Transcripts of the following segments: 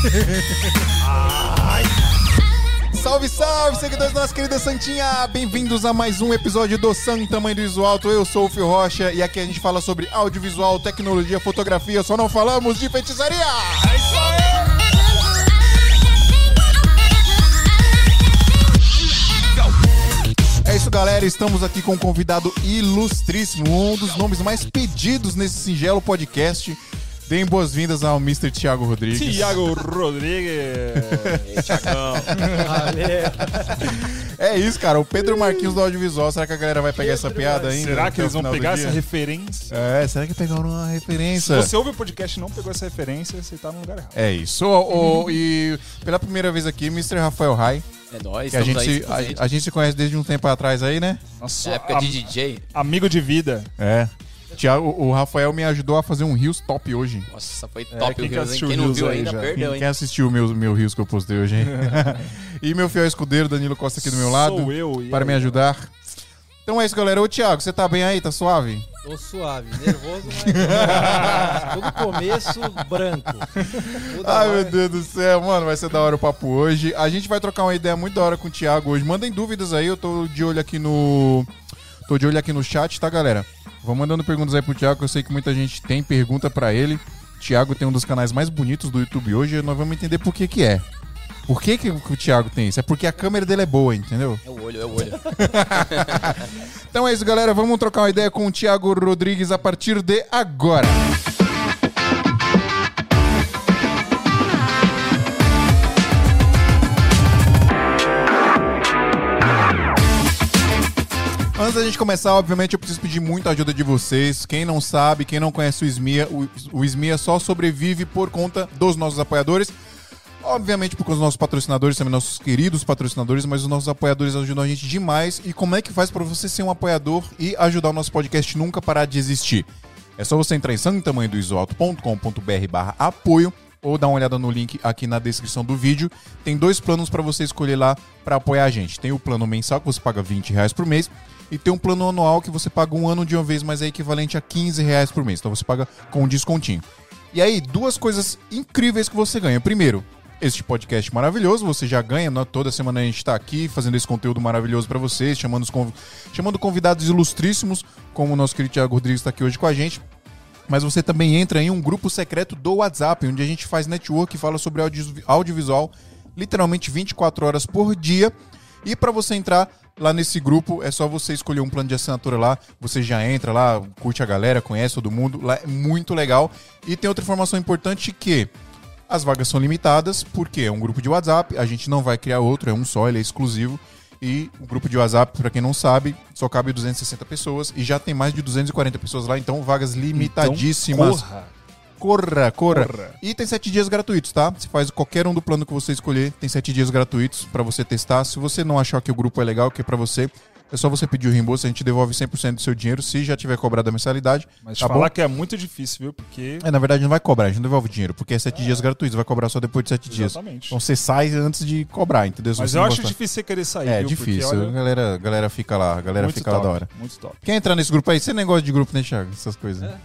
Salve, salve, seguidores da nossa querida Santinha! Bem-vindos a mais um episódio do San Tamanho do Iso Alto. Eu sou o Fio Rocha e aqui a gente fala sobre audiovisual, tecnologia, fotografia, só não falamos de feitiçaria! É isso, galera. Estamos aqui com um convidado ilustríssimo, um dos nomes mais pedidos nesse singelo podcast. Deem boas-vindas ao Mr. Thiago Rodrigues. Tiago Rodrigues. Tiagão. É isso, cara. O Pedro Marquinhos do audiovisual. Será que a galera vai pegar essa piada ainda? Será que o eles vão pegar essa referência? É, será que pegaram uma Se referência? você ouve o podcast e não pegou essa referência, você tá no lugar errado. É isso. Ô, e pela primeira vez aqui, Mr. Rafael Rai, É nóis, que a gente, aí. se, a, a gente se conhece desde um tempo atrás aí, né? Nossa, Na época am- de DJ. amigo de vida. É. Tiago, o Rafael me ajudou a fazer um Rios top hoje. Nossa, foi É, top quem o Rios, Quem o não viu ainda já? perdeu, Quem, hein? quem assistiu o meu, meu Rios que eu postei hoje, hein? e meu fiel escudeiro, Danilo Costa aqui do meu lado, Sou eu. para me ajudar. Então é isso, galera. Ô, Thiago, você tá bem aí? Tá suave? Tô suave, nervoso, mas. Todo começo branco. Toda Ai, hora- meu Deus do céu, mano, vai ser da hora o papo hoje. A gente vai trocar uma ideia muito da hora com o Thiago hoje. Mandem dúvidas aí, eu tô de olho aqui no. Tô de olho aqui no chat, tá, galera? Vão mandando perguntas aí pro Thiago, que eu sei que muita gente tem pergunta pra ele. Thiago tem um dos canais mais bonitos do YouTube hoje e nós vamos entender por que que é. Por que, que o Thiago tem isso? É porque a câmera dele é boa, entendeu? É o olho, é o olho. Então é isso, galera. Vamos trocar uma ideia com o Thiago Rodrigues a partir de agora. Antes da gente começar, obviamente, eu preciso pedir muita ajuda de vocês. Quem não sabe, quem não conhece o SMIA, o, o SMIA só sobrevive por conta dos nossos apoiadores. Obviamente por conta dos nossos patrocinadores, também nossos queridos patrocinadores, mas os nossos apoiadores ajudam a gente demais. E como é que faz para você ser um apoiador e ajudar o nosso podcast nunca parar de existir? É só você entrar em santamanhodoisoalto.com.br barra apoio ou dar uma olhada no link aqui na descrição do vídeo. Tem dois planos para você escolher lá para apoiar a gente. Tem o plano mensal que você paga 20 reais por mês e tem um plano anual que você paga um ano de uma vez, mas é equivalente a 15 reais por mês. Então você paga com um descontinho. E aí, duas coisas incríveis que você ganha. Primeiro, este podcast maravilhoso, você já ganha, né? toda semana a gente está aqui fazendo esse conteúdo maravilhoso para vocês, chamando, os conv- chamando convidados ilustríssimos, como o nosso querido Thiago Rodrigues está aqui hoje com a gente. Mas você também entra em um grupo secreto do WhatsApp, onde a gente faz network e fala sobre audio- audiovisual literalmente 24 horas por dia. E para você entrar lá nesse grupo, é só você escolher um plano de assinatura lá. Você já entra lá, curte a galera, conhece todo mundo. Lá é muito legal. E tem outra informação importante que as vagas são limitadas, porque é um grupo de WhatsApp, a gente não vai criar outro, é um só, ele é exclusivo. E o grupo de WhatsApp, para quem não sabe, só cabe 260 pessoas e já tem mais de 240 pessoas lá, então vagas limitadíssimas. Corra. Corra, corra. Corra. E tem sete dias gratuitos, tá? Você faz qualquer um do plano que você escolher, tem sete dias gratuitos pra você testar. Se você não achar que o grupo é legal, que é pra você, é só você pedir o reembolso, a gente devolve 100% do seu dinheiro se já tiver cobrado a mensalidade. Mas tá falar bom? que é muito difícil, viu? Porque. É, na verdade não vai cobrar, a gente não devolve o dinheiro, porque é sete dias gratuitos, vai cobrar só depois de sete dias. Exatamente. Então você sai antes de cobrar, entendeu? Mas eu acho gostar. difícil você querer sair. É viu? difícil, Porque, a olha, galera, a galera fica lá, a galera muito fica top, lá da hora. Muito top. Quer entrar nesse grupo aí? Você nem gosta de grupo, né, Thiago? Essas coisas. É,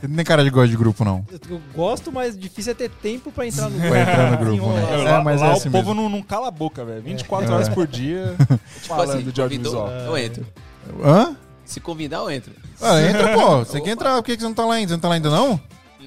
Você não tem cara de gosta de grupo, não. eu, eu gosto, mas difícil é ter tempo pra entrar no Pra entrar no grupo, né? É, É, lá mas é lá assim o povo mesmo. não, não cala a boca, velho. 24 horas por dia Tipo falando assim, de convidou, audiovisual. eu entro. Hã? Se convidar, eu entro. Ah, entra, pô. Você Opa. quer entrar? Por que que você não tá lá ainda? Você não tá lá ainda, não?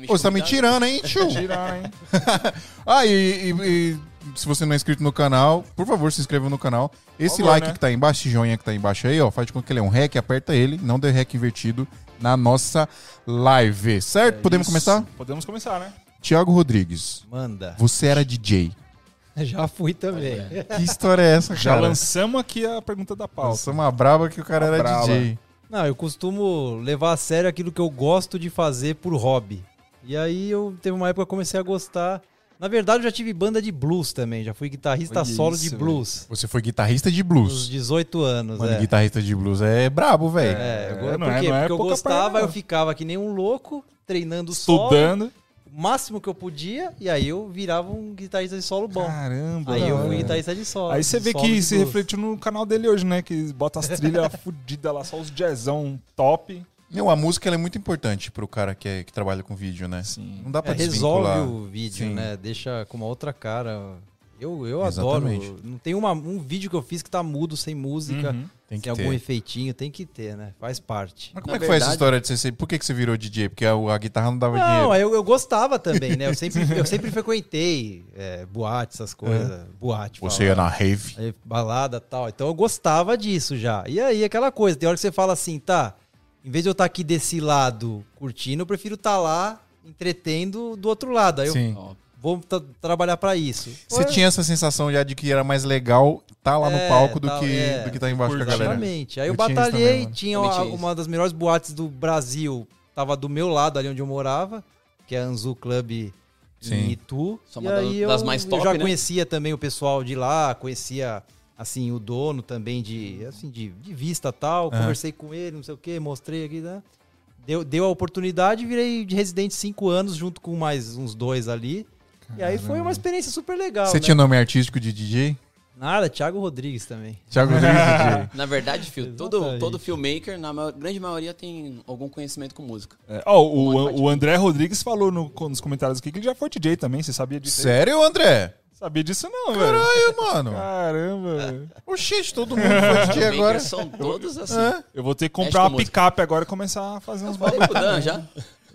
Pô, você tá me tirando, hein, tio? Tirar, hein? Ah, e, e- e se você não é inscrito no canal, por favor, se inscreva no canal. Esse favor, like né? que tá aí embaixo, esse joinha que tá aí embaixo aí, ó, faz de conta que ele é um rec, aperta ele, não dê rec invertido na nossa live, certo? Podemos Isso. começar? Podemos começar, né? Tiago Rodrigues, Manda. você era DJ. Já fui também. Que história é essa, Já cara? lançamos aqui a pergunta da pauta. Nossa, uma braba que o cara Uma era braba. DJ. Não, eu costumo levar a sério aquilo que eu gosto de fazer por hobby. E aí eu teve uma época que eu comecei a gostar. Na verdade, eu já tive banda de blues também. Já fui guitarrista Olha solo isso, de blues. Você foi guitarrista de Uns blues. 18 anos, Mano, é. guitarrista de blues é brabo, velho. É, eu- É, não por é- não é Porque eu gostava, eu ficava que nem um louco, treinando solo, Estudando. o máximo que eu podia, e aí eu virava um guitarrista de solo bom. Caramba. aí eu fui guitarrista de solo. Aí você vê solo que se blues. refletiu no canal dele hoje, né? Que bota as trilhas fodidas lá, só os jazzão top. Meu, a música ela é muito importante pro cara que, é- que trabalha com vídeo, né? Sim. Não dá pra É, resolve o vídeo, Sim. né? Deixa com uma outra cara. Eu, eu Exatamente. adoro. Não tem uma, um vídeo que eu fiz que tá mudo, sem música, Uhum. Tem que sem ter. algum efeitinho. Tem que ter, né? Faz parte. Mas como Na é que foi essa verdade- história de você ser... Por que, que você virou DJ? Porque a, a guitarra não dava Não, dinheiro. eu, eu gostava também, né? Eu sempre, eu sempre frequentei é, boate, essas coisas. Boate. Você ia na rave. Aí, balada e tal. Então eu gostava disso já. E aí, aquela coisa, tem hora que você fala assim, tá, em vez de eu estar aqui desse lado curtindo, eu prefiro estar lá entretendo do outro lado. Aí eu Sim. Ó, vou tra- trabalhar pra isso. Você tinha essa sensação já de que era mais legal tá lá no É, palco do tal, que, é. do que tá embaixo com a galera. Exatamente. Aí eu, Eu batalhei, tinha Também uma, tinha uma das melhores boates do Brasil, tava do meu lado ali onde eu morava, que é a Anzu Club Sim. em Itu. São e uma aí das eu, mais eu top, já né? conhecia também o pessoal de lá, conhecia assim o dono também de assim de, de vista tal, Aham. conversei com ele, não sei o que, mostrei aqui, né? Deu, deu a oportunidade, virei de residente cinco anos junto com mais uns dois ali. E aí foi uma experiência super legal. Você né? tinha nome artístico de DJ? Nada, Thiago Rodrigues também. Thiago Rodrigues DJ. Na verdade, Fio, todo, todo filmmaker, na maior- grande maioria, tem algum conhecimento com música. É, ó, o, Pode, o André Rodrigues falou no- nos comentários aqui que ele já foi DJ também. Você sabia disso? Sério, André? Sabia disso não, velho. Caralho, mano. Caramba. Oxente, todo mundo foi DJ agora. São todos assim. Hã? Eu vou ter que Mexe comprar com uma picape agora e começar a fazer uns bagulho. pro Dan já.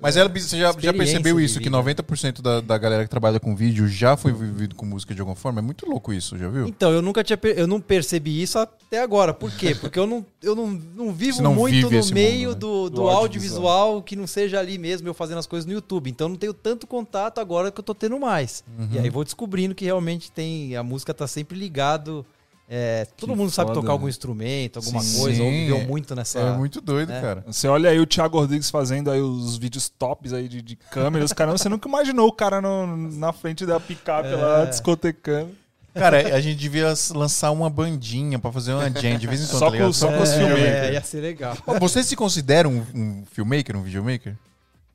Mas ela, você já, já percebeu isso, que vida. 90% da, da galera que trabalha com vídeo já foi vivido com música de alguma forma? É muito louco isso, já viu? Então, eu nunca tinha eu não percebi isso até agora. Por quê? Porque eu não, eu não, não vivo não muito no meio mundo, né? do, do, Do audiovisual que não seja ali mesmo eu fazendo as coisas no YouTube. Então eu não tenho tanto contato agora que eu tô tendo mais. Uhum. E aí vou descobrindo que realmente tem. A música tá sempre ligado. É, todo Que mundo sabe foda, tocar né? algum instrumento, alguma Sim. coisa, ou Sim, viveu é- muito nessa. É muito doido, É. cara. Você olha aí o Thiago Rodrigues fazendo aí os vídeos tops aí de, de câmeras, caramba, você nunca imaginou o cara no- na frente da picape lá, É. discotecando. Cara, a gente devia lançar uma bandinha pra fazer uma jam de vez em quando, Só tá com- só com os é, filmmakers. é, ia ser legal. Você se considera um, um filmmaker, um videomaker?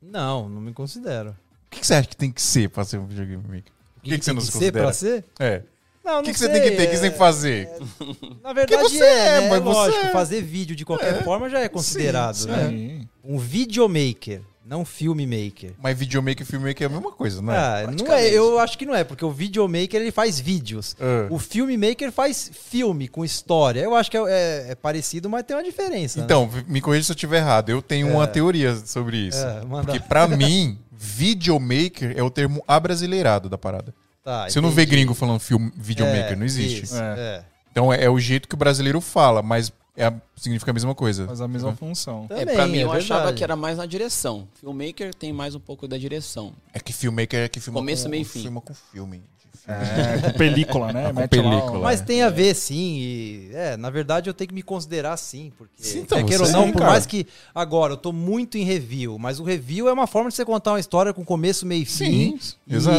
Não, não me considero. O que, que você acha que tem que ser pra ser um videomaker? O que, que, você tem não se ser considera? pra ser? É. Não, O que, não que você tem que ter? O que você tem é- que fazer? Na verdade você é, é, né? mas você lógico, é. fazer vídeo de qualquer forma já é considerado, sim, né? Sim. Um videomaker, não filmmaker. Mas videomaker e filmmaker é a mesma coisa, não é? Ah, não é, eu acho que não é, porque o videomaker ele faz vídeos. Ah. O filmmaker faz filme com história. Eu acho que é, é- é parecido, mas tem uma diferença. né? Então, me corrija se eu estiver errado. Eu tenho uma teoria sobre isso. É, manda- Porque pra mim, videomaker é o termo abrasileirado da parada. Tá, Você não vê entendi. gringo falando film, videomaker, É, não existe. isso, É. é. Então é, é o jeito que o brasileiro fala, mas é a- significa a mesma coisa. Faz a mesma função. É, Também, pra mim, é eu achava que era mais na direção. Filmmaker tem mais um pouco da direção. É que filmmaker é que filma Começo, com, meio fim. filma com filme. É, com película, né? Com película. Mas tem a ver, sim. E, é, na verdade, eu tenho que me considerar assim. Porque, Sim, então, quer queira ou não, sim, por cara. mais que agora eu tô muito em review, mas o review é uma forma de você contar uma história com começo, meio e fim. Sim, e exato.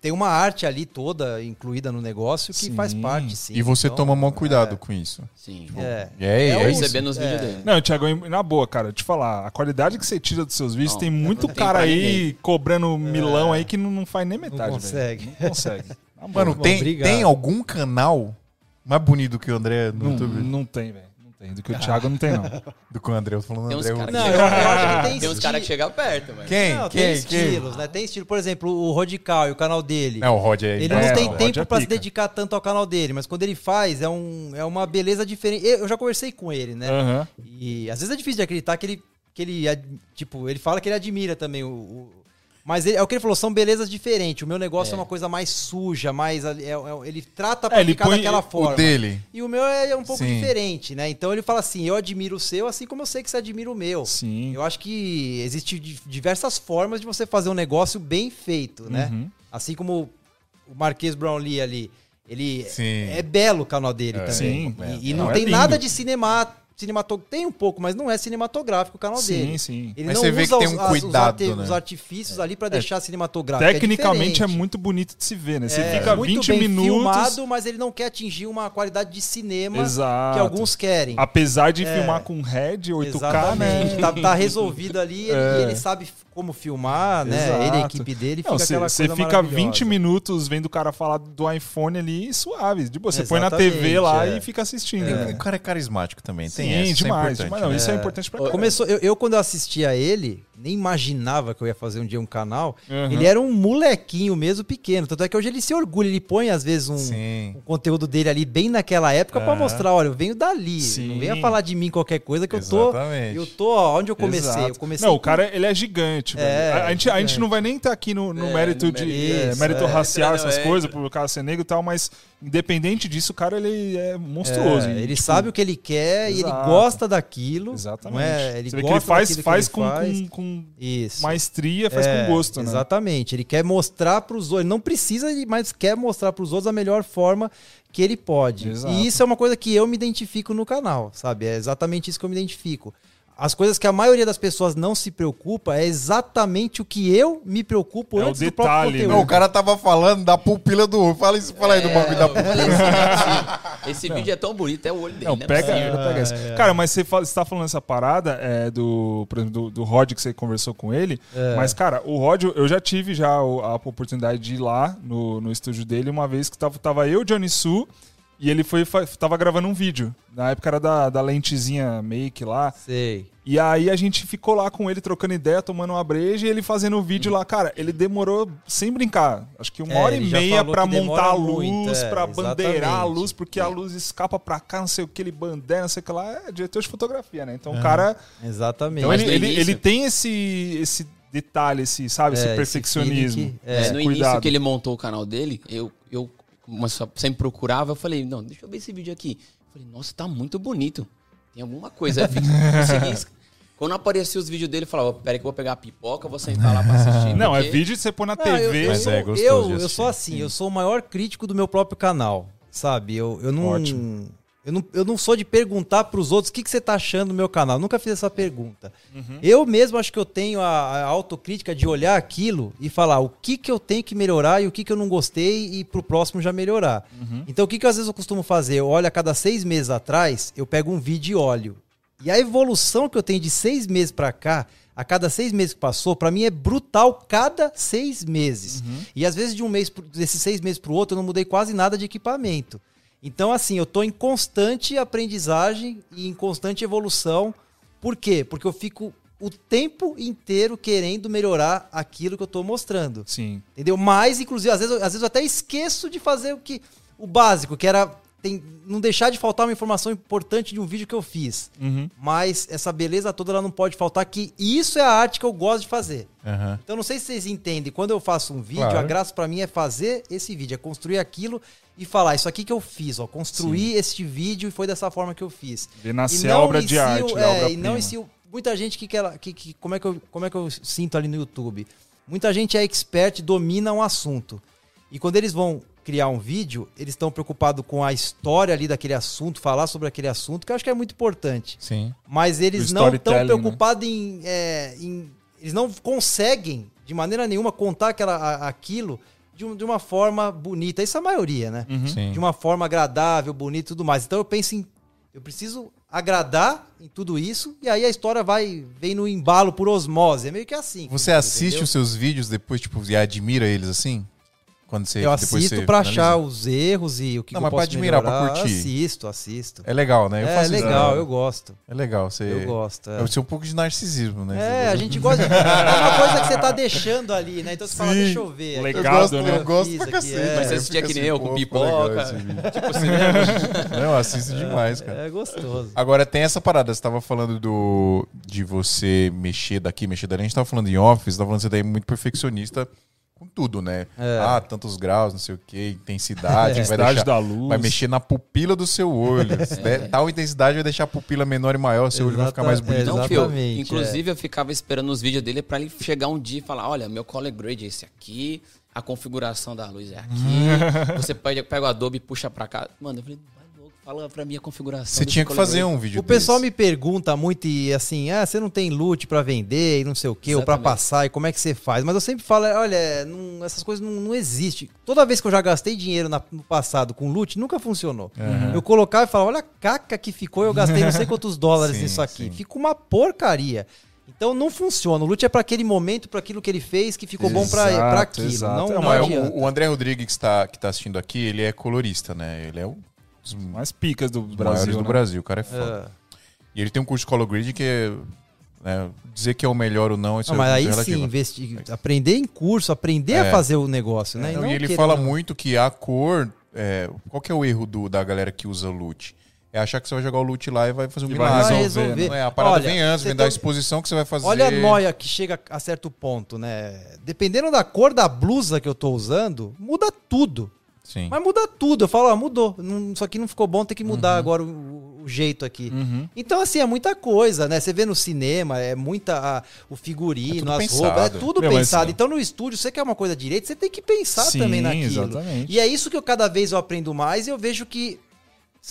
tem uma arte ali toda incluída no negócio que Sim. faz parte, sim. E você Então, toma maior cuidado é. com isso. Sim. É. É, é, É Eu isso. percebi nos vídeos É. dele. Não, Thiago, na boa, cara, te falar, a qualidade que você tira dos seus vídeos Não, tem muito tem cara aí ninguém. cobrando milão aí que não, não faz nem metade, consegue. velho. Não consegue. Na boa. Mano, tem, obrigado. tem algum canal mais bonito que o André no não, YouTube? não tem, velho. Não tem. Do que o Thiago não tem, não. Do que o André, eu tô falando uns André. que, Não, eu- eu acho que tem Tem uns caras que chegam perto, mas... Quem? Não, quem? tem quem? estilos, né? Tem estilo. Por exemplo, o Rodical e o canal dele. Não, o Rod é Ele É, não tem tempo é pra se dedicar tanto ao canal dele, mas quando ele faz, é, um, é uma beleza diferente. Eu já conversei com ele, né? E às vezes é difícil de acreditar que ele, que ele ad- tipo, ele fala que ele admira também o. mas ele- é o que ele falou, são belezas diferentes. O meu negócio é, É. uma coisa mais suja, mais. é- é- ele trata É, pra ele ficar põe daquela o forma. O dele. E o meu é um pouco Sim. diferente, né? Então ele fala assim: eu admiro o seu, assim como eu sei que você admira o meu. Sim. Eu acho que existe di- diversas formas de você fazer um negócio bem feito, né? Uhum. Assim como o Marquês Brownlee ali, ele Sim. é belo o canal dele É. também. Sim. E, e Não, não, é tem lindo. nada de cinema, cinematográfico. Tem um pouco, mas não é cinematográfico o canal Sim, dele. sim. Ele Mas não você vê usa que tem os- um os cuidado, arte- né? os artifícios ali pra deixar cinematográfico. Tecnicamente é, diferente. muito bonito de se ver, né? Você É, fica muito 20 bem minutos. filmado, mas ele não quer atingir uma qualidade de cinema Exato. que alguns querem. Apesar de É. filmar com Red 8K, Exatamente. né? Tá, tá resolvido ali, ele, É. e ele sabe como filmar, né? Exato. Ele e a equipe dele Não, fica você aquela você fica 20 maravilhosa. minutos vendo o cara falar do iPhone ali suave. De boa, você põe na TV lá é. e fica assistindo. Tem- né? O cara é carismático também. Tem essa é demais, importante, demais. Não, né? isso é importante pra caralho. Começou, eu, eu, quando eu assistia ele, nem imaginava que eu ia fazer um dia um canal. Uhum. Ele era um molequinho mesmo pequeno. Tanto é que hoje ele se orgulha, ele põe às vezes um, o conteúdo dele ali bem naquela época pra Aham. mostrar, olha, eu venho dali. Sim. Não venha falar de mim qualquer coisa que eu tô. Exatamente. Eu tô, ó, onde eu comecei? Exato. Eu comecei não, o com- cara ele é gigante. velho. É, a, a gente, a gente gigante. não vai nem estar aqui no, no É, mérito no de mérito- é, Isso, mérito é. racial, essas é. coisas, por cara ser negro e tal, mas independente disso, o cara ele é monstruoso. Ele tipo, sabe o que ele quer e ele exato. gosta daquilo. Exatamente. Não é? Ele Você vê que gosta ele faz, daquilo que faz, ele com, faz. com, com Isso. maestria, faz É, com gosto, né? Exatamente. Ele quer mostrar para os outros. Ele não precisa, mas quer mostrar para os outros a melhor forma que ele pode. Exato. E isso é uma coisa que eu me identifico no canal, sabe? É exatamente isso que eu me identifico. As coisas que a maioria das pessoas não se preocupa é exatamente o que eu me preocupo É o antes do detalhe, próprio né? conteúdo. Não, o cara tava falando da pupila do olho. Fala isso, fala aí do bagulho da eu falei pupila. assim, esse vídeo é tão bonito, é o olho dele. Não, né? pega, pega isso. Cara, mas você, fala, você tá falando essa parada é, do, por exemplo, do, do Rod que você conversou com ele. É. Mas, cara, o Rod, eu já tive já o- a oportunidade de ir lá no, no estúdio dele uma vez que tava, tava eu, Johnny Su, e ele foi, tava gravando um vídeo. Na época era da, da lentezinha make lá. Sei. E aí a gente ficou lá com ele trocando ideia, tomando uma breja e ele fazendo o vídeo lá. Cara, ele demorou, sem brincar, acho que uma É, hora e meia demora montar a muito, luz, é, pra bandeirar a luz, porque a luz escapa pra cá, não sei o que, ele bandeira, não sei o que lá. É diretor de fotografia, né? Então o cara. Exatamente. Então ele, ele, ele tem esse, esse detalhe, esse, sabe, É, esse esse perfeccionismo. feeling que- É, esse no cuidado. início que ele montou o canal dele, eu, eu eu só- sempre procurava, eu falei, não, deixa eu ver esse vídeo aqui. Eu falei, nossa, tá muito bonito. Tem alguma coisa. Eu Quando aparecia os vídeos dele, eu falava, peraí que eu vou pegar a pipoca, vou sentar lá pra assistir. Não, é porque- vídeo que você põe na Não, eu- TV. eu, Mas sou, é gostoso eu, de eu sou assim, eu sou o maior crítico do meu próprio canal, sabe? Eu, eu não. Ótimo. Eu não, eu não sou de perguntar pros outros o que, que você tá achando do meu canal. Eu nunca fiz essa pergunta. Uhum. Eu mesmo acho que eu tenho a, a autocrítica de olhar aquilo e falar o que, que eu tenho que melhorar e o que, que eu não gostei e pro próximo já melhorar. Uhum. Então o que, que às vezes eu costumo fazer? Eu olho a cada seis meses atrás, eu pego um vídeo e olho. E a evolução que eu tenho de seis meses pra cá, a cada seis meses que passou, pra mim é brutal cada seis meses. E às vezes de um mês, desses seis meses pro outro, eu não mudei quase nada de equipamento. Então, assim, eu tô em constante aprendizagem e em constante evolução. Por quê? Porque eu fico o tempo inteiro querendo melhorar aquilo que eu tô mostrando. Sim. Entendeu? Mas, inclusive, às vezes, eu- às vezes eu até esqueço de fazer o que. O básico, que era tem, não deixar de faltar uma informação importante de um vídeo que eu fiz. Uhum. Mas essa beleza toda ela não pode faltar, que isso é a arte que eu gosto de fazer. Aham. Então não sei se vocês entendem, quando eu faço um vídeo, Claro. a graça pra mim é fazer esse vídeo, é construir aquilo e falar, isso aqui que eu fiz, ó, construir este vídeo e foi dessa forma que eu fiz. Ver nascer E a obra de arte, a é, e obra-prima. não muita gente que, quer, que, que como é que eu como é que eu sinto ali no YouTube. Muita gente é expert, domina um assunto. E quando eles vão criar um vídeo, eles estão preocupados com a história ali daquele assunto, falar sobre aquele assunto, que eu acho que é muito importante. Sim. Mas eles O não estão storytelling, preocupados em, é, em- Eles não conseguem, de maneira nenhuma, contar aquela, a- aquilo de, um- de uma forma bonita. Isso é a maioria, né? Uhum. De uma forma agradável, bonita e tudo mais. Então eu penso em. Eu preciso agradar em tudo isso, e aí a história vai vem no embalo por osmose. É meio que assim. Você entendeu? assiste os seus vídeos depois, tipo, e admira eles assim? Quando você Eu assisto pra finaliza? achar os erros e o que, Não, que eu mas pra posso admirar, pra melhorar. curtir. Assisto, assisto. É legal, né? Eu É, faço isso, legal, né? eu gosto. É legal. Você... Eu gosto. é. É o seu um pouco de narcisismo, né? É, a gente gosta. De... É uma coisa que você tá deixando ali, né? Então você fala, Sim. deixa eu ver. Legal. Eu gosto, né? eu gosto pra aqui, cacete. é. Mas você assistia que nem assim, eu, com pipoca. vídeo. Tipo cinema. Não, eu assisto demais, cara. É gostoso. Agora tem essa parada, você tava falando do de você mexer daqui, mexer dali. A gente tava falando em office, tava falando que você daí é muito perfeccionista com tudo, né? É. Ah, tantos graus, não sei o que, intensidade, vai, Intensidade deixar, da luz. vai mexer na pupila do seu olho. Se der Tal intensidade vai deixar a pupila menor e maior, seu olho vai ficar mais Exata- bonito. Fio. Inclusive, eu ficava esperando os vídeos dele pra ele chegar um dia e falar: olha, meu color grade é esse aqui, a configuração da luz é aqui. você pega, pega o Adobe e puxa pra cá. Mano, eu falei, vai fala pra mim a configuração. Você tinha que fazer um vídeo O pessoal desse. me pergunta muito e assim, ah, você não tem loot pra vender e não sei o quê, ou pra Exatamente. passar, e como é que você faz? Mas eu sempre falo, olha, não- essas coisas não, não existem. Toda vez que eu já gastei dinheiro na- no passado com loot, nunca funcionou. Eu colocava e falava, olha a caca que ficou, eu gastei não sei quantos dólares Sim, nisso aqui. sim. Fica uma porcaria. Então não funciona. O loot é pra aquele momento, pra aquilo que ele fez, que ficou bom pra, Exato, pra aquilo. exato. Não, É, não Não, adianta. o, o André Rodrigues que está, que tá assistindo aqui, ele é colorista, né? Ele é um dos Mais picas do maiores Brasil. do né? Brasil, o cara é foda. É. E ele tem um curso de Color Grid que é, né, dizer que é o melhor ou não, isso Não, mas é aí relativo. sim, investi... aprender em curso, aprender a É. fazer o negócio, né? Não, não e ele fala muito que a cor. é, qual que é o erro do- da galera que usa loot? É achar que você vai jogar o loot lá e vai fazer um E milagre. Vai resolver, resolver. Não é, a parada Olha, vem antes, vem da tem- exposição que você vai fazer. Olha a noia que chega a certo ponto, né? Dependendo da cor da blusa que eu tô usando, muda tudo. Sim. Mas muda tudo. Eu falo, ó, mudou. Não, isso aqui não ficou bom, tem que Uhum. mudar agora o, o jeito aqui. Uhum. Então, assim, é muita coisa, né? Você vê no cinema, é muita. a- o figurino, É as pensado. roupas, é tudo Meu, mas- pensado. Então, no estúdio, você quer uma coisa direito, você tem que pensar Sim, também naquilo. exatamente. E é isso que eu cada vez eu aprendo mais e eu vejo que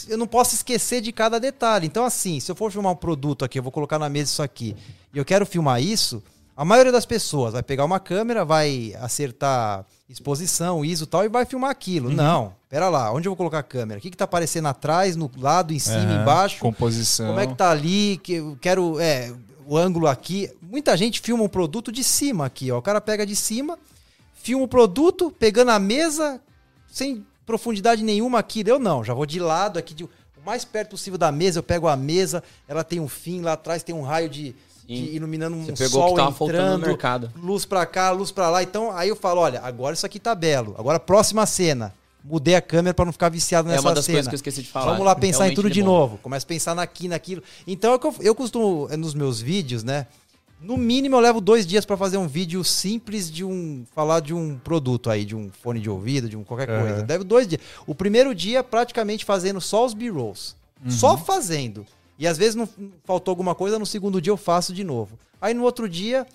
eu não posso esquecer de cada detalhe. Então, assim, se eu for filmar um produto aqui, eu vou colocar na mesa isso aqui, e eu quero filmar isso, a maioria das pessoas vai pegar uma câmera, vai acertar exposição, ISO e tal, e vai filmar aquilo. Uhum. Não, pera lá, onde eu vou colocar a câmera? O que, que tá aparecendo atrás, no lado, em cima, Aham. embaixo? Composição. Como é que tá ali? Que eu quero. É, o ângulo aqui. Muita gente filma um produto de cima aqui, ó. O cara pega de cima, filma o produto, pegando a mesa, sem profundidade nenhuma aqui. Eu não, já vou de lado aqui, de- o mais perto possível da mesa. Eu pego a mesa, ela tem um fim, lá atrás tem um raio de, Iluminando um Você pegou o sol que tava faltando no entrando, mercado. luz pra cá, luz pra lá. Então aí eu falo, olha, agora isso aqui tá belo. Agora próxima cena. Mudei a câmera pra não ficar viciado nessa É uma das cena. coisas que eu esqueci de falar. Vamos lá pensar em tudo de novo. Começa a pensar naqui, naquilo. Então é o que eu, eu costumo, é, nos meus vídeos, né? No mínimo eu levo dois dias pra fazer um vídeo simples de um. falar de um produto aí, de um fone de ouvido, de um qualquer Aham. coisa. Levo dois dias. O primeiro dia praticamente fazendo só os B-rolls. Só fazendo. E às vezes não faltou alguma coisa, no segundo dia eu faço de novo. Aí no outro dia,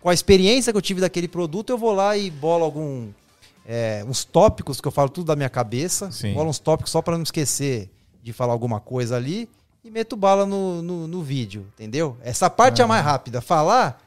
com a experiência que eu tive daquele produto, eu vou lá e bolo algum. é, uns tópicos que eu falo tudo da minha cabeça. Sim. Bolo uns tópicos só pra não esquecer de falar alguma coisa ali. E meto bala no, no, no vídeo, entendeu? Essa parte é a mais rápida. Falar,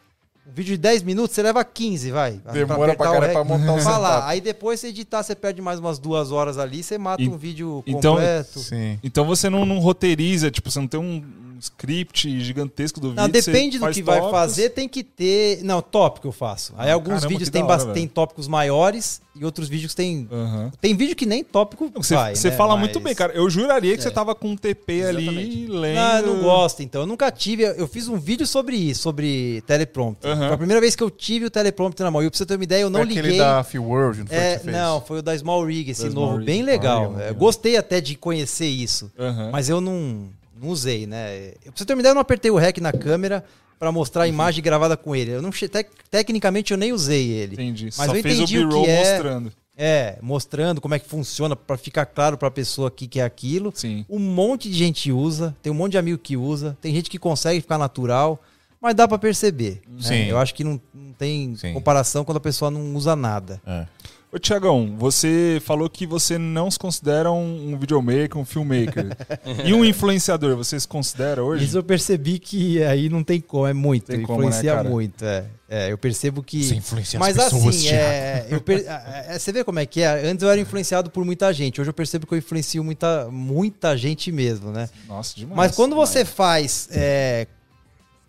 um vídeo de 10 minutos, você leva 15, vai. Demora pra caralho rec. pra montar um Falar. setup. Aí depois você editar, você perde mais umas duas horas ali, você mata E- um vídeo então- completo. Sim. Então você não, não roteiriza, tipo, você não tem um script gigantesco do vídeo. Não, depende você do que vai tópicos. fazer, tem que ter. Não, tópico eu faço. Aí Ah, alguns caramba, vídeos tem, hora, tem tópicos maiores e outros vídeos tem. Aham. Tem vídeo que nem tópico Você, vai. você né? fala Mas- muito bem, cara. Eu juraria que É. você tava com um TP ali Exatamente. lendo. Não, eu não gosto, então. Eu nunca tive. Eu fiz um vídeo sobre isso, sobre teleprompter. Aham. Foi a primeira vez que eu tive o teleprompter na mão. E pra você ter uma ideia, eu não Foi liguei. aquele da Feel World, não foi É, que não, foi o da Small Rig, esse Da novo, Rig. bem legal. Legal. gostei até de conhecer isso, Aham. mas eu não, não usei, né? Eu, pra você ter uma ideia, eu não apertei o REC na câmera pra mostrar a imagem gravada com ele. Eu não tec- tecnicamente eu nem usei ele. Entendi. Mas Só eu fez o entendi o B-roll que é. mostrando. É, mostrando como é que funciona pra ficar claro pra pessoa aqui que é aquilo. Sim. Um monte de gente usa, tem um monte de amigo que usa, tem gente que consegue ficar natural, mas dá pra perceber. né? Sim. Eu acho que não, não tem Sim. comparação quando a pessoa não usa nada. É. Ô, Tiagão, você falou que você não se considera um, um videomaker, um filmmaker. e um influenciador, você se considera hoje? Isso eu percebi que aí não tem como, é muito, Tem como, né, influencia muito. É. É, eu percebo que. Você influencia Mas as pessoas, assim, é, eu per- é, você vê como é que é? Antes eu era influenciado por muita gente, hoje eu percebo que eu influencio muita, muita gente mesmo, né? Nossa, demais. Mas quando demais. você faz é,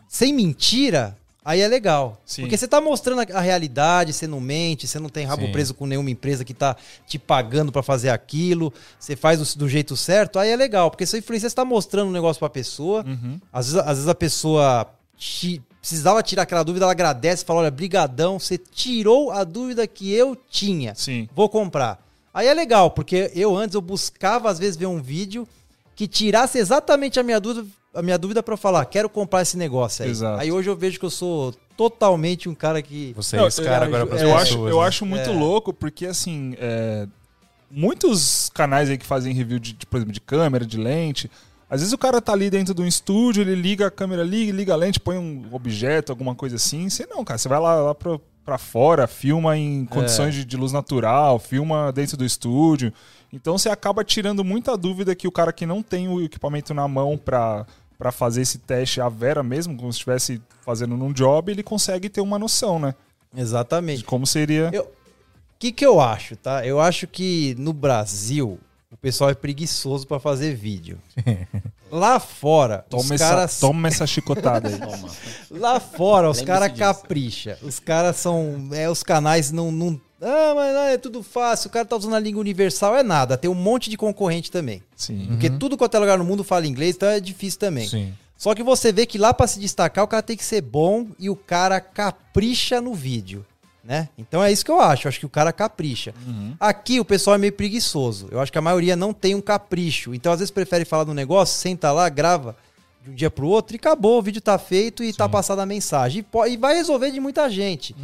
sem mentira, aí é legal. Sim. Porque você tá mostrando a, realidade, você não mente, você não tem rabo Sim. preso com nenhuma empresa que tá te pagando pra fazer aquilo, você faz do, jeito certo, aí é legal. Porque sua influência você tá mostrando um negócio pra pessoa, Uhum. às vezes, às vezes a pessoa te- precisava tirar aquela dúvida, ela agradece, fala, olha, brigadão, você tirou a dúvida que eu tinha Sim. vou comprar. Aí é legal, porque eu antes eu buscava às vezes ver um vídeo que tirasse exatamente a minha dúvida, a minha dúvida para falar, quero comprar esse negócio aí. Exato. Aí hoje eu vejo que eu sou totalmente um cara que Você Não, é esse cara eu- agora para as eu pessoas. acho, eu né? acho muito É. louco porque, assim, é, muitos canais aí que fazem review, de, de, por exemplo, de câmera, de lente, às vezes o cara tá ali dentro de um estúdio, ele liga a câmera ali, liga a lente, põe um objeto, alguma coisa assim. Você não, cara, você vai lá, lá pra, pra fora, filma em condições de, de luz natural, filma dentro do estúdio. Então você acaba tirando muita dúvida que o cara que não tem o equipamento na mão pra, pra fazer esse teste à vera mesmo, como se estivesse fazendo num job, ele consegue ter uma noção, né? De exatamente. como seria. Eu- O que que eu acho, tá? Eu acho que no Brasil o pessoal é preguiçoso para fazer vídeo. Lá fora, os Toma, essa, caras toma essa chicotada aí. Lá fora, os caras capricha. Os caras são. É, os canais não. não ah, mas é tudo fácil. O cara tá usando a língua universal, é nada. Tem um monte de concorrente também. Sim. Porque tudo quanto é lugar no mundo fala inglês, então é difícil também. Sim. Só que você vê que lá pra se destacar, o cara tem que ser bom e o cara capricha no vídeo, né? Então é isso que eu acho. Eu acho que o cara capricha. Aqui o pessoal é meio preguiçoso. Eu acho que a maioria não tem um capricho. Então às vezes prefere falar do negócio, senta lá, grava de um dia pro outro e acabou, o vídeo tá feito e tá passada a mensagem. E, po- e vai resolver de muita gente.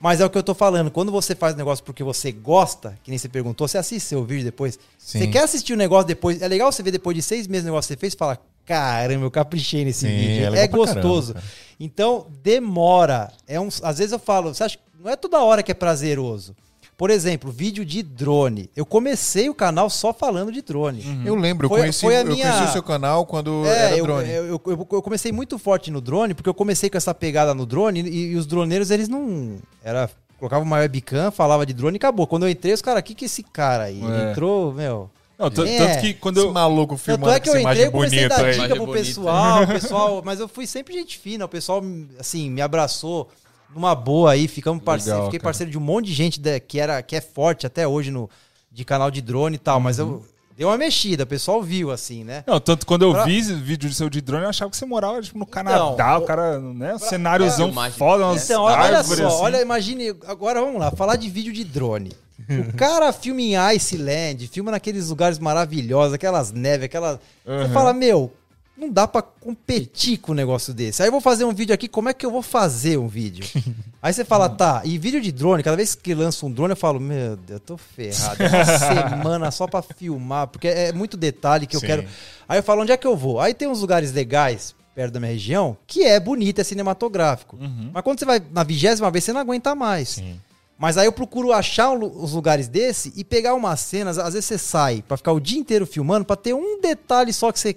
Mas é o que eu tô falando, quando você faz negócio porque você gosta, que nem você perguntou, você assiste seu vídeo depois. Sim. Você quer assistir o negócio depois, é legal você ver depois de seis meses o negócio que você fez e falar, caramba, eu caprichei nesse Sim, vídeo. é É, gostoso. caramba, cara. então, demora. É um, às vezes eu falo, você acha que não é toda hora que é prazeroso. Por exemplo, vídeo de drone. Eu comecei o canal só falando de drone. Eu lembro, eu, Foi- conheci, foi a eu minha- conheci o seu canal quando É, era eu, drone. eu, eu- eu comecei muito forte no drone, porque eu comecei com essa pegada no drone e, e os droneiros, eles não. Era. Colocava uma webcam, falava de drone e acabou. Quando eu entrei, os caras, o que, que é esse cara aí? Ele É. entrou, meu. Não, É. Tanto que quando Esse eu. maluco filmando Tanto é que eu entrei, imagem eu comecei a dar dica pro bonita. pessoal, o pessoal, mas eu fui sempre gente fina, o pessoal, assim, me abraçou numa boa aí, ficamos parceiro, Legal, fiquei cara. parceiro de um monte de gente da- que, era, que é forte até hoje no, de canal de drone e tal, mas Uhum. eu deu uma mexida, o pessoal viu, assim, né? Não, tanto quando eu Pra- vi vídeo de seu de drone, eu achava que você morava tipo, no Canadá, Então, o cara, né? Um cenáriozão Filmagem. foda, umas Então, olha, só, assim. olha, imagine, agora vamos lá, falar de vídeo de drone. O cara filma em Iceland, filma naqueles lugares maravilhosos, aquelas neves, aquelas. Você Uhum. fala, meu, não dá pra competir com um negócio desse. Aí eu vou fazer um vídeo aqui, como é que eu vou fazer um vídeo? Aí você fala, tá, e vídeo de drone, cada vez que lança um drone, eu falo, meu Deus, eu tô ferrado. É uma semana só pra filmar, porque é muito detalhe que eu Sim. quero. Aí eu falo, onde é que eu vou? Aí tem uns lugares legais perto da minha região que é bonito, é cinematográfico. Mas quando você vai na vigésima vez, você não aguenta mais. Sim. Mas aí eu procuro achar os lugares desse e pegar umas cenas. Às vezes você sai pra ficar o dia inteiro filmando, pra ter um detalhe só que você,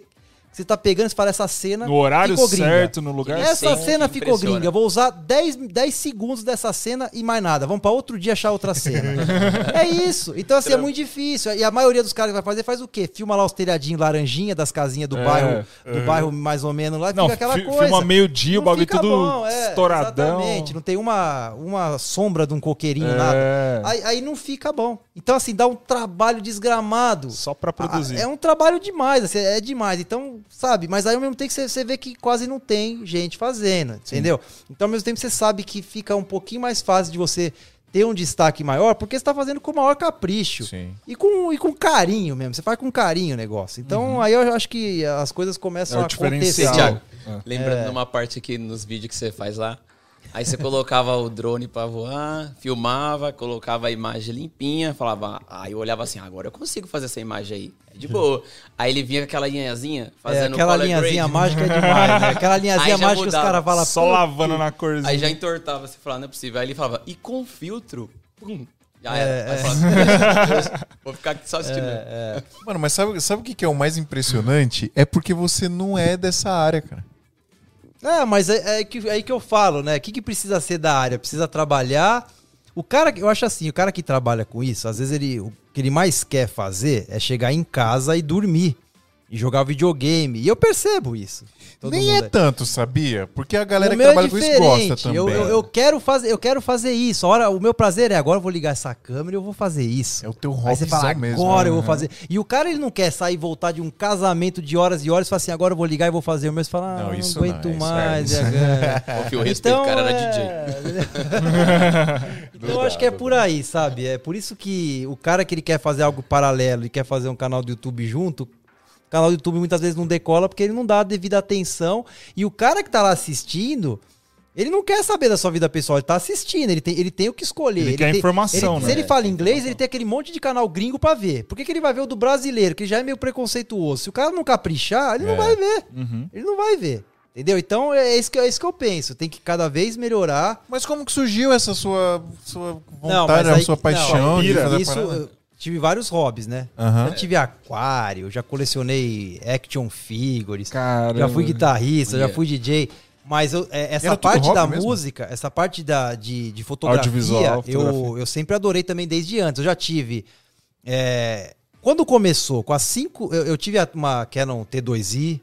você tá pegando e você fala, essa cena. No horário ficou gringa. certo, no lugar Essa certo. cena que ficou gringa. Vou usar 10, 10 segundos dessa cena e mais nada. Vamos pra outro dia achar outra cena. é isso. Então, assim, é muito difícil. E a maioria dos caras que vai fazer faz o quê? Filma lá os telhadinhos laranjinha das casinhas do É, bairro, do bairro mais ou menos lá, e Não, fica aquela coisa. filma meio-dia, o bagulho tudo bom, é, estouradão. Exatamente, não tem uma, uma sombra de um coqueirinho, É. nada. Aí, aí não fica bom. Então, assim, dá um trabalho desgramado. Só pra produzir. Ah, É um trabalho demais, assim, é demais. Então, sabe, mas aí ao mesmo tempo você, você vê que quase não tem gente fazendo, entendeu? Então, ao mesmo tempo você sabe que fica um pouquinho mais fácil de você ter um destaque maior, porque você tá fazendo com o maior capricho. Sim. E com, e com carinho mesmo, você faz com carinho o negócio. Então, aí eu acho que as coisas começam É a acontecer. É. lembrando de uma parte aqui nos vídeos que você faz lá. Aí você colocava o drone pra voar, filmava, colocava a imagem limpinha, falava. Aí eu olhava assim, agora eu consigo fazer essa imagem aí. É de boa. Aí ele vinha com aquela linhazinha, É, fazendo aquela color linhazinha grade. mágica é demais, né? Aquela linhazinha mágica que os mudava. caras falam. Só "Pô, lavando na corzinha. Aí já entortava, você falava, não é possível. Aí ele falava, e com filtro? Pum, já É, era. Aí é. falava, Vou ficar aqui só assistindo. É, Mano, mas sabe, sabe o que é o mais impressionante? É porque você não é dessa área, cara. É, mas é, é que, é aí que eu falo, né? O que, que precisa ser da área? Precisa trabalhar. O cara, que- eu acho assim, o cara que trabalha com isso, às vezes ele, o que ele mais quer fazer é chegar em casa e dormir. E jogar videogame. E eu percebo isso. Todo Nem mundo é tanto, sabia? Porque a galera que meu trabalha é com isso gosta também. Eu, eu, eu quero fazer, eu quero fazer isso. A hora, o meu prazer é agora eu vou ligar essa câmera e eu vou fazer isso. É o teu fala, hobbyzão mesmo. agora eu vou Aham. fazer. E o cara ele não quer sair e voltar de um casamento de horas e horas e fala assim, agora eu vou ligar e vou fazer o meu. Fala, ah, Não, não, isso aguento não, isso é- mais. isso- e Fio, respeito, o cara era DJ. é. então eu acho que é por aí, sabe? É por isso que o cara que ele quer fazer algo paralelo e quer fazer um canal do YouTube junto, o canal do YouTube muitas vezes não decola porque ele não dá a devida atenção. E o cara que tá lá assistindo, ele não quer saber da sua vida pessoal, ele tá assistindo, ele tem, ele tem o que escolher. Ele quer tem- informação, ele- né? Se ele fala inglês, ele tem aquele monte de canal gringo pra ver. Por que, que ele vai ver o do brasileiro, que já é meio preconceituoso? Se o cara não caprichar, ele não É. vai ver. Uhum. Ele não vai ver. Entendeu? Então é isso, que, é isso que eu penso. Tem que cada vez melhorar. Mas como que surgiu essa sua, sua Não, vontade, a aí- sua não, paixão de pira. fazer a Isso, tive vários hobbies, né? Aham. Eu tive aquário, já colecionei action figures, Caramba. já fui guitarrista, já Yeah. fui DJ. Mas eu- é, essa Era parte da mesmo? música, essa parte da, de, de fotografia, Audiovisual, eu, fotografia. eu sempre adorei também desde antes. Eu já tive. é, quando começou com as cinco. Eu, eu tive uma Canon T2i.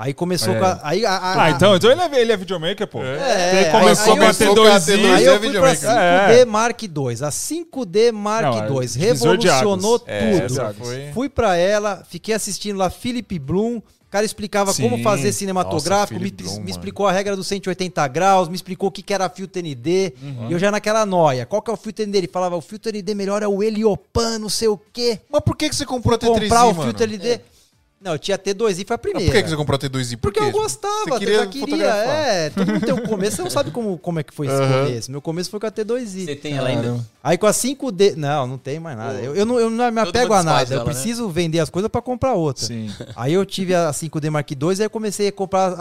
Aí começou É. com a. Aí, a- a- Ah, então, então ele, é, ele é videomaker, pô. É, ele começou aí- com a aí eu- com a T2i. T2i. Aí é eu fui pra videomaker. 5D É. Mark II. A 5D Mark é II revolucionou. É, tudo. foi... Fui pra ela, fiquei assistindo lá Philip Bloom, O cara explicava Sim. como fazer Nossa, cinematográfico, me, Philip Bloom, me mano. explicou a regra dos 180 graus, me explicou o que, que era filtro ND. Uhum. E eu já naquela noia. Qual que é o filtro ND? Ele falava, o filtro ND melhor é o Heliopan, não sei o quê. Mas por que, que você comprou a T3i, Comprar o mano? filtro ND. Não, eu tinha T2i, foi a Ah, primeira. Por que, que você comprou a T2i? Por Porque quê? eu gostava, Você eu queria já queria. fotografar. É, todo mundo tem um começo, você não sabe como, como é que foi esse Aham. começo. Meu começo foi com a T2i. Você tem ela ainda? Aí com a 5D. Não, não tem mais nada. Eu, eu não, eu não me apego a nada. desfaz eu ela, né? preciso vender as coisas pra comprar outra. Sim. Aí eu tive a 5D Mark II e aí eu comecei a comprar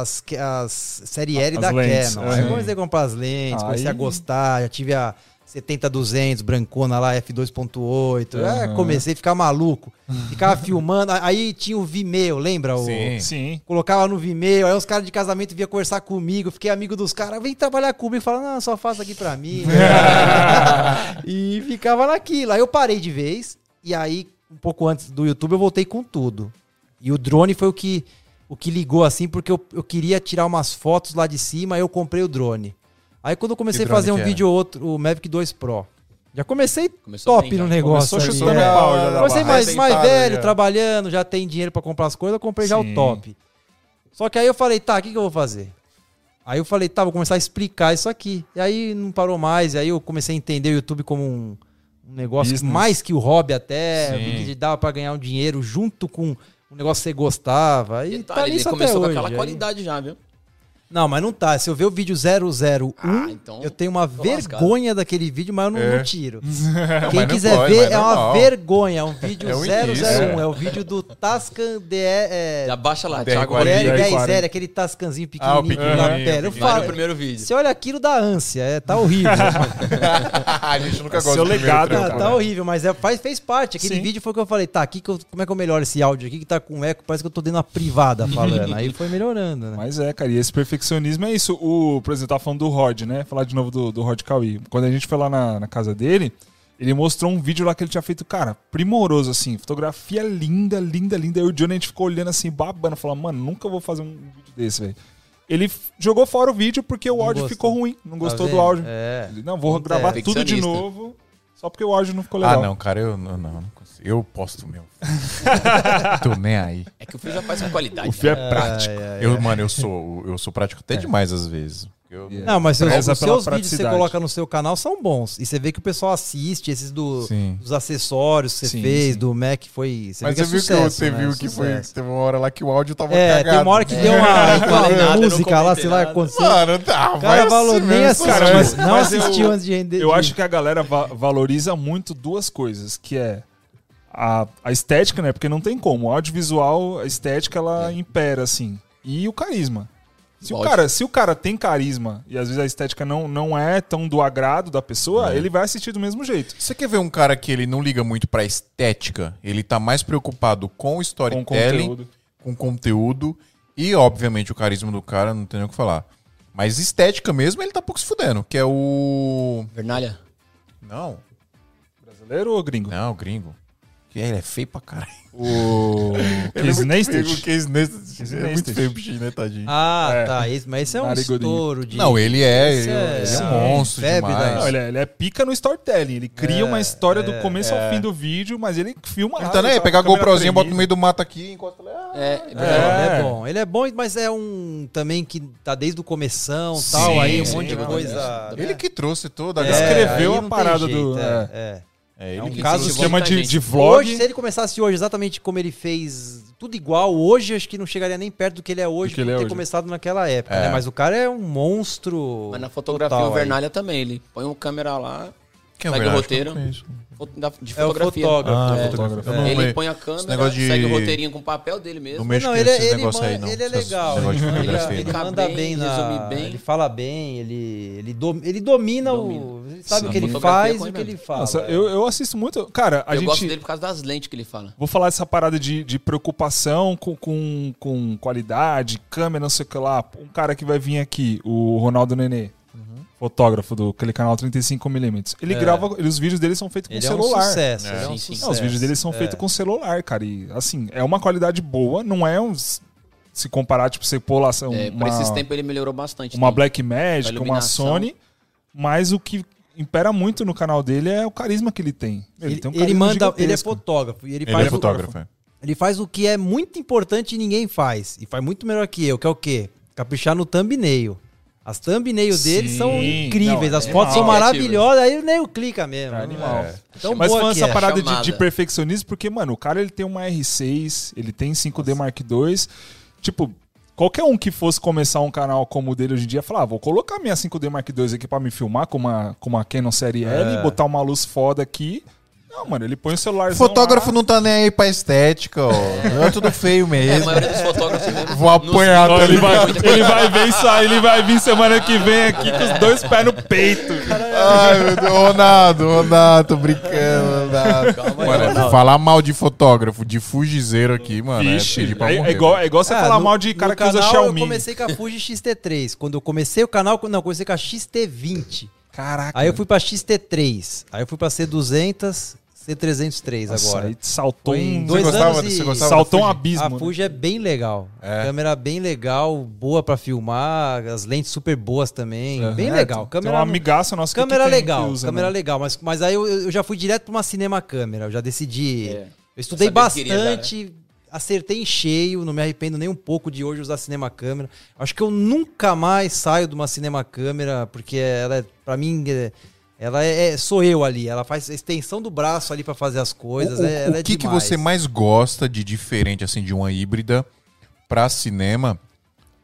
as, as série L As da lentes, Canon. Aí eu comecei a comprar as lentes, comecei a Aí- gostar. Já tive a 70-200 brancona lá, F2.8. É, Aham. comecei a ficar maluco. Ficava filmando. Aí tinha o Vimeo, lembra? O, Sim. Sim. Colocava no Vimeo, aí os caras de casamento vinham conversar comigo, fiquei amigo dos caras, vem trabalhar comigo, falando, não, só faça aqui pra mim. e ficava naquilo. Aí eu parei de vez, e aí, um pouco antes do YouTube, eu voltei com tudo. E o drone foi o que, o que ligou assim, porque eu, eu queria tirar umas fotos lá de cima, aí eu comprei o drone. Aí quando eu comecei a fazer um era? vídeo ou outro, o Mavic 2 Pro. Já comecei Começou top bem, no já. negócio. Começou ali. chutando É. pau, já raiva. mais, mais velho, já. trabalhando, já tem dinheiro pra comprar as coisas, eu comprei já o Sim. top. Só que aí eu falei, tá, o que, que eu vou fazer? Aí eu falei, tá, vou começar a explicar isso aqui. E aí não parou mais, e aí eu comecei a entender o YouTube como um, um negócio Business. mais que o hobby até, Sim. que dava pra ganhar um dinheiro junto com um negócio que você gostava. E tá Detalhe, ele nisso até começou com hoje. aquela Aí- qualidade já, viu? Não, mas não tá. Se eu ver o vídeo 001, Ah, então eu tenho uma vergonha daquele vídeo, mas eu não, É. não tiro. Não, Quem quiser pode, ver, é uma vergonha. É um vídeo É o 001. início, É. o vídeo do Tascan DE. É, Já baixa lá, DR40. Thiago. DR40. Rodrigues. DE 10 aquele Tascanzinho Ah, o pequenininho na pequenininho, pele. Eu falo, no primeiro vídeo. você olha aquilo da ânsia, é, tá horrível. a gente nunca Seu gosta primeiro legado, tá, cara. tá né? horrível, mas é, faz, fez parte. Aquele Sim. vídeo foi que eu falei, tá, aqui que eu- como é que eu melhoro esse áudio aqui que tá com eco? Parece que eu tô dentro da privada falando. Aí foi melhorando, né? Mas é, cara, e esse perfeccionismo é isso. O, por exemplo, tava falando do Rod, né? Falar de novo do, do Rod Cauê. Quando a gente foi lá na, na casa dele, ele mostrou um vídeo lá que ele tinha feito, cara, primoroso, assim. Fotografia linda, linda, linda. Aí o Johnny, a gente ficou olhando assim, babando, falando, mano, nunca vou fazer um vídeo desse, velho. Ele jogou fora o vídeo porque o Não áudio gostou. ficou ruim. Não Tá gostou do vendo? áudio. É. Ele, não, vou Acontece. gravar tudo de novo, só porque o áudio não ficou Ah, legal. não, cara, eu não, não, não consigo. Eu posto o meu. Tô nem aí. É que o Fio já faz com qualidade. O fio né? é prático. Eu, mano, eu sou, eu sou prático até demais às vezes. Eu-. Não, mas seus, os seus vídeos que você coloca no seu canal são bons. E você vê que o pessoal assiste, esses do, dos acessórios que você Sim, fez, sim. do Mac, foi. Você Mas você que é viu que, sucesso, você né? viu que foi. Teve uma hora lá que o áudio tava É, cagado. tem uma hora que É, deu uma, música lá, sei lá, aconteceu. Mano, tá, O cara falou, nem assistiu, cara, mas- não mas eu- assistiu antes de render. Eu acho que a galera va- valoriza muito duas coisas, que é a, a estética, né? Porque não tem como. O audiovisual, a estética, ela impera, assim. E o carisma. Se o, cara, se o cara tem carisma e às vezes a estética não, não é tão do agrado da pessoa, É. ele vai assistir do mesmo jeito. Você quer ver um cara que ele não liga muito pra estética? Ele tá mais preocupado com o Com storytelling, conteúdo. com conteúdo e, obviamente, o carisma do cara, não tem nem o que falar. Mas estética mesmo, ele tá pouco se fudendo, que é o... Vernalha. Não, Brasileiro ou gringo? não, gringo. Que ele é feio pra caralho. O é muito Neistat? feio, o Neistat. É muito feio o bichinho, né, tadinho? Ah, É. tá. Esse, mas esse é um Narigudo. estouro de. Não, ele é, ele, é- ele é um monstro demais. Não, ele, é, ele é pica no storytelling. Ele cria É, uma história do é, começo ao é. fim do vídeo, mas ele filma aí, com pegar a GoProzinha, bota no meio do mato aqui, encosta lá. É, É, ele é É. bom. Ele é bom, mas é um também que tá desde o começão Sim, tal, aí um sim, monte de coisa. é. Ele que trouxe toda a É, galera. escreveu a parada do- É, é. É ele É um que caso. Esquema de, de vlog. Hoje, se ele começasse hoje exatamente como ele fez, tudo igual, hoje acho que não chegaria nem perto do que ele é hoje Do que ele por é ter hoje. começado naquela época, É. né? Mas o cara é um monstro. Mas na fotografia total o aí. Vernalha também. Ele põe uma câmera lá, Quem é Segue o roteiro. Da- de É o fotografia. fotógrafo. Ah, É. fotógrafo. É. Ele põe a câmera, de- segue o roteirinho com o papel dele mesmo. Não Não, com ele, esses ele, man- aí, não. ele é legal. Ele, fotografia, ele não. Fica manda bem, na, bem. Ele fala bem, ele, ele, dom- ele domina, Domina. o. Sabe Sim. o que ele faz é e o que ele fala. Nossa, é. eu, eu assisto muito. Cara, a eu gente. gosto dele por causa das lentes que ele fala. Vou falar dessa parada de, de preocupação com, com, com qualidade, câmera, não sei o que lá. Um cara que vai vir aqui, o Ronaldo Nenê, fotógrafo do aquele canal 35mm. Ele É. grava, ele- os vídeos dele são feitos com Ele é um celular. sucesso. É. Ele é um sucesso. Não, os vídeos dele são É. feitos com celular, cara. E assim, é uma qualidade boa, não é um. Se comparar, tipo, você pôr lá É, uma, por esses tempos ele melhorou bastante. uma. Black Magic, uma. Sony, mas o que impera muito no canal dele é o carisma que ele tem. Ele, tem um ele carisma manda, ele é gigantesco. fotógrafo e ele, Ele faz é o- fotógrafo, é. Ele faz o que é muito importante e ninguém faz. E faz muito melhor que eu, que é o quê? Caprichar no thumbnail. As thumbnails dele Sim. são incríveis, Não, as é fotos são maravilhosas, aí nem o clica mesmo. É animal. É. Tão Mas boa falando essa é. parada de, de perfeccionismo, porque, mano, o cara ele tem uma R6, ele tem 5D Mark II. Tipo, qualquer um que fosse começar um canal como o dele hoje em dia, falar, ah, vou colocar minha 5D Mark II aqui pra me filmar com uma, com uma Canon Série L, É. botar uma luz foda aqui. Não, mano, ele põe o celular. O fotógrafo não tá nem aí pra estética, ó. É tudo feio É, a mesmo. maioria dos fotógrafos mesmo. Vou apanhar, nos- tá Ele vai, ele vai ver isso aí, ele vai vir semana que vem aqui com os dois pés no peito. Ai, meu Deus. Ronaldo, Ronaldo, tô brincando, Ronaldo. Calma aí, Mano, Ronaldo. falar mal de fotógrafo, de fugizeiro aqui, mano, Vixe, é pra é, morrer. é igual, é igual você Ah, falar no- mal de cara no que usa Xiaomi. Eu comecei com a Fuji X-T3. Quando eu comecei o canal, não, eu comecei com a XT20. Caraca. Aí eu fui pra XT3. Aí eu fui pra C200, C303 Nossa, agora. aí saltou Foi um... dois Você gostava- anos e... Saltou um abismo. A né? Fuji é bem legal. É. Câmera bem legal, boa pra filmar, as lentes super boas também. Uhum. Bem É, legal. Tem Câmera uma amigaça nossa que Câmera que tem, legal, que usa, câmera né? legal, mas, mas aí eu, eu já fui direto pra uma cinema câmera, eu já decidi. É. Eu estudei que queria já, né? bastante, acertei em cheio, não me arrependo nem um pouco de hoje usar cinema câmera. Acho que eu nunca mais saio de uma cinema câmera, porque ela é, pra mim, é- ela é, é- sou eu ali, ela faz extensão do braço ali pra fazer as coisas. O, o- é, ela o é que, que demais. você mais gosta de diferente, assim, de uma híbrida pra cinema?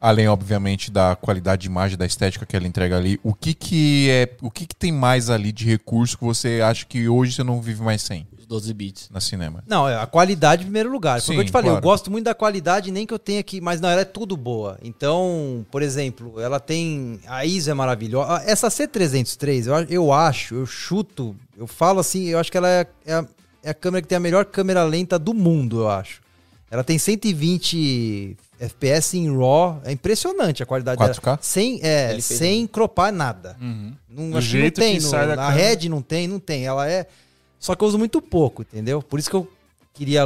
Além, obviamente, da qualidade de imagem, da estética que ela entrega ali. O que que é... O que que tem mais ali de recurso que você acha que hoje você não vive mais sem 12 bits. na cinema? Não, é a qualidade em primeiro lugar. Foi o que eu Sim, te falei, claro. eu gosto muito da qualidade, nem que eu tenha aqui, mas não, ela é tudo boa. Então, por exemplo, ela tem. A ISO é maravilhosa. Essa C303, eu, eu acho, eu chuto, eu falo assim, eu acho que ela é, é a, é a câmera que tem a melhor câmera lenta do mundo, eu acho. Ela tem 120 FPS em RAW, é impressionante a qualidade 4K? dela. Sem, é, sem cropar nada. Uhum. Não, Do acho que não jeito tem. que no- sai da na câmera. Red não tem, não tem. Ela é. Só que eu uso muito pouco, entendeu? Por isso que eu queria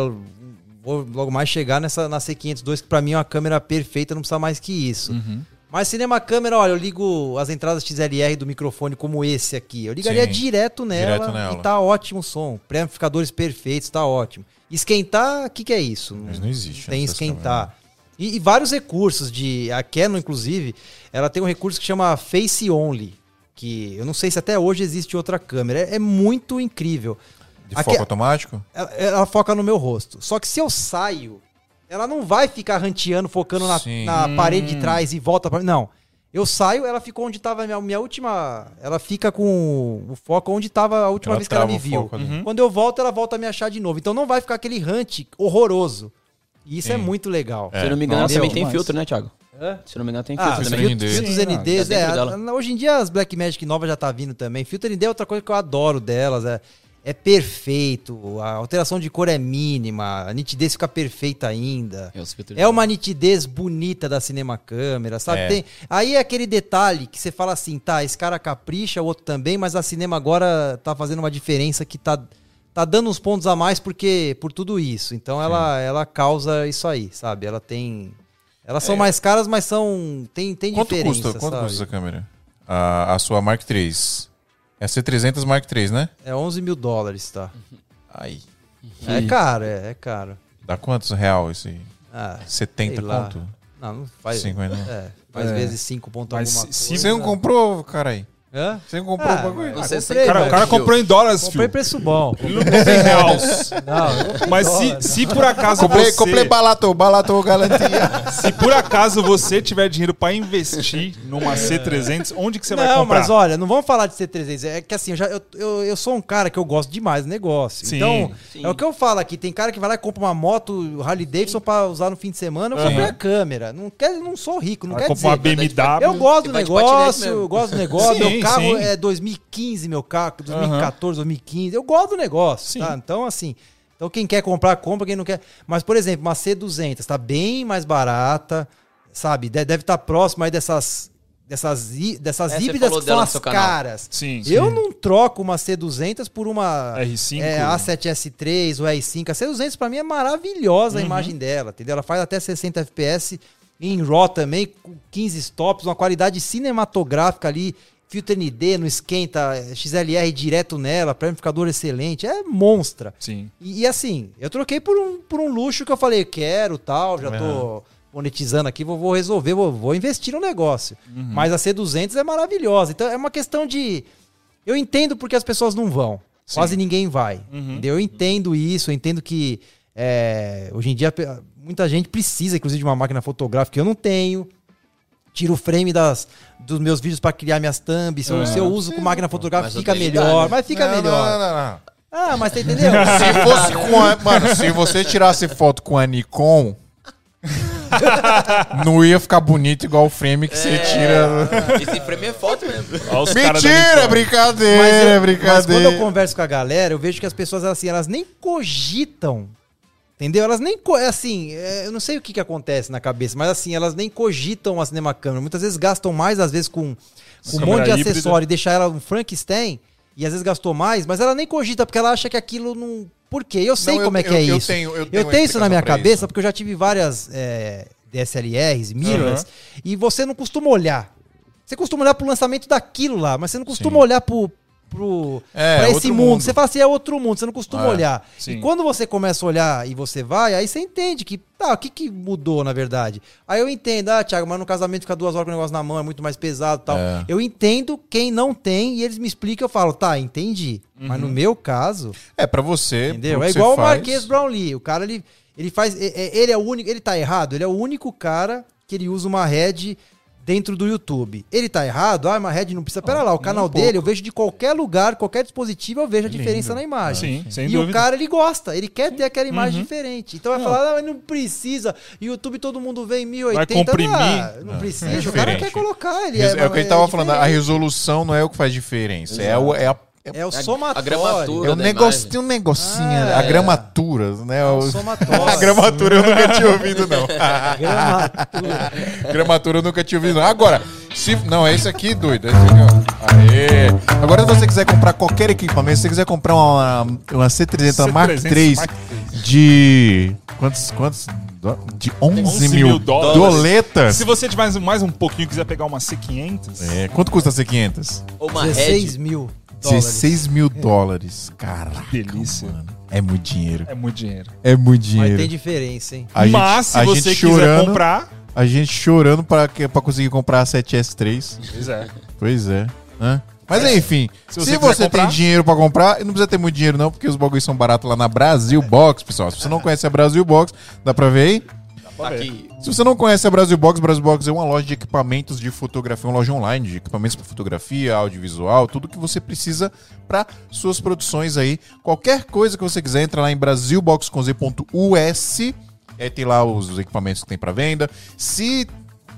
vou logo mais chegar nessa na C502, que pra mim é uma câmera perfeita, não precisa mais que isso. Uhum. Mas cinema câmera, olha, eu ligo as entradas XLR do microfone como esse aqui. Eu ligaria Sim, direto nela, direto nela. e tá ótimo o som. Pré-amplificadores perfeitos, tá ótimo. Esquentar, o que, que é isso? Mas não existe. Tem essas esquentar. E, e vários recursos de. A Canon, inclusive, ela tem um recurso que chama Face Only. Que eu não sei se até hoje existe outra câmera. É, é muito incrível. De Aqui- foco automático? Ela, ela foca no meu rosto. Só que se eu saio, ela não vai ficar ranteando, focando na, na Hum. parede de trás e volta pra. Não. Eu saio, ela ficou onde tava a minha, minha última. Ela fica com o foco onde tava a última Ela vez que ela me viu. Uhum. Quando eu volto, ela volta a me achar de novo. Então não vai ficar aquele hunt horroroso. E isso é Sim. muito legal. É. Se eu não me engano, ela Nossa, também é tem filtro, né, Thiago? Hã? Se não me engano, tem Ah, filtro filtro também. ND. filtros Sim, NDs, tá é, dela. hoje em dia as Blackmagic novas já tá vindo também. Filtro ND é outra coisa que eu adoro delas, é, é perfeito, a alteração de cor é mínima, a nitidez fica perfeita ainda. É, filtros É uma nitidez bonita da cinema câmera, sabe? É. Tem, aí é aquele detalhe que você fala assim, tá, esse cara capricha, o outro também, mas a cinema agora tá fazendo uma diferença que tá, tá dando uns pontos a mais porque por tudo isso. Então ela, ela causa isso aí, sabe? Ela tem elas são mais caras, mas são tem tem É. Quanto diferença, custa? Quanto sabe? custa essa câmera? A, a sua Mark III. É a C300 Mark III, né? É 11 mil dólares, tá? Aí. É caro, é, é caro. Dá quantos real esse aí? Ah, 70 sei lá. conto? não, não faz. 50. É, faz É. vezes 5 ponto Mas alguma se- se coisa. Você não comprou, cara aí? Hã? Você não comprou Ah, o bagulho? Você comprei, Cara, o cara comprou em dólares, Comprei filho. preço bom. Ele não comprou em reais. Não, Mas dólar, se, se por acaso Comprei, você... comprei balato, balato galantia. Se por acaso você tiver dinheiro pra investir numa C300, onde que você vai não, comprar? mas olha, não vamos falar de C300. É que assim, eu, já, eu, eu, eu sou um cara que eu gosto demais do negócio. Sim, então, sim. é o que eu falo aqui. Tem cara que vai lá e compra uma moto Harley Davidson pra usar no fim de semana. Eu comprei a câmera. Não, quer, não sou rico, não Vai quer dizer. uma BMW. Eu gosto do vai negócio, eu gosto do negócio. Carro sim. é 2015, meu carro, 2014, 2015. Eu gosto do negócio, Sim. tá? Então, assim, então quem quer comprar, compra, quem não quer. Mas, por exemplo, uma C200 tá bem mais barata, sabe? De- Deve estar próximo aí dessas, dessas, dessas É, híbridas que são as caras. Sim, Eu sim. não troco uma C200 por uma R5. é, A7S3 ou R5. A C200 pra mim é maravilhosa a imagem dela, entendeu? Ela faz até 60 FPS em RAW também, com 15 stops, uma qualidade cinematográfica ali filtro ND, não esquenta, XLR direto nela, pré-amplificador excelente, é monstra. Sim. E, e assim, eu troquei por um, por um luxo que eu falei, quero, tal, já tô monetizando aqui, vou, vou resolver, vou, vou investir no negócio. Mas a C200 é maravilhosa. Então é uma questão de... Eu entendo porque as pessoas não vão. Quase ninguém vai. entendeu? Eu entendo isso, eu entendo que é, hoje em dia muita gente precisa, inclusive, de uma máquina fotográfica que eu não tenho. Tiro o frame das, dos meus vídeos para criar minhas thumbs. Se eu- se eu uso com máquina fotográfica, fica melhor. Mas fica Não, melhor. não, não, não, não. Ah, mas você entendeu? Se fosse com a. Mano, se você tirasse foto com a Nikon. não ia ficar bonito igual o frame que você tira. Esse frame é foto mesmo. Mentira, brincadeira, Mas, eu- mas quando eu brincadeira. converso com a galera, eu vejo que as pessoas, assim, elas nem cogitam. Entendeu? Elas nem. é Assim, é, eu não sei o que, que acontece na cabeça, mas assim, elas nem cogitam a cinema câmera. Muitas vezes gastam mais, às vezes, com, com um monte de híbrida. acessório e deixar ela um Frankenstein. E às vezes gastou mais, mas ela nem cogita, porque ela acha que aquilo não. Por quê? Eu sei Não, como eu- é que eu- é eu isso. tenho- eu tenho tenho isso na minha cabeça, isso. porque eu já tive várias é, DSLRs, mirrorless, e você não costuma olhar. Você costuma olhar pro lançamento daquilo lá, mas você não costuma Sim. olhar pro, pro, É, pra esse outro mundo. mundo. Você fala assim, é outro mundo, você não costuma É, olhar. sim. E quando você começa a olhar e você vai, aí você entende que, tá, o que, que mudou na verdade? Aí eu entendo, ah, Thiago, mas no casamento ficar duas horas com o negócio na mão é muito mais pesado tal. É. Eu entendo quem não tem e eles me explicam, eu falo, tá, entendi. Mas no meu caso, É, pra você. Entendeu? É igual o. Marquês Brownlee. O cara, ele, ele faz. é- é- Ele é o único. Ele tá errado? Ele é o único cara que ele usa uma head dentro do YouTube. Ele tá errado? Ah, uma head não precisa. Pera lá, o canal um dele, eu vejo de qualquer lugar, qualquer dispositivo, eu vejo a diferença na imagem. Sim, sem e dúvida. o cara, ele gosta, ele quer ter aquela imagem diferente. Então vai Não. falar, ah, mas não precisa. YouTube todo mundo vê em 1080. Vai comprimir. Ah, não precisa. é o cara quer colocar. Ele É, o que ele tava falando, a resolução não é o que faz diferença. É, o, é a. É o a somatório. gramatura. É o imagem. tem um negocinho, Ah, a é. gramatura, né? É o O- somatório. a gramatura eu nunca tinha ouvido, não. Gramatura. gramatura eu nunca tinha ouvido, não. Agora, se. Não, é esse aqui, doido. Esse aqui, ó. Aê! Agora, se você quiser comprar qualquer equipamento, se você quiser comprar uma, uma C300 Mark C300 III Mark de. Quantos? Quantos? De 11, 11 mil, mil dólares. doletas. Se você tiver mais, mais um pouquinho e quiser pegar uma C500, É, quanto custa a C500? Ou uma 16 head. mil dólares. 16 mil dólares. Caraca. delícia. Mano, é muito dinheiro. É muito dinheiro. É muito Mas dinheiro. tem diferença, hein? A Mas gente- a se gente você quiser chorando- comprar, A gente chorando pra, que- pra conseguir comprar a 7S3. pois é. Pois é. Hã? Mas enfim, se Se você, você quiser tem comprar- dinheiro pra comprar, e não precisa ter muito dinheiro não, porque os bagulhos são baratos lá na Brasil Box, pessoal. Se você não conhece a Brasil Box, dá pra ver aí? Tá aqui. Se você não conhece a Brasil Box, Brasil Box é uma loja de equipamentos de fotografia, uma loja online de equipamentos para fotografia, audiovisual, tudo que você precisa para suas produções aí. Qualquer coisa que você quiser, entra lá em brasilboxconz.us. E aí tem lá os equipamentos que tem para venda. Se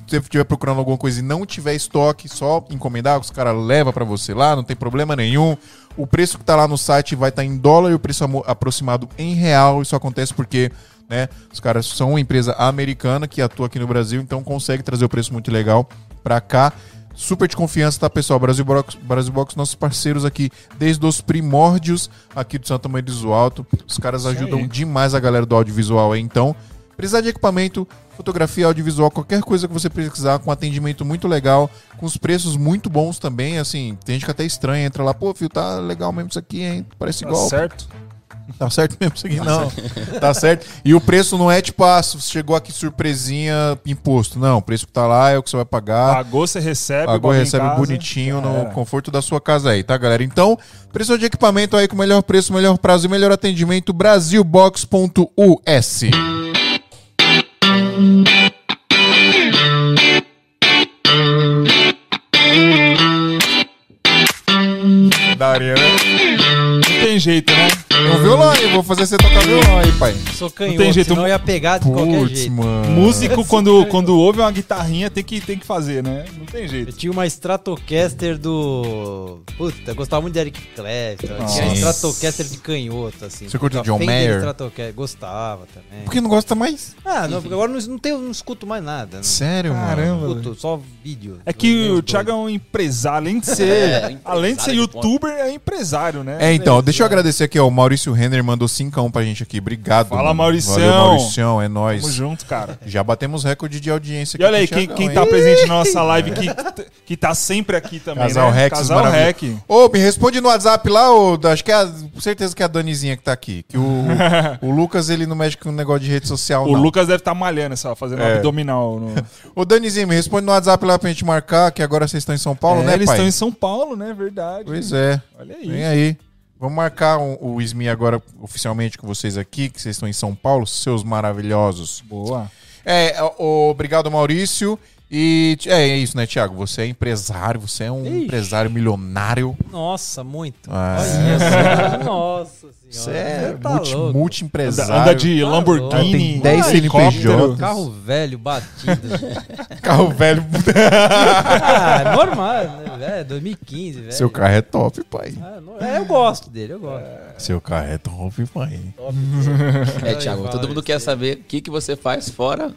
você estiver procurando alguma coisa e não tiver estoque, só encomendar, os caras levam para você lá, não tem problema nenhum. O preço que tá lá no site vai estar em dólar e o preço aproximado em real. Isso acontece porque né, os caras são uma empresa americana que atua aqui no Brasil, então consegue trazer o preço muito legal para cá. Super de confiança, tá, pessoal? Brasil Box, Brasil Box, nossos parceiros aqui desde os primórdios aqui do Santa Maria do Alto. Os caras Isso ajudam aí. demais a galera do audiovisual aí, então. Precisar de equipamento, fotografia, audiovisual, qualquer coisa que você precisar, com atendimento muito legal, com os preços muito bons também, assim, tem gente que até estranha, entra lá, pô, filho, tá legal mesmo isso aqui, hein? Parece Tá igual. certo? Tá certo mesmo isso aqui, não. Tá certo. E o preço não é tipo, ah, chegou aqui surpresinha, imposto. Não, o preço que tá lá é o que você vai pagar. Pagou, você recebe. Pagou, recebe casa, bonitinho no conforto da sua casa aí, tá, galera? Então, preço de equipamento aí com melhor preço, melhor prazo e melhor atendimento, brasilbox.us. Daria, né? Não tem jeito, né? É um violão aí, vou fazer você tocar violão aí, pai. Sou canhoto, tem jeito, senão eu ia pegar de qualquer jeito. mano. Músico, quando, quando ouve uma guitarrinha, tem que, tem que fazer, né? Não tem Eu jeito. tinha uma Stratocaster do... Puta, eu gostava muito de Eric Clapton. Eu Tinha. Stratocaster de canhoto, assim. Você curte o John Mayer? Stratocaster. Gostava também. Por que não gosta mais? Ah, não, porque agora não, não, tenho, não escuto mais nada. Não, Sério, Caramba. mano. escuto só vídeo. É que o Thiago é um empresário, além de ser, É, além de ser de youtuber, é empresário, né? É, então, deixa eu agradecer aqui ao Mauri Maurício Renner mandou 5 pra gente aqui. Obrigado. Fala. Mauricião. Valeu, Mauricião. É nóis. Tamo junto, cara. Já batemos recorde de audiência aqui. E olha aí, quem, Thiagão, quem hein? tá presente na nossa live, que, que tá sempre aqui também, Casal né? Rex, Casal. Rec. Ô, me responde no WhatsApp lá, ô, acho que é a, com certeza que é a Danizinha que tá aqui. Que o, o Lucas, ele não mexe com negócio de rede social, O não. Lucas deve estar malhando, só, fazendo É. abdominal. No... Ô, Danizinha, me responde no WhatsApp lá pra gente marcar, que agora vocês estão em São Paulo, É, né, eles pai? estão em São Paulo, né? Verdade. Pois é. Olha aí. Vem aí. Vamos marcar um- o SMI agora oficialmente com vocês aqui, que vocês estão em São Paulo, seus maravilhosos. Boa. É, obrigado, Maurício. E é, é isso, né, Thiago? Você é empresário, você é um Ixi. empresário milionário. Nossa, muito. Ah. Olha só. Nossa Você senhora. é Você tá multi, multi-empresário. Anda, anda de Tá Lamborghini, Tem 10 helicóptero. CNPJ. Carro velho, batido. carro velho. ah, é normal, né? É, 2015, velho. Seu carro é top, pai. Ah, no- é, eu gosto dele, eu gosto. Seu carro é top, pai. É, Ai, Thiago, todo mundo quer saber o que, que você faz fora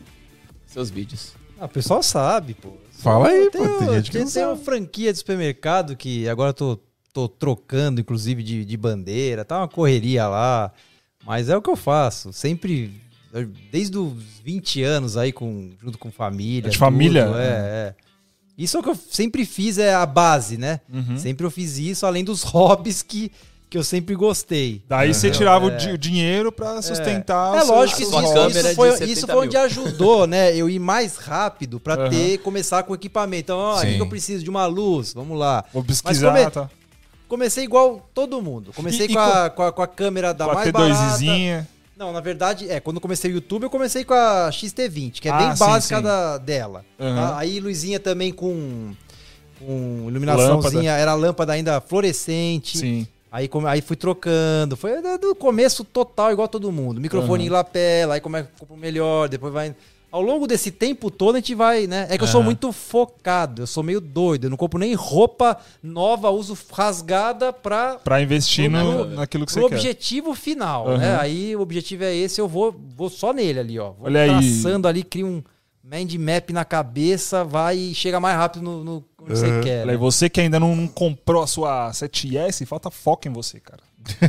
seus vídeos. Ah, o pessoal sabe, pô. Fala aí, Tem pô. Tem gente que tem, não tem uma sabe. franquia de supermercado que agora eu tô, tô trocando, inclusive, de, de bandeira. Tá uma correria lá. Mas é o que eu faço. Sempre, desde os 20 anos aí, com, junto com família. De família? tudo, é, é. Isso é o que eu sempre fiz, é a base, né? Uhum. Sempre eu fiz isso, além dos hobbies que, que eu sempre gostei. Daí você Entendeu? tirava o É. di- o dinheiro pra sustentar É os lógico que isso, sua isso, foi, 70 isso foi onde ajudou, né? Eu ir mais rápido pra Aham. ter começar com o equipamento. Então, ó, o que eu preciso de uma luz? Vamos lá. Vou pesquisar, come- tá? Comecei igual todo mundo. Comecei E- e com, a, com, a, com a câmera da Com a mais barata. T2zinha. Não, na verdade, é, quando eu comecei o YouTube, eu comecei com a XT20, que é Ah, bem sim, básica sim. Da, dela. Tá? Aí Luizinha também com, com iluminaçãozinha, era lâmpada ainda fluorescente. Sim. Aí, aí fui trocando. Foi do- começo total, igual todo mundo. Microfone Uhum. em lapela, aí como é que o melhor, depois vai. Ao longo desse tempo todo a gente vai, né? É que eu sou muito focado, eu sou meio doido. Eu não compro nem roupa nova, uso rasgada pra, Pra investir no, Pro- naquilo que você quer. objetivo final, Aham. né? Aí o objetivo é esse, eu vou, vou só nele ali, ó. Vou Olha aí. traçando ali, cria um mind map na cabeça, vai e chega mais rápido no, no onde você quer. Né? você que ainda não, não comprou a sua 7S, falta foco em você, cara.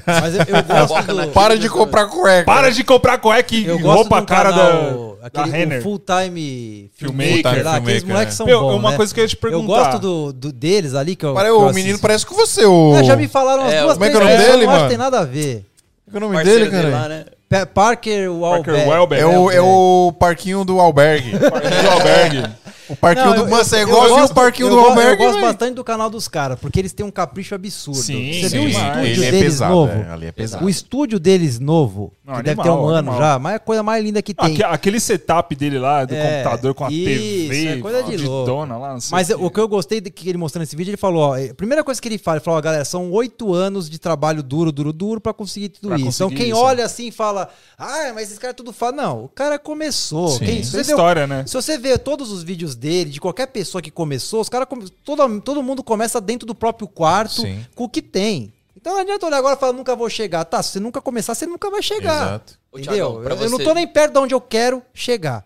Mas eu, eu gosto do... Para de comprar cueca. Para de comprar cueca e Eu gosto roupa cara canal, da, aquele da Renner. full time Filmmaker, filmmaker lá, aqueles moleques é. são Meu, bons, uma né? coisa que eu ia te perguntar. Eu gosto do, do- deles ali que eu, Para, que eu o assisto. menino parece com você, o. Ah, já me falaram umas É, duas, como é que é o nome dele, eu acho que mano? tem nada a ver. Qual é o nome Parceiro dele, dele cara? lá, né? Pa- Parker Parker Wahlberg. Welber. É o, é o parquinho do albergue. do albergue. O parquinho Não, do. você é igualzinho o parquinho do albergue. Eu gosto bastante do canal dos caras, porque eles têm um capricho absurdo. Sim, Você sim, viu o estúdio ele é deles pesado, novo? é, ali é pesado. O estúdio deles novo, Não, que deve animal, ter um ano animal. já, mas é a coisa mais linda que tem. Aque- Aquele setup dele lá, do É, computador com a isso, TV, é coisa de louco. dona lá, não sei Mas o que eu gostei de que ele mostrou nesse vídeo, ele falou, ó, a primeira coisa que ele fala, ele falou, ó, galera, são oito anos de trabalho duro, duro, duro pra conseguir tudo Pra isso. Então conseguir quem isso. olha assim e fala, ah, mas esse cara tudo fala, não, o cara começou. Sim. Quem, é você história, né? Se você vê todos os vídeos dele, de qualquer pessoa que começou, os caras, todo, todo mundo começa dentro do próprio quarto Sim. com o que tem. Então não adianta olhar agora e falar, nunca vou chegar. Tá, se você nunca começar, você nunca vai chegar. Exato. Ô, Entendeu? Thiagão, pra eu, eu não você- tô nem perto de onde eu quero chegar.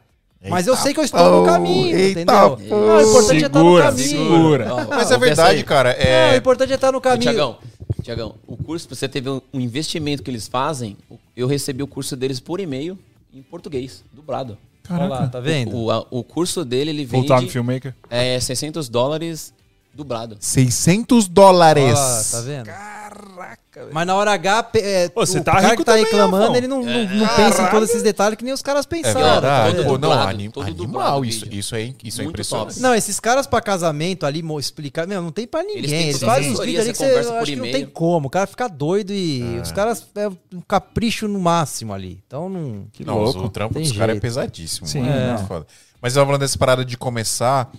Mas eu sei que eu estou no caminho, eita entendeu? pô. Não, o importante é estar no Segura, caminho. segura. Mas é verdade, cara. Não, o É. importante é estar no Ô, caminho. Tiagão, Tiagão, o curso, você teve um investimento que eles fazem, eu recebi o curso deles por e-mail em português, dublado. Olha lá, tá vendo? O, a- o curso dele, ele Full time vende filmmaker. é, 600 dólares dublado. 600 dólares. Tá vendo? Caraca, velho. Mas na hora H, é, Ô, você o tá cara rico que tá também, reclamando, ele não, não, não pensa em todos esses detalhes que nem os caras É pensaram. Ó, verdade. todo Pô, não, dublado, anim- todo animal. dublado Isso, vídeo. isso é, isso é Muito impressionante. top. Não, esses caras pra casamento ali, mo- explicar, meu, não tem pra ninguém. Eles têm fazem uns vídeos ali que você você conversa acha que não e-mail. tem como. O cara fica doido e os caras é um capricho no máximo ali. Então não. Que Não, louco. o trampo Tem dos caras é jeito. pesadíssimo. Sim, mano. É é. muito foda. Mas eu tava falando dessa parada de começar.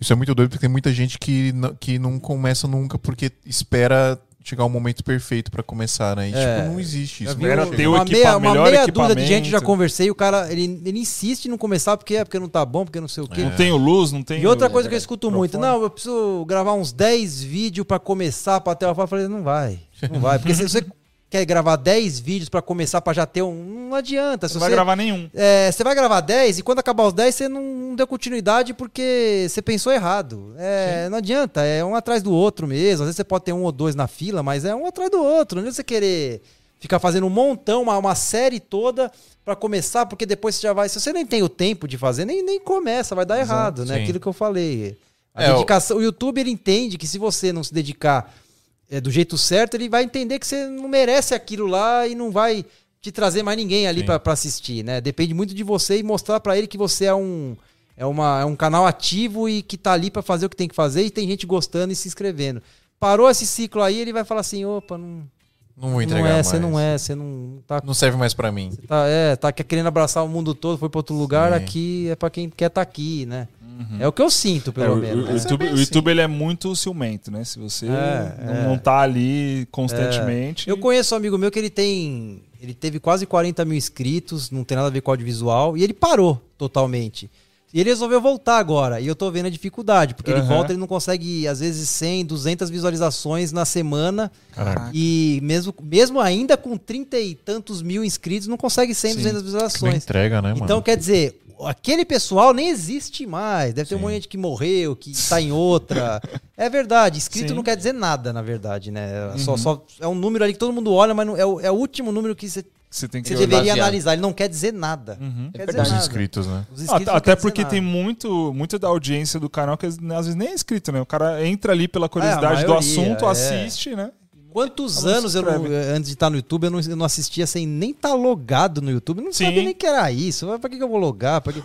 Isso é muito doido porque tem muita gente que, não- que não começa nunca porque espera chegar o momento perfeito pra começar, né? E, É. tipo, não existe isso. Já vi não Era chega. ter o uma meia, uma meia dúzia de gente já conversei, o cara ele, ele insiste em não começar porque é porque não tá bom, porque não sei o quê. Não tem o luz, não tem E outra coisa que eu escuto muito, microfone. não, eu preciso gravar uns 10 vídeos pra começar, pra ter uma foto. Eu falei, não vai, não vai. Porque se você quer gravar 10 vídeos pra começar, pra já ter um. Não adianta. Se Não você, vai gravar nenhum. é, você vai gravar 10 e quando acabar os 10 você não, deu continuidade porque você pensou errado. É, não adianta, é um atrás do outro mesmo. Às vezes você pode ter um ou dois na fila, mas é um atrás do outro. Não adianta você querer ficar fazendo um montão, uma, uma série toda pra começar, porque depois você já vai. Se você nem tem o tempo de fazer, nem, nem começa, vai dar errado, né? sim. Aquilo que eu falei. A É, o- dedicação, o YouTube ele entende que se você não se dedicar é, do jeito certo, ele vai entender que você não merece aquilo lá e não vai te trazer mais ninguém ali pra assistir, né? Depende muito de você e mostrar pra ele que você é um é, uma, é um canal ativo e que tá ali pra fazer o que tem que fazer e tem gente gostando e se inscrevendo. Parou esse ciclo aí, ele vai falar assim, opa, não, Não vou não entregar é, mais. você não é, você não tá, Não serve mais pra mim. tá, é, tá querendo abraçar o mundo todo, foi pra outro lugar, Sim. aqui é pra quem quer tá aqui, né? É o que eu sinto, pelo É, o, menos. o né? YouTube, bem o YouTube, ele é muito ciumento, né? Se você É, não, é. tá ali constantemente. Eu conheço um amigo meu que ele tem. Ele teve quase 40 mil inscritos, não tem nada a ver com audiovisual, e ele parou totalmente. E ele resolveu voltar agora, e eu tô vendo a dificuldade, porque ele Aham. volta, ele não consegue, às vezes, 100, 200 visualizações na semana, Caraca. e mesmo, mesmo ainda com 30 e tantos mil inscritos, não consegue 100, Sim. 200 Não visualizações. entrega, né, mano? Então, quer dizer, aquele pessoal nem existe mais. Deve ter um Sim. monte de gente que morreu, que tá em outra. É verdade, inscrito Sim. não quer dizer nada, na verdade, né? Só, só é um número ali que todo mundo olha, mas não, é, o, é o último número que você, Você tem que você deveria Baseado. analisar. Ele não quer dizer nada. Uhum. Não quer É dizer. Os nada. inscritos, né? Os inscritos Até, até quer porque tem muito, muito da audiência do canal que às vezes nem é inscrito, né? O cara entra ali pela curiosidade do maioria, assunto, é. assiste, né? Quantos anos eu não- antes de estar no YouTube eu não, eu não assistia sem nem estar logado no YouTube? Não Sim. sabia nem que era isso. Pra que, que eu vou logar? Pra que...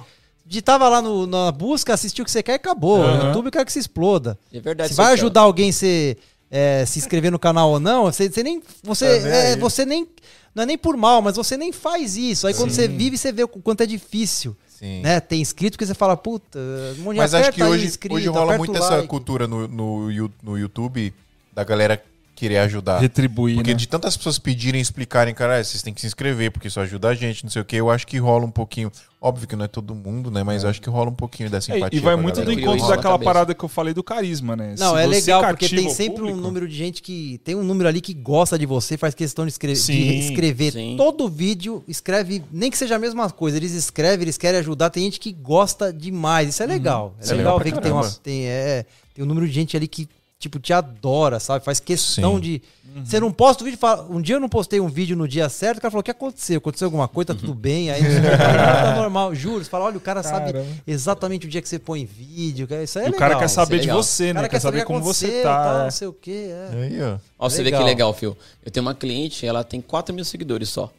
Digitava lá no- na busca, assistiu o que você quer e acabou. Aham. No YouTube eu quero que se exploda. É verdade. Se vai ajudar alguém se, é, se inscrever no canal ou não, você, você nem. Você, Tá é, você nem. Não é nem por mal, mas você nem faz isso. Aí quando você vive, você vê o quanto é difícil. Sim. Né? Tem inscrito que você fala, puta, um monte de Mas acho que hoje, inscrito, hoje rola muito o essa like. cultura no, no, no YouTube da galera querer ajudar. Retribuir, Porque né? de tantas pessoas pedirem, explicarem, cara, ah, vocês têm que se inscrever, porque isso ajuda a gente, não sei o que, eu acho que rola um pouquinho. Óbvio que não é todo mundo, né? Mas eu acho que rola um pouquinho dessa É, empatia. e vai muito do encontro daquela parada que eu falei do carisma, né? Não, Se é legal, porque tem sempre um público- número de gente que. Tem um número ali que gosta de você, faz questão de, escre- de Sim, escrever sim. todo vídeo, escreve, nem que seja a mesma coisa, eles escrevem, eles querem ajudar. Tem gente que gosta demais. Isso é legal. É Isso é legal legal ver que tem, uma, tem, é, tem um número de gente ali que, tipo, te adora, sabe? Faz questão Sim. de. Você não posta o vídeo, fala, um dia eu não postei um vídeo no dia certo, o cara falou: o que aconteceu? Aconteceu alguma coisa? Tá tudo bem? Aí você fala, tá normal, juro. Você fala, olha, o cara sabe Caramba. exatamente o dia que você põe vídeo. Isso aí é E o legal. cara quer saber é de você, O cara né? Quer saber o que como você tá. tal, é. não sei o quê. é. Aí, ó. Ó, você vê que legal, Fio. Eu tenho uma cliente, ela tem 4 mil seguidores só.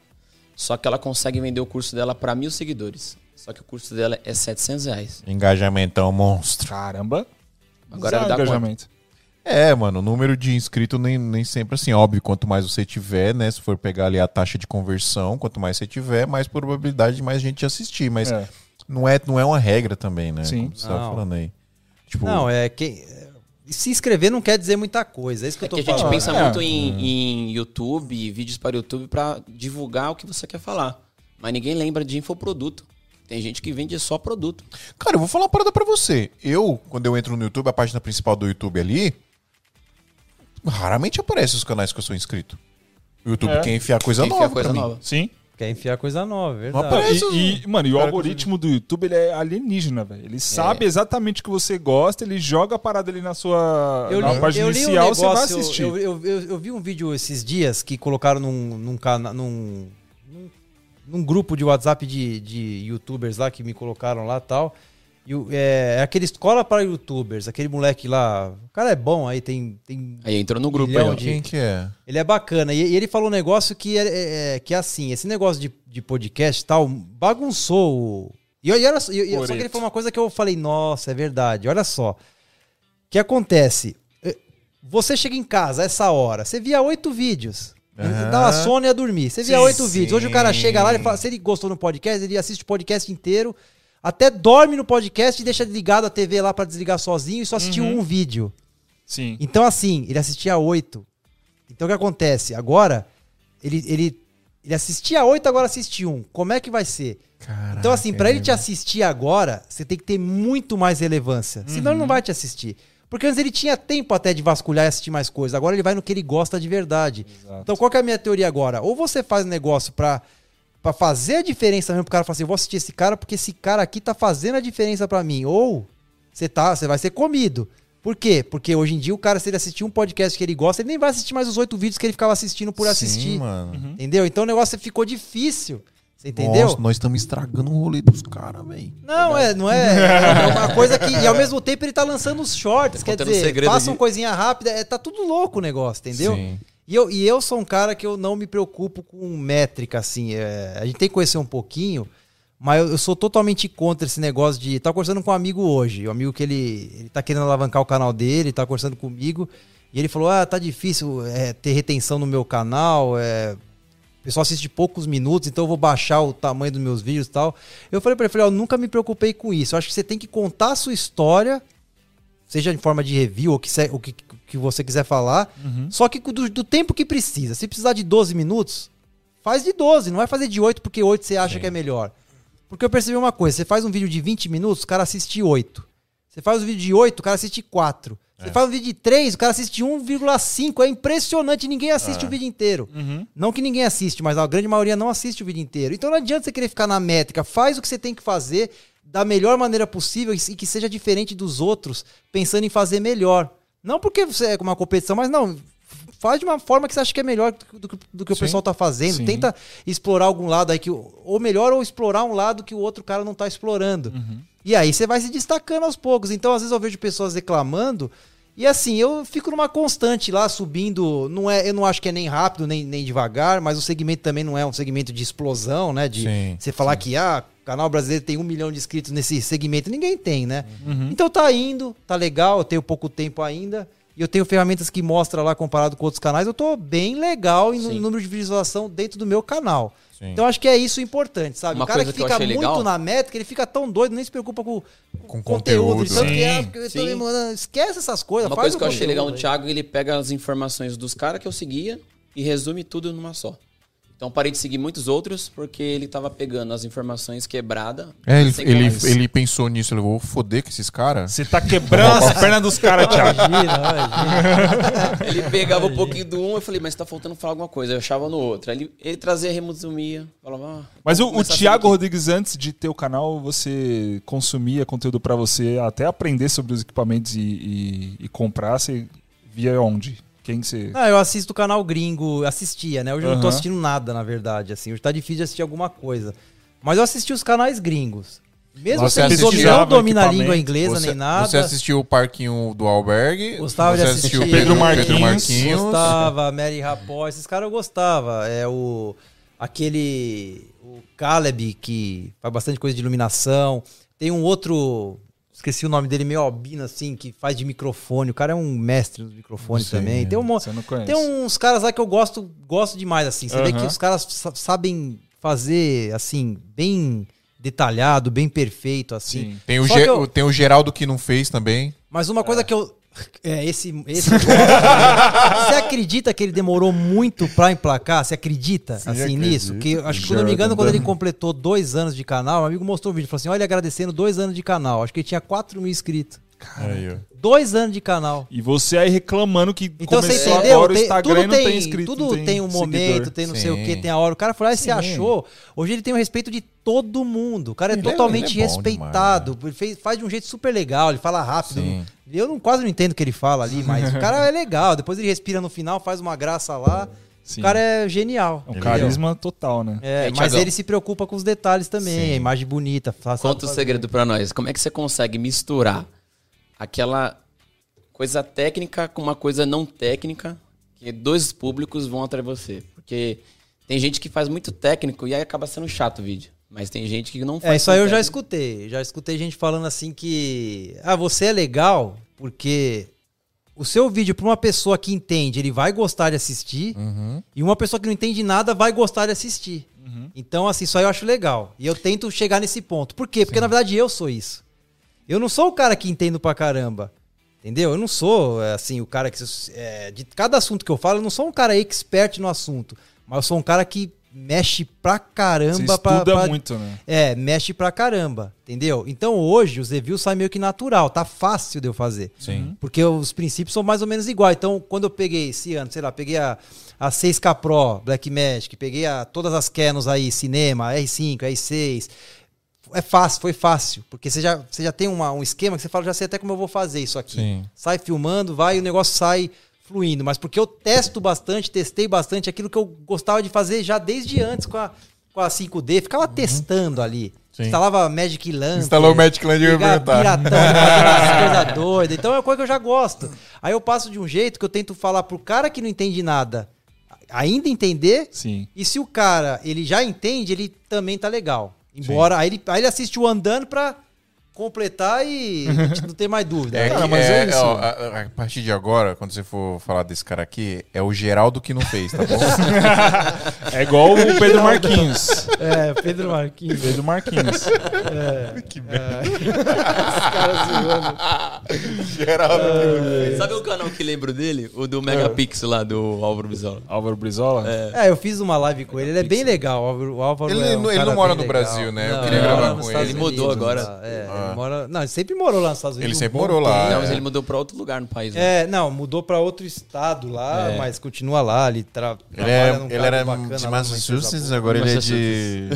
Só que ela consegue vender o curso dela para mil seguidores. Só que o curso dela é 700 reais. Engajamentão monstro. Caramba. Agora dá quanto? É, mano, o número de inscritos nem, nem sempre assim. Óbvio, quanto mais você tiver, né? Se for pegar ali a taxa de conversão, quanto mais você tiver, mais probabilidade de mais gente assistir. Mas É. não, é, não é uma regra também, né? Sim. Como você tava Não. falando aí. Tipo, Não, é que. Se inscrever não quer dizer muita coisa. É isso que É eu tô que a gente falando. pensa É. muito em, em YouTube, vídeos para YouTube, para divulgar o que você quer falar. Mas ninguém lembra de infoproduto. Tem gente que vende só produto. Cara, eu vou falar uma parada pra você. Eu, quando eu entro no YouTube, a página principal do YouTube ali, raramente aparece os canais que eu sou inscrito. O YouTube É. quer enfiar coisa Quem nova enfia coisa pra mim. nova. Sim. Quer enfiar coisa nova, é Não verdade. aparece. E, e, mano, e o algoritmo do YouTube ele é alienígena, velho. Ele sabe exatamente o que você gosta, ele joga a parada ali na sua Eu na li, página eu li um inicial, você vai negócio, assistir. eu, eu, eu, eu vi um vídeo esses dias que colocaram num, num, cana, num, num, num grupo de WhatsApp de, de youtubers lá que me colocaram lá e tal. E é, é aquele escola para youtubers, aquele moleque lá. O cara é bom aí, tem. tem Aí entrou no grupo aí, de- Quem que é? Ele é bacana. E, e ele falou um negócio que é, é- é- que é assim: esse negócio de, de podcast e tal bagunçou o. E, e olha só, e- só que ele falou uma coisa que eu falei: nossa, é verdade. Olha só. O que acontece? Eh, Você chega em casa essa hora, você via oito vídeos. Aham. Dava sono e ia dormir. Você via oito vídeos. Hoje o cara chega lá e fala: se ele gostou no podcast, ele assiste o podcast inteiro. Até dorme no podcast e deixa ligado a TV lá pra desligar sozinho e só assistiu Uhum. um vídeo. Sim. Então, assim, ele assistia oito. Então, o que acontece? Agora, ele, ele, ele assistia oito, agora assiste um. Como é que vai ser? Caraca, Então, assim, pra ele te assistir agora, você tem que ter muito mais relevância. Senão, ele não vai te assistir. Porque antes ele tinha tempo até de vasculhar e assistir mais coisas. Agora ele vai no que ele gosta de verdade. Exato. Então, qual que é a minha teoria agora? Ou você faz um negócio pra, pra fazer a diferença mesmo pro cara falar assim, eu vou assistir esse cara porque esse cara aqui tá fazendo a diferença pra mim. Ou você tá, você vai ser comido. Por quê? Porque hoje em dia o cara, se ele assistir um podcast que ele gosta, ele nem vai assistir mais os oito vídeos que ele ficava assistindo por assistir. Sim, mano. Entendeu? Então o negócio ficou difícil. Você entendeu? Nossa, nós estamos estragando o rolê dos caras, velho. Não, é, não é. É uma coisa que. E ao mesmo tempo ele tá lançando os shorts. Tá quer dizer, segredo faça uma aqui. coisinha rápida. É, tá tudo louco o negócio, entendeu? Sim. E eu, e eu sou um cara que eu não me preocupo com métrica, assim. é, a gente tem que conhecer um pouquinho, mas eu, eu sou totalmente contra esse negócio de. Tá conversando com um amigo hoje, um amigo que ele, ele tá querendo alavancar o canal dele, tá conversando comigo, e ele falou: Ah, tá difícil é, ter retenção no meu canal, é, o pessoal assiste poucos minutos, então eu vou baixar o tamanho dos meus vídeos e tal. Eu falei pra ele, eu nunca me preocupei com isso. Eu acho que você tem que contar a sua história, seja em forma de review ou que o que, que você quiser falar, só que do, do tempo que precisa. Se precisar de 12 minutos, faz de 12, não vai fazer de 8 porque 8 você acha Sim. que é melhor. Porque eu percebi uma coisa, você faz um vídeo de 20 minutos, o cara assiste 8. Você faz um vídeo de 8, o cara assiste 4. Você faz um vídeo de 3, o cara assiste 1,5. É impressionante, ninguém assiste o vídeo inteiro. Não que ninguém assiste, mas a grande maioria não assiste o vídeo inteiro. Então não adianta você querer ficar na métrica. Faz o que você tem que fazer da melhor maneira possível e que seja diferente dos outros, pensando em fazer melhor. Não porque você é uma competição, mas não. Faz de uma forma que você acha que é melhor do, que- do que o Sim. pessoal tá fazendo. Sim. Tenta explorar algum lado aí que. Ou melhor, ou explorar um lado que o outro cara não tá explorando. E aí você vai se destacando aos poucos. Então, às vezes, eu vejo pessoas reclamando. E assim, eu fico numa constante lá, subindo. Não é, eu não acho que é nem rápido, nem, nem devagar, mas o segmento também não é um segmento de explosão, né? De Sim, você falar que, ah, canal brasileiro tem um milhão de inscritos nesse segmento. Ninguém tem, né? Uhum. Então tá indo, tá legal, eu tenho pouco tempo ainda. E eu tenho ferramentas que mostram lá comparado com outros canais. Eu tô bem legal em Sim. número de visualização dentro do meu canal. Sim. Então acho que é isso importante, sabe? Uma o cara que que fica muito legal- na métrica, ele fica tão doido, nem se preocupa com, Com conteúdo. conteúdo. Tanto que, me mandando- esquece essas coisas. Uma coisa que eu achei legal no. Thiago, ele pega as informações dos caras que eu seguia e resume tudo numa só. Então parei de seguir muitos outros porque ele tava pegando as informações quebradas. É, ele, ele, ele pensou nisso, ele vou foder com esses caras. Você tá quebrando as pernas dos caras, Thiago. Imagina, imagina. Ele pegava um pouquinho do um, eu falei, mas tá faltando falar alguma coisa. Eu achava no outro. Aí ele, ele trazia, resumia, falava. ah, Mas o, o Thiago. Rodrigues, antes de ter o canal, você consumia conteúdo pra você até aprender sobre os equipamentos e, e- e comprar, você via onde? Quem que você. Ah, eu assisto o canal gringo, assistia, né? Hoje eu não tô assistindo nada, na verdade, assim. Hoje tá difícil de assistir alguma coisa. Mas eu assisti os canais gringos. Mesmo Você sem não domina a língua inglesa Você, nem nada. você assistiu o parquinho do albergue? Gostava de assistir. assistiu o Pedro Pedro Marquinhos. Marquinhos. Gostava, Mary Rapó, esses caras eu gostava. É o. Aquele. O Caleb, que faz bastante coisa de iluminação. Tem um outro. Esqueci o nome dele, meio albino, assim, que faz de microfone. O cara é um mestre no microfone Não sei. também. Tem um monte. Você não conhece. Tem uns caras lá que eu gosto, gosto demais, assim. Você vê Aham. que os caras sa- sabem fazer, assim, bem detalhado, bem perfeito, assim. Sim. Tem o, eu- tem o Geraldo que não fez também. Mas uma coisa que eu. É, esse. esse você acredita que ele demorou muito pra emplacar? Você acredita, Sim, assim, acredito. nisso? Que, eu acho que, se não me engano, quando ele completou dois anos de canal, um amigo mostrou um vídeo. Falou assim: olha, agradecendo dois anos de canal. Acho que ele tinha 4 mil inscritos. Aí. Dois anos de canal. E você aí reclamando que Então você começou entendeu? agora o Tem- Instagram tudo e não tem, tem inscrito. tudo não tem, um momento, seguidor. tem não sei o Sim. que, tem a hora. O cara falou, ah, você Sim. achou? Hoje ele tem o respeito de todo mundo. O cara é Ele é- totalmente ele é respeitado. Ele fez- faz de um jeito super legal, ele fala rápido. Sim. Eu não, quase não entendo o que ele fala ali, mas o cara é legal. Depois ele respira no final, faz uma graça lá. Sim. O cara é genial. É um carisma total, né? É, E aí, mas Thiagão? ele se preocupa com os detalhes também, Sim. a imagem bonita. Conta o segredo pra nós. Como é que você consegue misturar aquela coisa técnica com uma coisa não técnica que dois públicos vão atrás de você? Porque tem gente que faz muito técnico e aí acaba sendo chato o vídeo. Mas tem gente que não faz. É, isso aí eu já técnico. escutei. Já escutei gente falando assim que. Ah, você é legal porque o seu vídeo, para uma pessoa que entende, ele vai gostar de assistir. Uhum. E uma pessoa que não entende nada vai gostar de assistir. Então, assim, isso aí eu acho legal. E eu tento chegar nesse ponto. Por quê? Porque, na verdade, eu sou isso. Eu não sou o cara que entendo pra caramba. Entendeu? Eu não sou, é, assim, o cara que. é, de cada assunto que eu falo, eu não sou um cara expert no assunto. Mas eu sou um cara que mexe pra Você caramba pra, estuda pra- muito, né? é, mexe pra caramba, entendeu? Então hoje os reviews saem meio que natural, tá fácil de eu fazer. Sim. Porque os princípios são mais ou menos iguais. Então, quando eu peguei esse ano, sei lá, peguei a, a 6K Pro, Blackmagic, peguei a, todas as Canons aí, cinema, R5, R6, é fácil, foi fácil. Porque você já, você já tem uma- um esquema que você fala, já sei até como eu vou fazer isso aqui. Sim. Sai filmando, vai e o negócio sai fluindo. Mas porque eu testo bastante, testei bastante aquilo que eu gostava de fazer já desde antes com a, com a 5D. Ficava testando ali. Uhum. Sim. Instalava Magic Land. Instalou o Magic Land, eu ligava perguntar. Piratão, coisas doidas. Então é uma coisa que eu já gosto. Aí eu passo de um jeito que eu tento falar pro cara que não entende nada ainda entender. Sim. E se o cara ele já entende, ele também tá legal. Embora aí ele, aí ele assiste o andando pra completar e não ter mais dúvida. É, Cara, que- mas é- é isso. ó, a, a partir de agora, quando você for falar desse cara aqui, é o Geraldo que não fez, tá bom? É igual o Pedro Marquinhos. É, Pedro Marquinhos. Pedro Marquinhos. que Os caras zoando. Geraldo que não fez. Sabe o canal que lembro dele? O do Megapixel lá, do Álvaro Bisola. Álvaro Brizola? É, eu fiz uma live com ele, ele é bem legal. O Álvaro- o Álvaro Ele é um não- ele não mora no legal. Brasil, né? Eu Não, queria ele gravar com ele. Ele mudou Unidos, agora. É, Ah. Ele mora... Não, ele sempre morou lá nos Estados Unidos. Ele um sempre bom morou lá, tempo. Não, mas ele mudou pra outro lugar no país. né? É, não, mudou pra outro estado lá, É. mas continua lá, ele, tra Ele, é, ele era bacana de Massachusetts, agora ele é de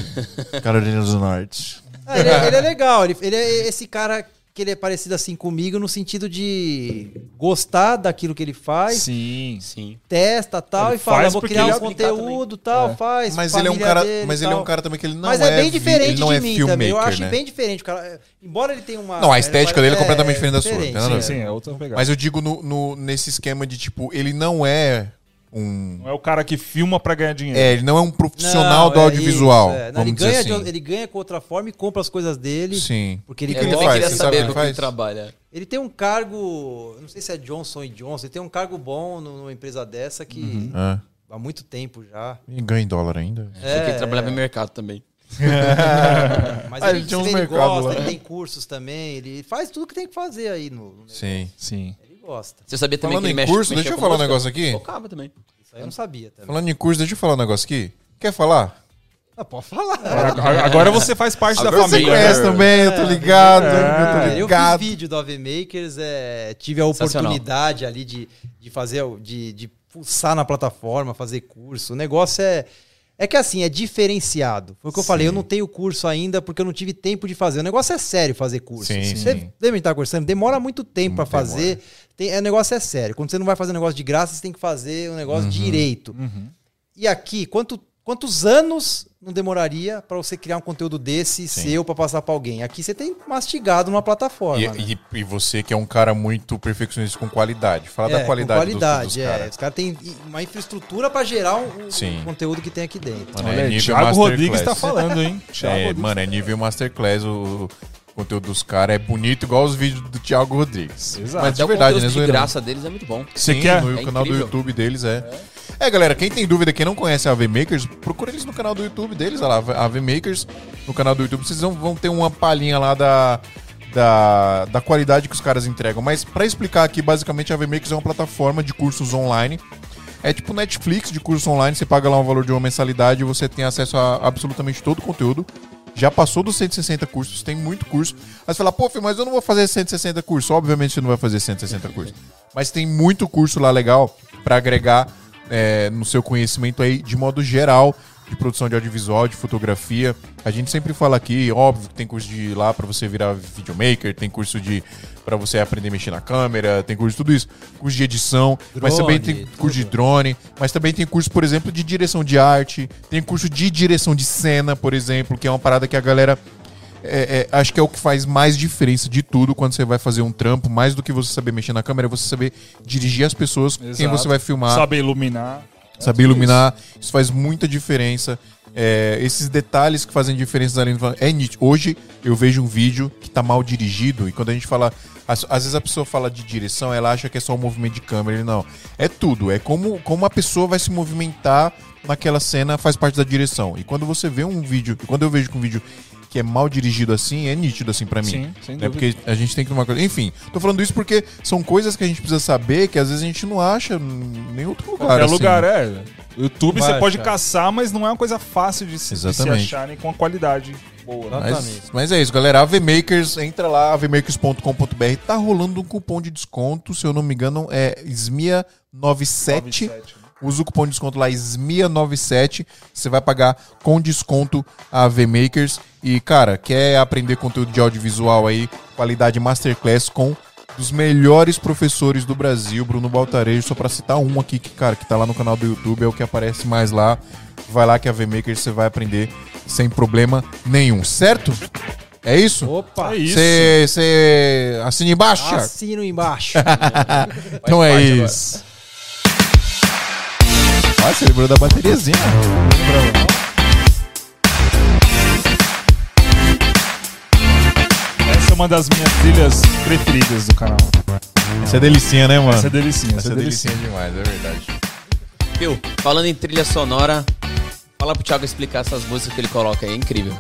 Carolina do Norte. Ah, ele, é, ele é legal, ele, ele é esse cara que ele é parecido assim comigo no sentido de gostar daquilo que ele faz, Sim. Sim. testa tal Ele e fala, faz vou criar um explicar conteúdo tal, É. faz. Mas ele é um cara, dele mas ele é um cara também que ele não mas é, é, bem diferente ele não de é mim filmmaker, também. Eu acho né? bem diferente. O cara, é, embora ele tenha uma. Não, a estética dele é completamente diferente da sua, Sim, sim, é outra pegada. Mas eu digo no, no- nesse esquema de tipo, ele não é um Não é o cara que filma pra ganhar dinheiro. é, ele não é um profissional Não, do é audiovisual, isso, é. Não, vamos ele, dizer ganha de- assim. ele ganha com outra forma e compra as coisas dele. Sim. Porque ele, que eu ele também faz? queria saber o que do ele que ele trabalha. ele tem um cargo. Não sei se é Johnson Johnson, ele tem um cargo bom no- numa empresa dessa que Ah, há muito tempo já. e ganha em dólar ainda. Porque ele trabalhava em mercado também. Mas Ah, ele, ele vê, ele mercados gosta, lá. ele tem cursos também, ele faz tudo que tem que fazer aí no, no. Sim. Sim. Gosta. Você sabia também Falando que ele em mexe curso, deixa eu falar um negócio aqui. Tocava também. Isso aí eu não sabia também. Falando em curso, deixa eu falar um negócio aqui. Quer falar? Ah, pode falar. Agora, agora você faz parte da Agora você família. conhece também, eu tô ligado, É. eu tô Eu ligado. fiz vídeo do AV Makers, é, tive a oportunidade ali de, de fazer, de, de pulsar na plataforma, fazer curso. O negócio é. É que assim, é diferenciado. Foi o que eu falei, eu não tenho curso ainda porque eu não tive tempo de fazer. O negócio é sério fazer curso. Sim, sim. Você lembra de estar conversando? Demora muito tempo pra Muito fazer. Tem, é, o negócio é sério. Quando você não vai fazer um negócio de graça, você tem que fazer um negócio Uhum. direito. E aqui, quanto, quantos anos não demoraria pra você criar um conteúdo desse Sim. seu pra passar pra alguém? Aqui você tem mastigado numa plataforma. E, né? e- e você que é um cara muito perfeccionista com qualidade. Fala É, da com qualidade, dos- qualidade, dos, é. caras. Os caras têm uma infraestrutura pra gerar um, um Sim. conteúdo que tem aqui dentro. Mano, Olha é aí, nível Thiago. Rodrigues tá falando, hein? Thiago É, Rodrigues. mano, é nível masterclass o, o conteúdo dos caras. É bonito igual os vídeos do Thiago Rodrigues. Exato. Mas de Até o verdade, né? de graça deles é muito bom. Você Sim, quer? no É canal do incrível. YouTube deles, é. É, galera, quem tem dúvida, quem não conhece a AV Makers, procura eles no canal do YouTube deles, olha lá, AV Makers, no canal do YouTube, vocês vão, ter uma palhinha lá da, da, da qualidade que os caras entregam. Mas pra explicar aqui, basicamente, a AV Makers é uma plataforma de cursos online. É tipo Netflix de curso online, você paga lá um valor de uma mensalidade e você tem acesso a absolutamente todo o conteúdo. Já passou dos 160 cursos, tem muito curso. Mas você fala, pô, filho, mas eu não vou fazer 160 cursos. Obviamente você não vai fazer 160 cursos. Mas tem muito curso lá legal pra agregar é, no seu conhecimento aí de modo geral de produção de audiovisual, de fotografia. A gente sempre fala aqui, óbvio que tem curso de lá pra você virar videomaker, tem curso de para você aprender a mexer na câmera, tem curso de tudo isso, curso de edição, mas Drone, também tem curso de drone, mas também tem curso, por exemplo, de direção de arte, tem curso de direção de cena, por exemplo, que é uma parada que a galera é, é, acho que é o que faz mais diferença de tudo quando você vai fazer um trampo, mais do que você saber mexer na câmera, é você saber dirigir as pessoas, quem Exato. você vai filmar, Saber iluminar. saber iluminar, isso. faz muita diferença. É, esses detalhes que fazem diferença além do... é nítido. Hoje eu vejo um vídeo que tá mal dirigido e quando a gente fala, às, às vezes a pessoa fala de direção, ela acha que é só o movimento de câmera, ele não. É tudo, é como como a pessoa vai se movimentar naquela cena faz parte da direção. E quando você vê um vídeo, quando eu vejo que um vídeo que é mal dirigido assim, é nítido assim pra mim. Sim, sem né? dúvida. Porque a gente tem que tomar coisa. Enfim, tô falando isso porque são coisas que a gente precisa saber que às vezes a gente não acha em nenhum outro lugar. Qualquer assim. lugar, é. YouTube Vai você pode achar. caçar, mas não é uma coisa fácil de se, de se achar nem com a qualidade boa. Mas, mas é isso, galera. AVMakers, entra lá, avmakers.com.br. Tá rolando um cupom de desconto, se eu não me engano, é SMIA97. 97, né? Usa o cupom de desconto lá SMIA97. Você vai pagar com desconto a V-Makers. E, cara, quer aprender conteúdo de audiovisual aí, qualidade Masterclass com dos melhores professores do Brasil, Bruno Baltarejo, só pra citar um aqui que, cara, que tá lá no canal do YouTube, é o que aparece mais lá. Vai lá que a V-Makers você vai aprender sem problema nenhum, certo? É isso? Opa! É isso. Você assina embaixo? Assino embaixo. Então é agora. isso. Olha, você lembrou da bateriazinha. Essa é uma das minhas trilhas preferidas do canal. Essa é delicinha, né, mano? Essa é delicinha, Essa essa é é delicinha. delicinha demais, é verdade. Viu? Falando em trilha sonora, fala pro Thiago explicar essas músicas que ele coloca aí. É incrível.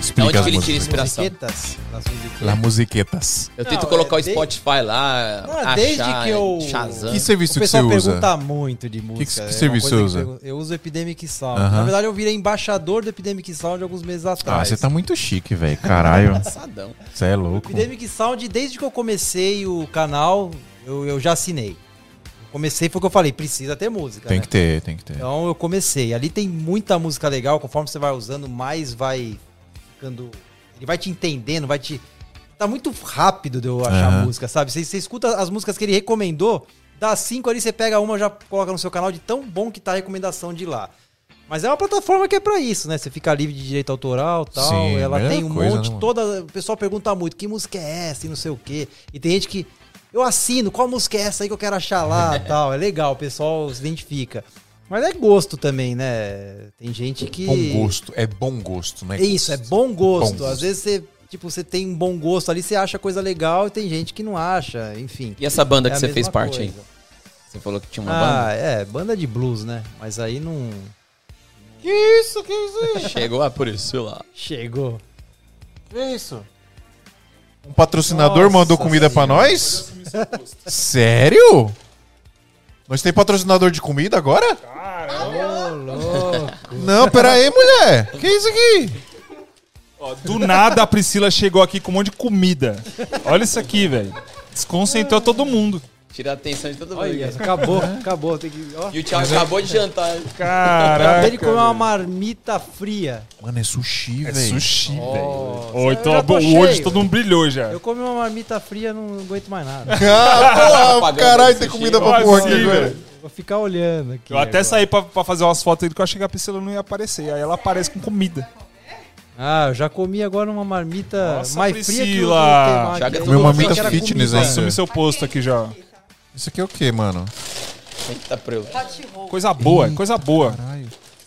Explica onde as que ele tira inspiração? Musiquetas. Das musiquetas. Las musiquetas. Eu tento Não, colocar é o de- Spotify lá, Não, é achar, desde que eu- Shazam. Que serviço O que você pessoal usa? pergunta muito de música. que é uma serviço coisa você usa? pergun- Eu uso o Epidemic Sound. Aham. Na verdade, eu virei embaixador do Epidemic Sound alguns meses Ah, atrás. você tá muito chique, velho. Caralho. Engraçadão. Você é louco. Epidemic Sound, desde que eu comecei o canal, eu, eu já assinei. Comecei, foi o que eu falei, precisa ter música. Tem né? que ter, tem que ter. Então eu comecei. Ali tem muita música legal, conforme você vai usando, mais vai ficando. Ele vai te entendendo, vai te. Tá muito rápido de eu achar Aham. música, sabe? Você, você escuta as músicas que ele recomendou, dá cinco ali, você pega uma, já coloca no seu canal de tão bom que tá a recomendação de lá. Mas é uma plataforma que é pra isso, né? Você fica livre de direito autoral e tal. Sim, ela melhor tem um coisa, monte, né, toda. O pessoal pergunta muito, que música é essa e não sei o quê. E tem gente que. Eu assino, qual música é essa aí que eu quero achar lá e tal. É legal, o pessoal se identifica. Mas é gosto também, né? Tem gente que. Bom gosto. É bom gosto, né? É isso, é bom gosto. Bom gosto. Às vezes você, tipo, você tem um bom gosto ali, você acha coisa legal e tem gente que não acha, enfim. E essa banda É que você fez parte aí? coisa. Você falou que tinha uma Ah, é, banda de blues, né? Mas aí não. Que isso? Que isso aí? banda. Chegou a por isso lá. Chegou. Que isso? Um patrocinador Nossa mandou comida pra nós? Sério? Nós tem patrocinador de comida agora? Ô, louco. Não, pera aí, mulher. Que isso aqui? Ó, do nada a Priscila chegou aqui com um monte de comida. Olha isso aqui, velho. Desconcentrou todo mundo. Tira a atenção de todo mundo. Olha, acabou, acabou. Tem que. Ó. E o Thiago acabou de jantar. Caraca. Ele comeu uma marmita fria. Mano, é sushi, É velho. sushi, velho. Ô, então já tô o olho de cheio. todo mundo brilhou já. Eu comi uma marmita fria, não aguento mais nada. Ah, porra, Pagando caralho, tem comida pra porra aqui agora. velho. Vou ficar olhando aqui. Eu até agora. saí pra, pra fazer umas fotos dele que eu achei que a Priscila não ia aparecer. Aí ela aparece com comida. Ah, eu já comi agora uma marmita Nossa, mais fria que eu Priscila. Já aqui. que é Eu achei fitness que era fitness comida. ainda. Assume seu posto aqui já. Isso aqui é o que, mano? Tá pra eu. Coisa boa, coisa boa.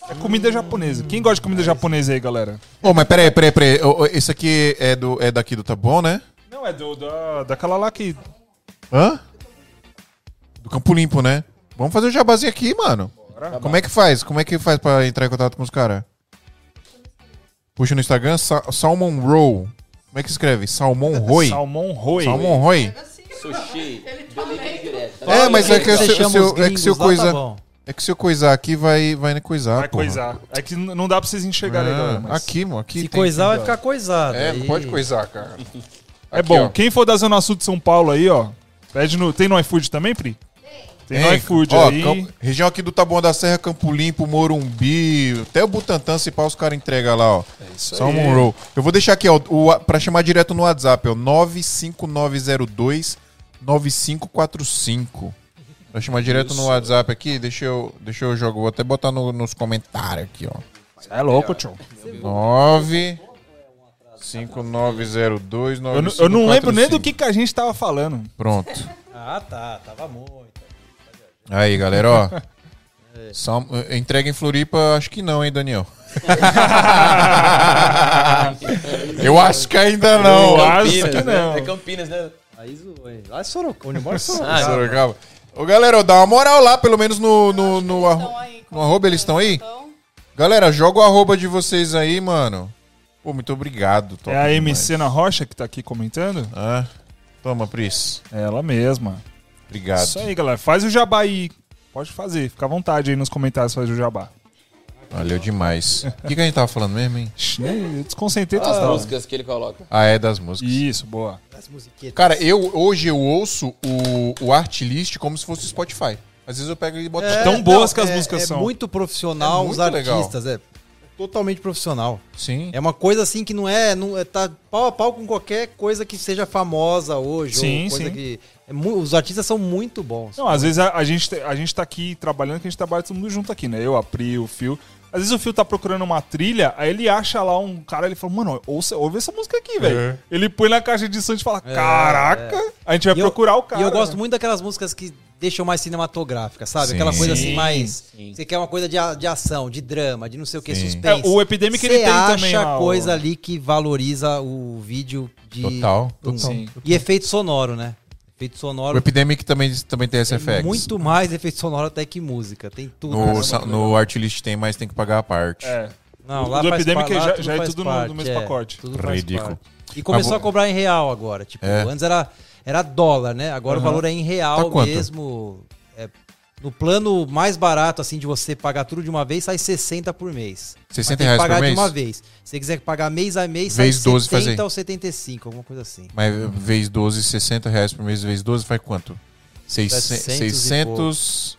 É comida japonesa. Quem gosta de comida japonesa aí, galera? Ô, mas peraí, peraí, peraí. Ô, ô, Esse aqui é, do, é daqui do Bom, né? Não, é do, da, daquela lá que. Hã? Do Campo Limpo, né? Vamos fazer o jabazinho aqui, mano. Como é que faz? Como é que faz pra entrar em contato com os caras? Puxa no Instagram, Sa Salmon Roll. Como é que escreve? Salmon Roy? Salmon Roy. Salmon Roy? Sushi. Delivery direto. É, mas é que se, eu, é que se eu coisar. tá é que se eu coisar aqui, vai, vai coisar. Vai porra. coisar. É que não dá pra vocês enxergarem, Ah. Mas Aqui, mano. Aqui Se tem- coisar, vai ficar coisado. É, Aí- pode coisar, cara. É Aqui, bom. ó. Quem for da Zona Sul de São Paulo aí, ó. Pede no. Tem no iFood também, Pri? Tem no Hein? iFood Ó, aí. Cam- região aqui do Taboão da Serra, Campo Limpo, Morumbi, até o Butantã, se pá, os caras entregam lá, ó. É isso Salmon aí. Roll. Eu vou deixar aqui, ó, o, pra chamar direto no WhatsApp, ó, 95902 9545. Pra chamar direto no WhatsApp aqui, deixa eu, deixa eu jogar, vou até botar no- nos comentários aqui, ó. É louco, tio. 9 5902 Eu, não- eu não lembro nem do que, que a gente tava falando. Pronto. Ah, tá. Tava muito. Aí, galera, ó. Sal... Entrega em Floripa, acho que não, hein, Daniel? Eu acho que ainda não. Eu acho que não. É Campinas, né? Aí zoou, hein? Lá é Sorocaba. Embora Ah, Sorocaba. Sorocaba. Ô, galera, dá uma moral lá, pelo menos no, no, no, arro- aí, no arroba, eles estão aí? Então, Galera, joga o arroba de vocês aí, mano. Pô, muito obrigado. É a. MC na Rocha que tá aqui comentando? Ah, toma, Pris. É ela mesma. Obrigado. Isso aí, galera. Faz o jabá aí. Pode fazer. Fica à vontade aí nos comentários fazer o jabá. Valeu demais. O que, que a gente tava falando mesmo, hein? Eu desconcentrei As total. músicas que ele coloca. Ah, é das músicas. Isso, boa. As musiquetas. Cara, eu hoje eu ouço o, o Artlist como se fosse o Spotify. Às vezes eu pego e boto. É, Tão boas não, que as é- músicas é são. muito profissional É os muito legal. artistas, é totalmente profissional. Sim. É uma coisa assim que não é, não é tá pau a pau com qualquer coisa que seja famosa hoje Sim, ou coisa sim. que é os artistas são muito bons. Não, às vezes a, a gente, a gente tá aqui trabalhando, que a gente trabalha todo mundo junto aqui, né? Eu, a Pri, o Fio. Às vezes o Fio tá procurando uma trilha, aí ele acha lá um cara, ele fala, mano, ouça, ouve essa música aqui, velho. É. Ele põe na caixa de som e fala, caraca, a gente vai E eu- procurar o cara. E eu gosto muito daquelas músicas que deixam mais cinematográficas, sabe? Sim. Aquela coisa assim Sim, mais. sim. Você quer uma coisa de, de ação, de drama, de não sei o que, Sim. suspense. É, o Epidemic ele tem acha também o- coisa ali que valoriza o vídeo de. Total, total. Sim. E efeito sonoro, né? Efeito O sonoro. Epidemic também, também tem tem SFX. muito mais efeito sonoro até que música. Tem tudo. No, sa- no Artlist tem, mas tem que pagar a parte. É. Não, O lá do faz Epidemic pa- lá já- tudo já é faz tudo no- no mesmo pacote. tudo faz Ridículo. parte. E começou Mas a cobrar em real agora. Tipo, É. antes era, era dólar, né? Agora o Aham. valor é em real Tá quanto? mesmo. É, no plano mais barato, assim, de você pagar tudo de uma vez, sai 60 por mês. 60 Mas tem que reais pagar por de mês? uma vez. Se você quiser pagar mês a mês, Vez sai 12 faz 70 aí. ou 75, alguma coisa assim. Mas vezes 12, 60 reais por mês, vezes 12 faz quanto? Seis- 700 e 600.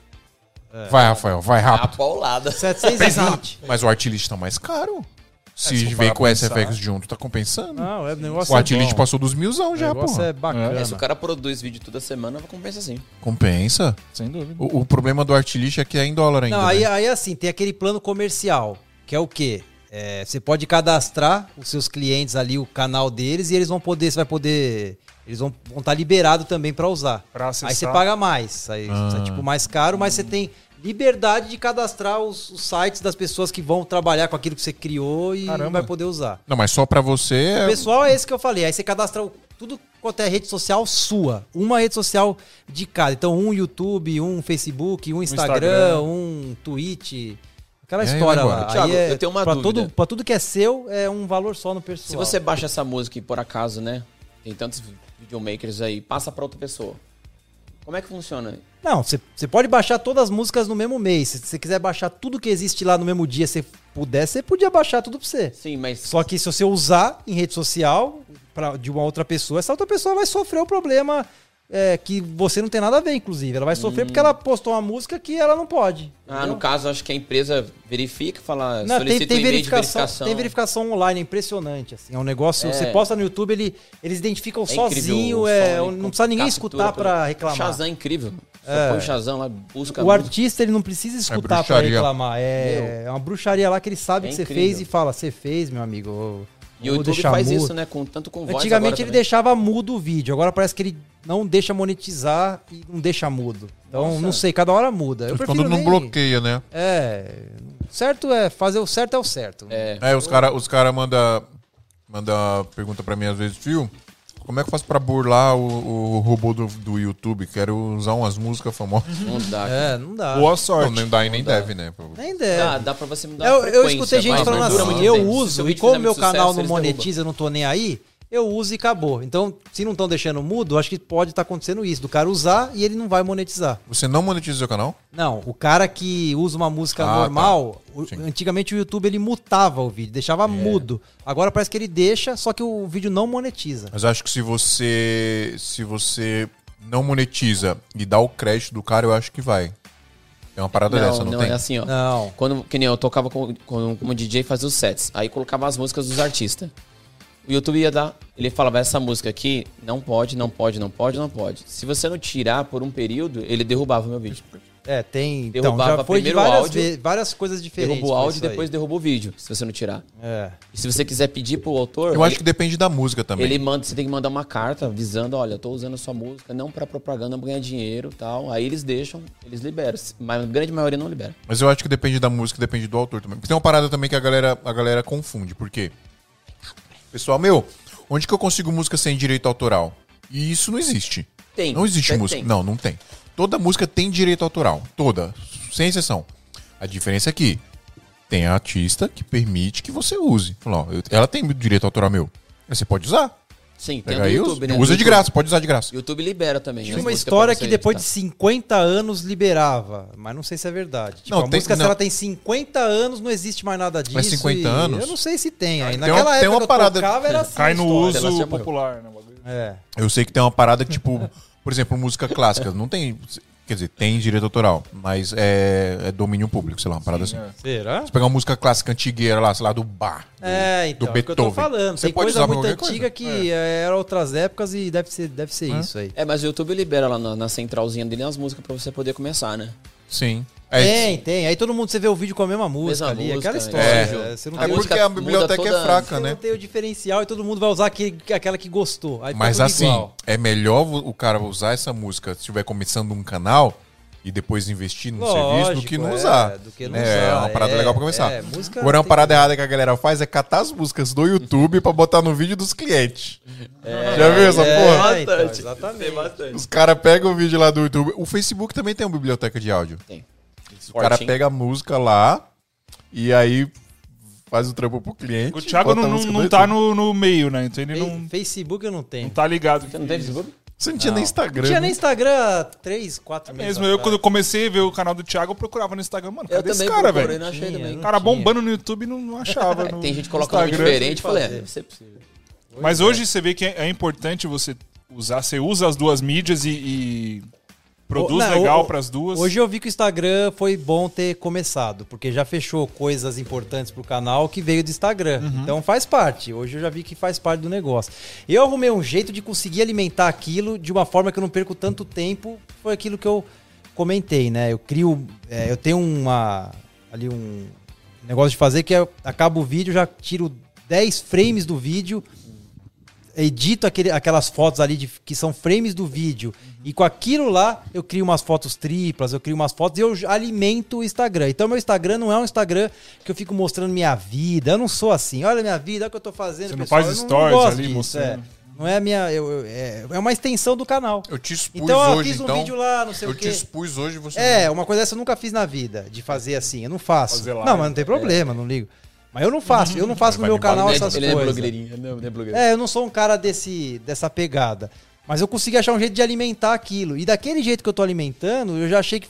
Vai, Rafael, vai É a rápido. paulada. 720. Mas o Artlist tá mais caro. Se se vem parar com o SFX junto, tá compensando. Não, é, o negócio o é passou dos milzão já, porra. é bacana. É, se o cara produz vídeo toda semana, compensa sim. Compensa. Sem dúvida. O, o problema do Artlist é que é em dólar ainda. Não, aí, né? aí assim, tem aquele plano comercial, que é o quê? É, você pode cadastrar os seus clientes ali, o canal deles, e eles vão poder, você vai poder. Eles vão estar liberados também para usar. Pra acessar. Aí você paga mais. Aí Ah. é tipo mais caro, mas você tem liberdade de cadastrar os, os sites das pessoas que vão trabalhar com aquilo que você criou e Caramba. vai poder usar. Não, mas só pra você. O é- pessoal é esse que eu falei. Aí você cadastra o- tudo quanto é rede social sua. Uma rede social de cada. Então, um YouTube, um Facebook, um Instagram, Instagram. um Twitch. Aquela aí, história lá. Thiago, é, eu tenho uma pra dúvida. Tudo, pra tudo que é seu, é um valor só no pessoal. Se você baixa essa música e por acaso, né? Tem tantos videomakers aí, passa pra outra pessoa. Como é que funciona? Não, você, você pode baixar todas as músicas no mesmo mês. Se você quiser baixar tudo que existe lá no mesmo dia, se puder, você podia baixar tudo pra você. Sim, mas Só que se você usar em rede social pra, de uma outra pessoa, essa outra pessoa vai sofrer o problema é, que você não tem nada a ver, inclusive. Ela vai sofrer porque ela postou uma música que ela não pode. Ah, entendeu? no caso, acho que a empresa verifica, fala, Não, tem, solicita tem um e-mail verificação, de verificação. tem verificação online, é impressionante. Assim, é um negócio. É. Você posta no YouTube, ele, eles identificam É incrível, sozinho, é, som, não precisa ninguém escutar pra reclamar. Shazam é incrível. Você É. põe o Shazam lá, busca O a música. artista ele não precisa escutar pra bruxaria. reclamar. É, é uma bruxaria lá que ele sabe É que você incrível. fez e fala: Você fez, meu amigo. E eu o YouTube faz mudo." isso, né? Com, tanto com voz Antigamente agora ele também. deixava mudo o vídeo, agora parece que ele não deixa monetizar e não deixa mudo. Então, Nossa. não sei, cada hora muda. Eu Quando não nem- bloqueia, né? É, certo é, fazer o certo é o certo. É, É, os caras os cara mandam manda pergunta pra mim às vezes, fio. Como é que eu faço pra burlar o, o robô do, do YouTube? Quero usar umas músicas famosas. não dá. É, não dá. Boa Não, sorte. nem dá e nem deve, né? Nem Dá, deve. dá pra você mudar Eu, a eu escutei gente mas falando não assim, eu tempo. Uso, e como meu canal não monetiza, eu não tô nem aí, eu uso e acabou. Então, se não estão deixando mudo, acho que pode estar acontecendo isso, do cara usar e ele não vai monetizar. Você não monetiza o seu canal? Não, o cara que usa uma música Ah, normal, o- Sim. antigamente o YouTube ele mutava o vídeo, deixava mudo. Agora parece que ele deixa, só que o vídeo não monetiza. Mas acho que se você se você não monetiza e dá o crédito do cara, eu acho que vai. É uma parada Não, dessa, não, não, tem? é assim, ó. Não. Quando, que nem eu tocava com- com- como DJ e fazia os sets. Aí colocava as músicas dos artistas. O YouTube ia dar. Ele falava, essa música aqui não pode, não pode, não pode, não pode. Se você não tirar por um período, ele derrubava o meu vídeo. É, tem. Então, Derrubava já foi de primeiro o várias, áudio, ve- várias coisas diferentes. Derruba o áudio e depois derruba o vídeo, se você não tirar. É. E se você quiser pedir pro autor, Eu acho ele, que depende da música também. ele manda, você tem que mandar uma carta avisando, olha, eu tô usando a sua música não pra propaganda, não pra ganhar dinheiro tal. Aí eles deixam, eles liberam. Mas a grande maioria não libera. Mas eu acho que depende da música, depende do autor também. Porque tem uma parada também que a galera, a galera confunde. Por quê? Pessoal, meu, onde que eu consigo música sem direito autoral? E isso não existe. Tem. Não existe música. tem. Não, não tem. Toda música tem direito autoral. Toda. Sem exceção. A diferença é que tem a artista que permite que você use. Fala, ó, eu- ela tem direito autoral meu. Aí Você pode usar. Sim, tem Pega YouTube, usa, né? usa de graça, pode usar de graça. YouTube libera também. Tinha uma história que depois de editar. 50 anos liberava, mas não sei se é verdade. Tipo, Não, a tem- música, se não. ela tem 50 anos, não existe mais nada disso. Mas 50 e anos? Eu não sei se tem aí. Tem uma- Naquela tem época uma que eu parada- tocava, era assim. Cai no história. Uso sempre- popular, né? É. Eu sei que tem uma parada que, tipo, por exemplo, música clássica. Não tem. Quer dizer, tem direito autoral, mas é, é domínio público, sei lá, uma parada Sim, assim. é. Será? Você pegar uma música clássica antigueira lá, sei lá, do bar. do- É, então, do é o que eu tô Beethoven. falando. Você Tem pode coisa muito antiga coisa. que é, era outras épocas e deve ser, deve ser isso aí. É, mas o YouTube libera lá na, na centralzinha dele as músicas pra você poder começar, né? Sim. É, Tem, tem. Aí todo mundo você vê o vídeo com a mesma música Mesma ali, música, aquela é. história. É. É, Você não é A tem, porque música a biblioteca é fraca, você né? não tem o diferencial e todo mundo vai usar aquele, aquela que gostou. Aí Mas assim, igual. é melhor o cara usar essa música se estiver começando um canal e depois investir no serviço do que não é, usar. do que não é, usar. é uma parada É, legal pra começar. é, música Agora, uma parada errada que a galera faz é catar as músicas do YouTube pra botar no vídeo dos clientes. Já viu essa é, porra? então, exatamente. Tem bastante. Os caras pegam o vídeo lá do YouTube. O Facebook também tem uma biblioteca de áudio. Tem. O cara pega a música lá e aí faz o trampo pro cliente. O Thiago não, não, não tá no, no meio, né? Então ele Fe- não, Facebook eu não tenho. não tá ligado. Você não tem Facebook? Você não tinha nem Instagram. Não tinha nem né? Instagram há 3, 4 meses. Mesmo eu, atrás. quando eu comecei a ver o canal do Thiago, eu procurava no Instagram. Mano, Eu cadê esse cara, velho? não achei Tinha, também. não cara tinha. bombando no YouTube e não, não achava. É, no- tem gente que no coloca nome Instagram. diferente. Falei, é, fazer. deve ser possível. Mas hoje você vê que é, é importante você usar, você usa as duas mídias e, e produz Não, legal o- pras duas. Hoje eu vi que o Instagram foi bom ter começado, porque já fechou coisas importantes pro canal que veio do Instagram. Uhum. Então faz parte. Hoje eu já vi que faz parte do negócio. Eu arrumei um jeito de conseguir alimentar aquilo de uma forma que eu não perco tanto tempo. Foi aquilo que eu comentei, né? Eu crio. é, eu tenho uma. Ali um negócio de fazer que é, acaba o vídeo, já tiro 10 frames do vídeo edito aquele, aquelas fotos ali de, que são frames do vídeo e com aquilo lá eu crio umas fotos triplas, eu crio umas fotos e eu alimento o Instagram. Então meu Instagram não é um Instagram que eu fico mostrando minha vida. Eu não sou assim. Olha a minha vida, olha o que eu tô fazendo. Você não pessoal. faz Eu stories gosto ali disso, mostrando. é. Não é a minha. eu- eu- é, é uma extensão do canal. Eu te expus Então eu hoje, fiz um então. vídeo lá, não sei eu o te quê. expus hoje, você É, uma coisa dessa eu nunca fiz na vida, de fazer assim. Eu não faço. Fazer live. Não, mas não tem problema, não ligo. Mas eu não faço. Eu não faço no meu me canal essas ele não é coisas. blogueirinho. É blogueirinho. É, eu não sou um cara desse, dessa pegada. Mas eu consegui achar um jeito de alimentar aquilo. E daquele jeito que eu tô alimentando, eu já achei que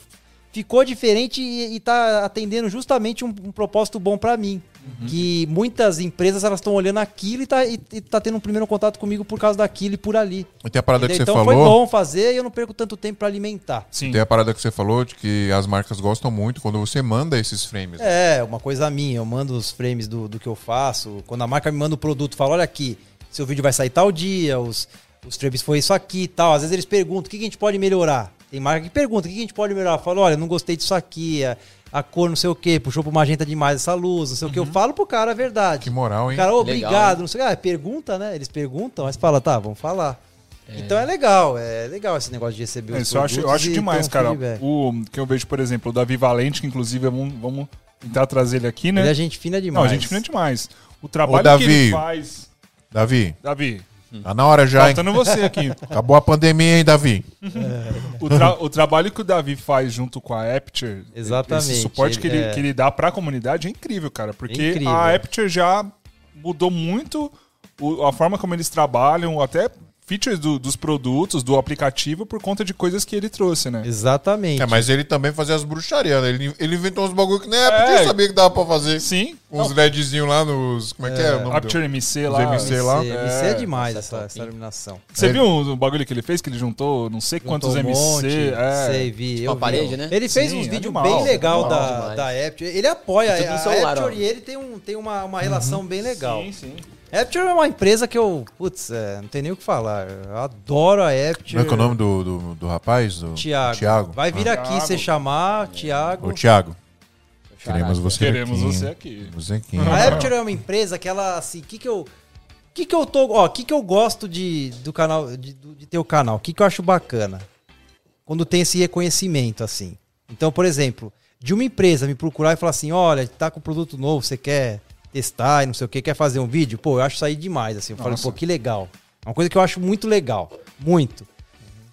ficou diferente e, e tá atendendo justamente um, um propósito bom pra mim. Que muitas empresas elas estão olhando aquilo e tá, e, e tá tendo um primeiro contato comigo por causa daquilo e por ali. E tem a parada que Entendeu? você então foi falou. bom fazer e eu não perco tanto tempo pra alimentar. Sim. Tem a parada que você falou de que as marcas gostam muito quando você manda esses frames. É, uma coisa minha. Eu mando os frames do, do que eu faço. Quando a marca me manda o produto, fala: olha aqui, seu vídeo vai sair tal dia, os, os frames foi isso aqui e tal. Às vezes eles perguntam: o que, que a gente pode melhorar? Tem marca que pergunta: o que, a gente pode melhorar? Eu falo: olha, não gostei disso aqui, a, a cor não sei o que, puxou pro magenta demais essa luz, não sei o que. Eu falo pro cara a verdade. Que moral, O hein? cara, Legal, obrigado, hein? não sei o que. Ah, pergunta, né? Eles perguntam, mas fala: tá, vamos falar. Então é legal, é legal esse negócio de receber É, os Isso eu acho, eu acho demais, um cara. feedback. O que eu vejo, por exemplo, o Davi Valente, que inclusive vamos, vamos tentar trazer ele aqui, né? Ele é gente fina Não, demais. a gente fina demais. O trabalho Ô, Davi. que ele faz. Davi, Davi, tá na hora já, hein? faltando você aqui. Acabou a pandemia, hein, Davi? O, tra- o trabalho que o Davi faz junto com a Apture, Exatamente, esse suporte que ele- ele, é. que ele dá pra comunidade é incrível, cara. Porque Incrível. a Apture já mudou muito o- a forma como eles trabalham, até features do- dos produtos, do aplicativo, por conta de coisas que ele trouxe, né? Exatamente. É, mas ele também fazia as bruxarias, né? Ele, ele inventou uns bagulho que nem a É. Apple sabia que dava pra fazer. Sim. Uns LEDzinhos lá nos. Como é que é? o nome Apture do- MC Os lá. MC lá. MC, é É, demais essa é essa, iluminação. Você É. viu o bagulho que ele fez? Que ele juntou não sei quantos Juntou um MC. monte, é. Sei, vi. Tipo eu a vi. parede, né? Ele fez Sim, uns vídeos bem legal animal da, demais. da Apture. Ele apoia a celular, Apture ó. e ele tem, um, tem uma, uma relação bem legal. Sim, sim. Apture é uma empresa que eu, putz, é, não tem nem o que falar. Eu adoro a Apture. Como é que é o nome do, do, do rapaz? Do... Tiago. Tiago. Vai vir Ah. aqui você chamar, Tiago. Ô, Tiago. Queremos você Queremos aqui. você aqui. Você aqui. A Apture é uma empresa que ela, assim, o que que eu... que que eu tô... Ó, o que que eu gosto de, do canal, de, do- de ter o canal? O que que eu acho bacana? Quando tem esse reconhecimento, assim. Então, por exemplo, de uma empresa me procurar e falar assim, olha, tá com produto novo, você quer testar e não sei o que, quer fazer um vídeo? Pô, eu acho isso aí demais, assim. Eu Nossa. pô, que legal. É uma coisa que eu acho muito legal. Muito.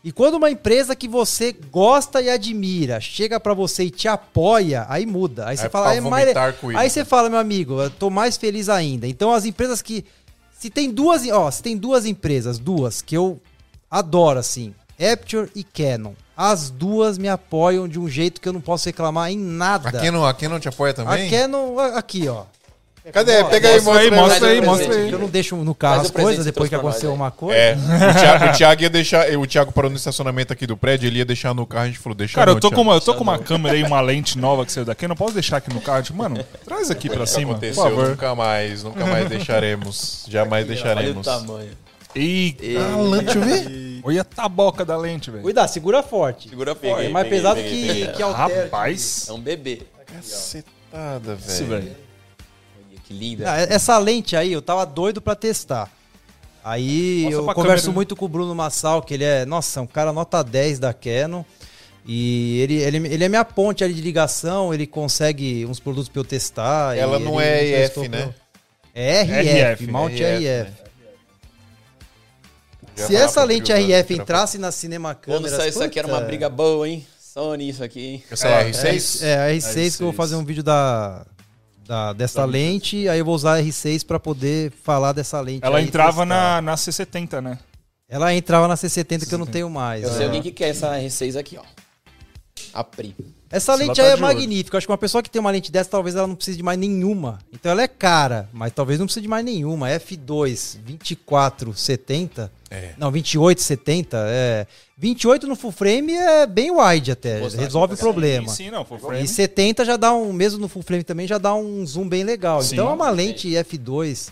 E quando uma empresa que você gosta e admira chega pra você e te apoia, aí muda. Aí você É fala, pra "Ah, é mais- aí você fala, meu amigo, eu tô mais feliz ainda. Então as empresas que se tem duas, ó, se tem duas empresas, duas que eu adoro assim, Apture e Canon. As duas me apoiam de um jeito que eu não posso reclamar em nada. A Canon, a Canon te apoia também? A Canon aqui, ó. Cadê? Pega aí, Mostra aí, mostra aí, mostra aí. Eu não deixo no carro as coisas depois que aconteceu uma coisa. É, o Thiago, o Thiago ia deixar. O Thiago parou no estacionamento aqui do prédio, ele ia deixar no carro, a gente falou, deixa Cara, não, eu tô, com uma, eu tô com uma câmera e uma lente nova que saiu daqui. Eu não posso deixar aqui no carro. Tipo, mano, traz aqui pra cima, por favor. nunca mais, nunca mais deixaremos. Jamais Olha o deixaremos. tamanho. Eita, Ah, deixa eu ver. olha a taboca da lente, velho. Cuidado, segura forte. Segura forte. É mais Peguei, pesado peguei, que, peguei. que altera. Rapaz. É um bebê. Cacetada, Isso, velho. Que linda. Ah, Essa lente aí, eu tava doido pra testar. Aí Mostra eu converso câmera. muito com o Bruno Massal, que ele é, nossa, um cara nota 10 da Canon. E ele, ele, ele é minha ponte ali de ligação, ele consegue uns produtos pra eu testar. Ela e não ele é EF, né? É RF, RF, Mount RF, RF. né? Se essa lente RF entrasse na cinema Quando câmera. saiu isso aqui era uma briga boa, hein? Sony, isso aqui, hein? Essa é a R6? É, a R6 que eu vou R6. fazer um vídeo da, da dessa lente, aí eu vou usar a R6 pra poder falar dessa lente. Ela aí entrava testar. na, na C70, né? Ela entrava na C70 que eu não tenho mais. Eu né? sei alguém que quer essa R6 aqui, ó. A Pri. Essa Ela lente tá aí é de olho. magnífica. Acho que uma pessoa que tem uma lente dessa, talvez ela não precise de mais nenhuma. Então ela é cara, mas talvez não precise de mais nenhuma. F2 2470. É. Não, 2870 é 28 no full frame é bem wide até, Nossa, resolve o problema. Sim, sim, não, full frame. E 70 já dá um, mesmo no full frame também já dá um zoom bem legal. Sim. Então é uma lente F2.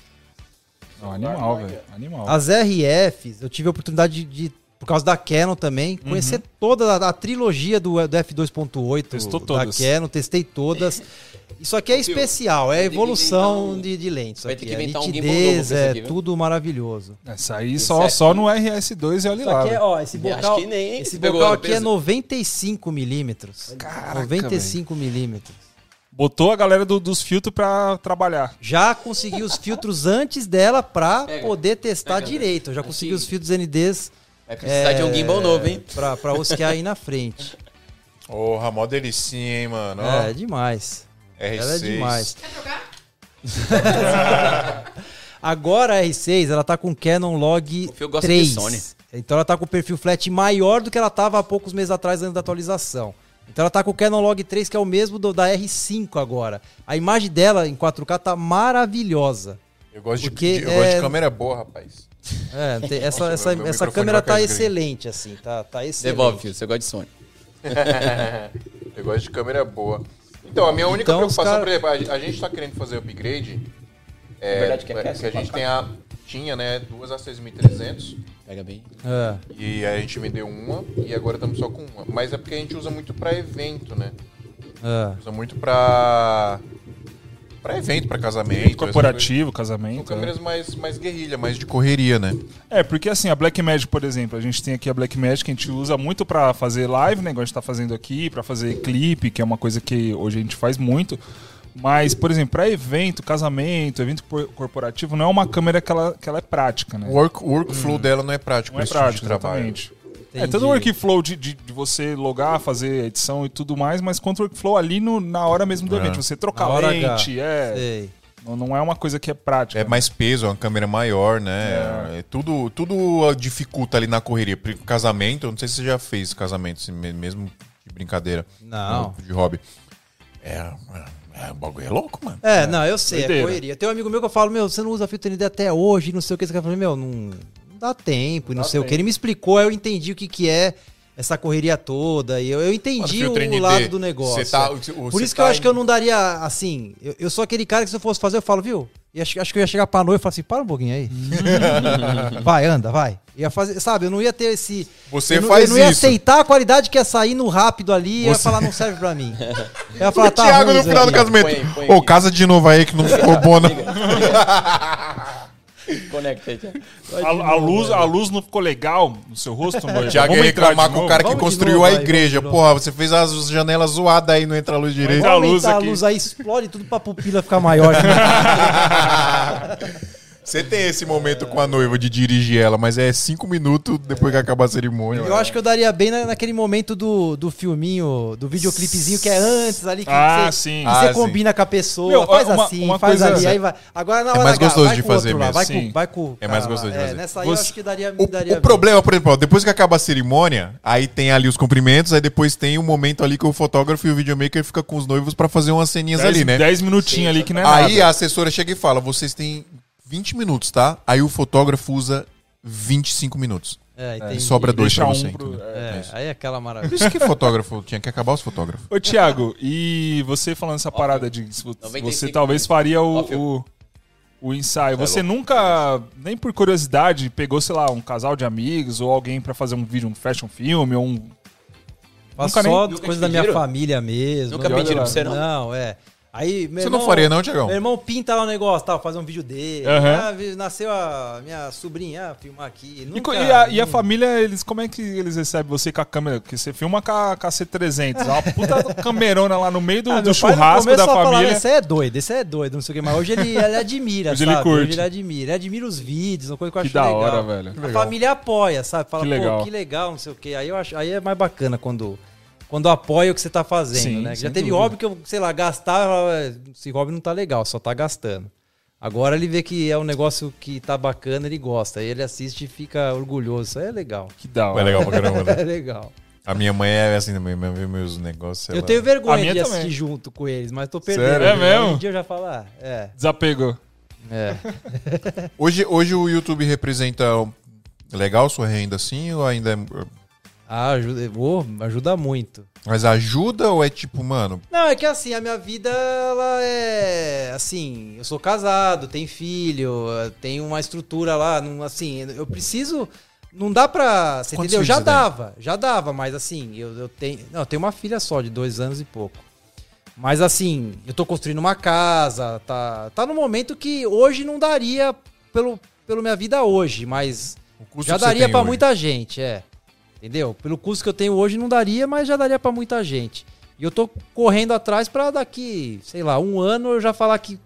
Não, animal, velho. Animal. As RFs, eu tive a oportunidade de, de, por causa da Canon também, conhecer toda a, a trilogia do, do F2.8 Testou da. Canon, testei todas. Isso aqui é especial, é evolução um- de, de lentes. vai aqui. ter que A inventar um gimbal nitidez, novo com é aqui, tudo maravilhoso. Essa aí Esse só, aqui- só no RS2 e olha lá. aqui é, ó, esse Acho bocal, que nem, esse bocal aqui é peso. 95 milímetros. Caraca, 95 milímetros. Botou a galera do- dos filtros pra trabalhar. Já consegui os filtros antes dela pra Pega. poder testar Pega. direito. Eu já consegui Assim. os filtros NDs Vai precisar de um gimbal novo, hein? pra, pra rosquear aí na frente. Porra, mó delicinha, hein, mano. É, demais. R6. Ela é demais. Agora a R6, ela tá com Canon Log O Phil gosta 3. de Sony. Então ela tá com o perfil flat maior do que ela tava há poucos meses atrás antes da atualização. Então ela tá com o Canon Log 3, que é o mesmo do, da R5 agora. A imagem dela em 4K tá maravilhosa. Eu gosto, de, de- eu gosto é- de câmera boa, rapaz. É, tem- essa, Nossa, essa, essa câmera tá excelente, assim, tá, tá excelente. Devolve, filho. Você gosta de Sony. Eu gosto de câmera boa. Então, a minha única Então, preocupação, cara- por exemplo, a, a gente tá querendo fazer upgrade. É, verdade que é que, cast, a gente tem a, tinha, né, duas A6300 Pega bem. É. e a gente vendeu uma e agora estamos só com uma. Mas é porque a gente usa muito pra evento, né? É. Usa muito pra pra evento, pra casamento. Corporativo, essas casamento. São câmeras mais, mais guerrilha, mais de correria, né? É, porque assim, a Blackmagic, por exemplo, a gente tem aqui a Blackmagic que a gente usa muito pra fazer live, né? Igual a gente tá fazendo aqui, pra fazer clipe, que é uma coisa que hoje a gente faz muito. Mas, por exemplo, pra evento, casamento, evento por- corporativo, não é uma câmera que ela, que ela é prática, né? O work, workflow dela não é prático Não é tipo de prático, trabalho. exatamente. É Entendi. todo o workflow de, de, de você logar, fazer edição e tudo mais, mas quanto o workflow ali no, na hora mesmo do É. evento. Você trocar lente, H. é. Sei. Não, não é uma coisa que é prática. É mais peso, é uma câmera maior, né? É, tudo, tudo dificulta ali na correria. Casamento, eu não sei se você já fez casamento, me- mesmo de brincadeira. Não. De hobby. É, é, é, o bagulho é louco, mano. É, não, eu sei, Doideira. é correria. Tem um amigo meu que eu falo, meu, você não usa filtro ND até hoje, não sei o que. Você quer falar, meu, não dá tempo, e não dá sei o que. tempo. Ele me explicou, aí eu entendi o que, que é essa correria toda, e eu, eu entendi Mano, o, ND, lado do negócio. você tá- é. o- Por você isso que eu tá acho em- que eu não daria, assim, eu, eu sou aquele cara que se eu fosse fazer, eu falo, viu? E acho, acho que eu ia chegar pra noiva e falar assim, para um pouquinho aí. vai, anda, vai. Ia fazer, sabe, eu não ia ter esse... Você eu não, faz eu não ia isso. aceitar a qualidade que ia sair no rápido ali, e ia Você- falar, não serve pra mim. Eu ia falar, o tá Thiago ruim no isso final do casamento. Ô, aqui. casa de novo aí que não ficou boa, não. Conecta aí. A, a luz, a luz não ficou legal no seu rosto, noiva? O Thiago ia reclamar com o cara que Vamos de construiu novo, a vai, igreja. vamos de Porra, você fez as janelas zoadas aí, não entra a luz direito. Vamos luz aumentar a aqui. luz aí, explode tudo pra pupila ficar maior. Você tem esse momento com a noiva de dirigir ela, mas é cinco minutos depois que acaba a cerimônia. Eu acho que eu daria bem na- naquele momento do, do filminho, do videoclipezinho que é antes ali, que Ah, você, sim. que Ah, você sim. combina com a pessoa, Meu, faz uma- assim, uma faz coisa- ali, aí vai. Agora na É hora mais H, gostoso vai de com o fazer lá, mesmo. Vai Sim. com, vai com o É mais gostoso de fazer. É, nessa aí eu Você- acho que daria, O, daria o bem. problema, por exemplo, depois que acaba a cerimônia, aí tem ali os cumprimentos, aí depois tem um momento ali que o fotógrafo e o videomaker fica com os noivos pra fazer umas ceninhas ali, né? 10 minutinhos ali que não é Aí nada. a assessora chega e fala: vocês têm 20 minutos, tá? Aí o fotógrafo usa 25 minutos. É, E entendi. sobra dois Deixa pra um você. pro- entendeu? É, aí é aquela Por maravilha. isso que fotógrafo tinha que acabar os fotógrafos. Ô, Thiago, e você falando essa parada de se vo- 95 você talvez faria o, o, o ensaio. Você é Você nunca, nem por curiosidade, pegou, sei lá, um casal de amigos ou alguém pra fazer um vídeo, um fashion film ou um. Faço Nunca nem- só nunca coisa da minha família mesmo. Nunca pediram pra você, não? Não, é. Aí, meu Você irmão, não faria, não, Tiagão? Meu irmão pinta lá o negócio, tal, fazer um vídeo dele. Aham. Ah, nasceu a minha sobrinha, ah, filmar aqui. E, Nunca, e a, e a família, eles, como é que eles recebem você com a câmera? Porque você filma com a, com a C300, é uma puta camerona lá no meio do, Ah, do churrasco da família. Esse é doido, esse é doido, não sei o que, mas hoje ele, ele admira, Hoje ele sabe? curte. Hoje ele admira. Ele admira os vídeos, uma coisa que eu Que acho da legal. hora, velho. A família apoia, sabe? Fala, Que pô, legal. que legal, não sei o que. Aí eu acho, aí é mais bacana quando, quando apoia o que você tá fazendo, Sim, né? Já teve dúvida. hobby que eu, sei lá, gastava, falava, "É, esse hobby não tá legal, só tá gastando. Agora ele vê que é um negócio que tá bacana, ele gosta. Aí ele assiste e fica orgulhoso. Isso aí é legal. Que da É hora. legal pra caramba, né? É legal. A minha mãe é assim também, mesmo, vê meus negócios. eu ela- tenho vergonha minha de também. assistir junto com eles, mas tô Sério? perdendo. É mesmo? Hoje em dia eu já falo, ah, é, Desapegou. é. Hoje, hoje o YouTube representa legal sua renda assim ou ainda é... Ah, ajuda, oh, ajuda muito. Mas ajuda ou é tipo, mano, Não, é que assim, a minha vida, ela é. Assim, eu sou casado, tenho filho, tenho uma estrutura lá, não, assim, eu preciso. Não dá pra. Você Quantos entendeu? Já dava, já dava, mas assim, eu, eu tenho. Não, eu tenho uma filha só, de dois anos e pouco. Mas assim, eu tô construindo uma casa, tá, tá no momento que hoje não daria pelo, pelo minha vida hoje, mas já daria hoje? muita gente, é. Entendeu? Pelo custo que eu tenho hoje não daria, mas já daria pra muita gente. E eu tô correndo atrás pra daqui, sei lá, um ano eu já falar que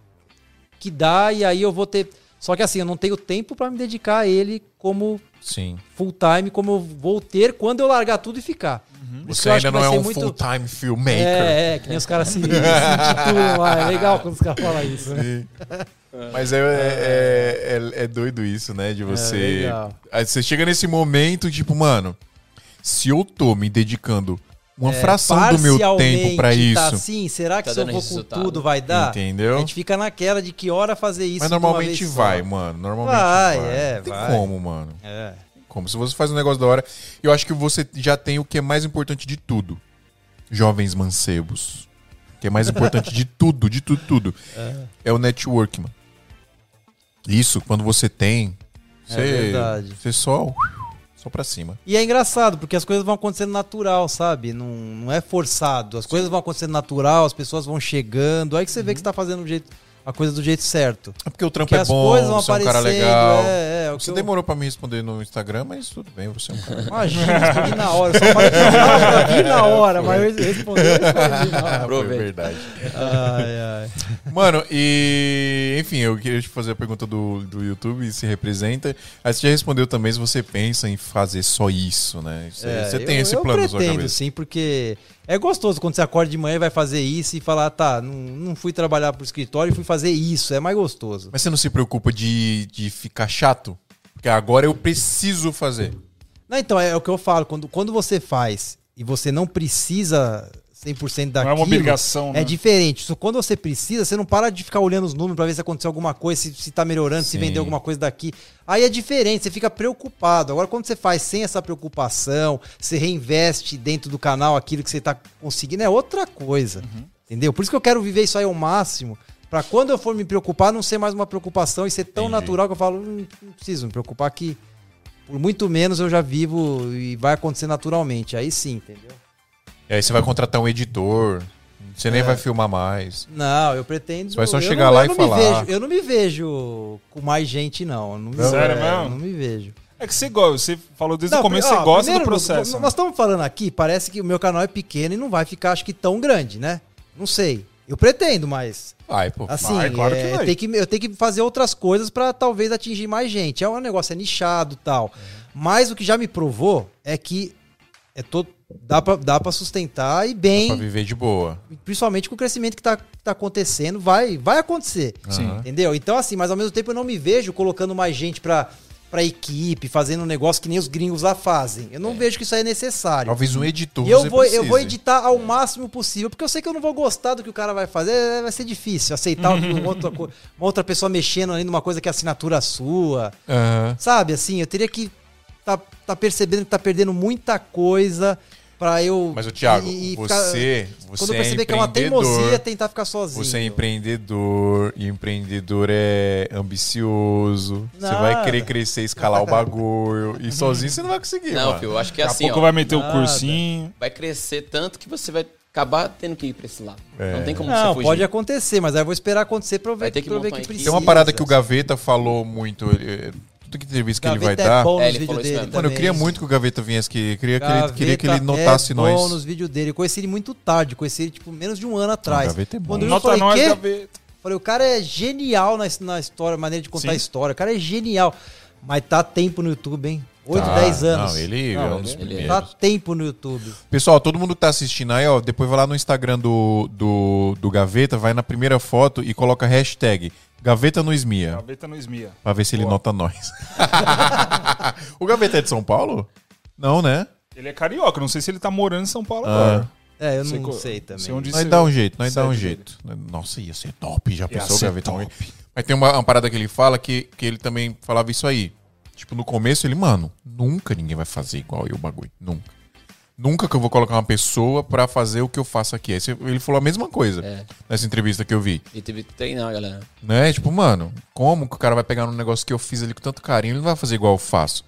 que dá e aí eu vou ter. Só que assim, eu não tenho tempo pra me dedicar a ele como Sim. full time, como eu vou ter quando eu largar tudo e ficar. Isso Você ainda não é um muito- full-time filmmaker. É, é, que nem os caras se, se intitulam lá. É legal quando os caras falam isso, né? Sim. Mas é, é, é, é doido isso, né? De você. legal. Aí você chega nesse momento, tipo, mano, se eu tô me dedicando uma É, fração do meu tempo pra parcialmente isso, Tá assim, será que Tá se eu vou com tudo vai dar? entendeu? A gente fica naquela de que hora fazer isso. Mas normalmente vez só. vai, mano. Normalmente Vai, vai. é, Não tem vai. como, mano. É. Como? Se você faz um negócio da hora, eu acho que você já tem o que é mais importante de tudo. Jovens mancebos. O que é mais importante de tudo, de tudo, tudo. É, o network, mano. Isso, quando você tem, É você, verdade. você só, só pra cima. E é engraçado, porque as coisas vão acontecendo natural, sabe? Não, não é forçado. As coisas vão acontecendo natural, as pessoas vão chegando. Aí que você vê que você tá fazendo o jeito, a coisa do jeito certo. É porque o trampo Porque é bom, coisas vão você é um cara legal. É, é, Você eu- demorou pra me responder no Instagram, mas tudo bem, você é um cara. Imagina, respondi na hora. Só falei que na hora, mas eu respondi, eu respondi na hora. Foi verdade. Ai, ai. Mano, e enfim, eu queria te fazer a pergunta do, do YouTube, se representa. Aí você já respondeu também se você pensa em fazer só isso, né? Você, É, você tem eu- esse eu plano na sua pretendo, cabeça. sim, porque é gostoso quando você acorda de manhã e vai fazer isso e falar, tá, não, não fui trabalhar pro escritório e fui fazer isso. É mais gostoso. Mas você não se preocupa de, de ficar chato? Porque agora eu preciso fazer. Não, então, é o que eu falo. Quando, quando você faz e você não precisa 100% Não daquilo... é uma obrigação, É né? diferente. Só quando você precisa, você não para de ficar olhando os números pra ver se aconteceu alguma coisa, se, se tá melhorando, se Sim. vendeu alguma coisa daqui. Aí é diferente, você fica preocupado. Agora, quando você faz sem essa preocupação, você reinveste dentro do canal aquilo que você tá conseguindo, é outra coisa. Uhum. Entendeu? Por isso que eu quero viver isso aí ao máximo. Pra quando eu for me preocupar, não ser mais uma preocupação e ser tão Entendi. natural que eu falo, "Hum, não preciso me preocupar que por muito menos eu já vivo e vai acontecer naturalmente. Aí sim, entendeu? E aí você vai contratar um editor, você nem É. vai filmar mais. Não, eu pretendo. Você vai só eu chegar não- lá e não falar. Me vejo, eu não me vejo com mais gente, não. Eu Não me Sério vejo, mesmo? Não me vejo. É que você gosta, você falou desde o Não, começo, ó, você gosta primeiro, do processo. Nós estamos falando aqui, parece que o meu canal é pequeno e não vai ficar, acho que, tão grande, né? Não sei. Eu pretendo, mas Vai, pô. assim, Vai, claro que é, vai. tem que, eu tenho que fazer outras coisas pra talvez atingir mais gente. É um negócio é nichado, tal. Mas o que já me provou é que é todo dá pra, dá pra sustentar e Pra bem, viver de boa. principalmente com o crescimento que tá, que tá acontecendo, vai vai acontecer. Sim. Entendeu? Então, assim, mas ao mesmo tempo eu não me vejo colocando mais gente pra, pra equipe, fazendo um negócio que nem os gringos lá fazem. Eu não vejo que isso aí é necessário. Talvez um editor E eu você vou, eu vou editar ao máximo possível, porque eu sei que eu não vou gostar do que o cara vai fazer, é, vai ser difícil aceitar uma, outra, uma outra pessoa mexendo ali numa coisa que é assinatura sua. Aham. Sabe, assim, eu teria que tá, tá percebendo que tá perdendo muita coisa pra eu. Mas, o Thiago, e- e ficar- você, você quando eu é perceber que é uma empreendedor. teimosia tentar ficar sozinho. Você é empreendedor, e empreendedor é ambicioso. Você vai querer crescer, escalar o bagulho. E sozinho você não vai conseguir, Não, mano. filho, eu acho que é Daqui a assim, pouco ó. vai meter Nada. o cursinho. Vai crescer tanto que você vai acabar tendo que ir pra esse lado. É. Não tem como Não, você fugir. pode acontecer, mas aí eu vou esperar acontecer pra eu ver, Vai ter que pra ver que precisa. Tem uma parada que o Gaveta falou muito. ele- Tudo que entrevista que ele vai Gaveta dar. É bom É, nos ele falou dele. Mano, eu queria muito que o Gaveta viesse aqui. Queria que ele, Gaveta queria que ele notasse é nós. bom nos vídeos dele. Eu conheci ele muito tarde, conheci ele tipo menos de um ano atrás. Gaveta é bom. Quando eu Nota falei, nós, "Quê?" gaveta. Falei, o cara é genial na, na história, maneira de contar Sim. a história. O cara é genial. Mas tá tempo no YouTube, hein? 8, Tá, 10 anos. Não, ele Não, é um dos ele- primeiros. Tá tempo no YouTube. Pessoal, todo mundo que tá assistindo aí, ó, depois vai lá no Instagram do, do, do Gaveta, vai na primeira foto e coloca hashtag Gaveta no Esmia. Gaveta no esmia. Pra ver se ele Boa. nota nós. o Gaveta é de São Paulo? Não, né? Ele é carioca, não sei se ele tá morando em São Paulo Ah. agora. É, eu Sei não sei também. sei onde Nós dá um jeito, nós dá um segue jeito. Nossa, ia ser top, já Ia pensou o ser Gaveta? top. Mas tem uma, uma parada que ele fala que, que ele também falava isso aí. Tipo, no começo ele, mano, nunca ninguém vai fazer igual eu o bagulho. Nunca. Nunca que eu vou colocar uma pessoa pra fazer o que eu faço aqui. Ele falou a mesma coisa É. nessa entrevista que eu vi. Ele teve que treinar, galera. Né? Tipo, mano, como que o cara vai pegar um negócio que eu fiz ali com tanto carinho? Ele não vai fazer igual eu faço.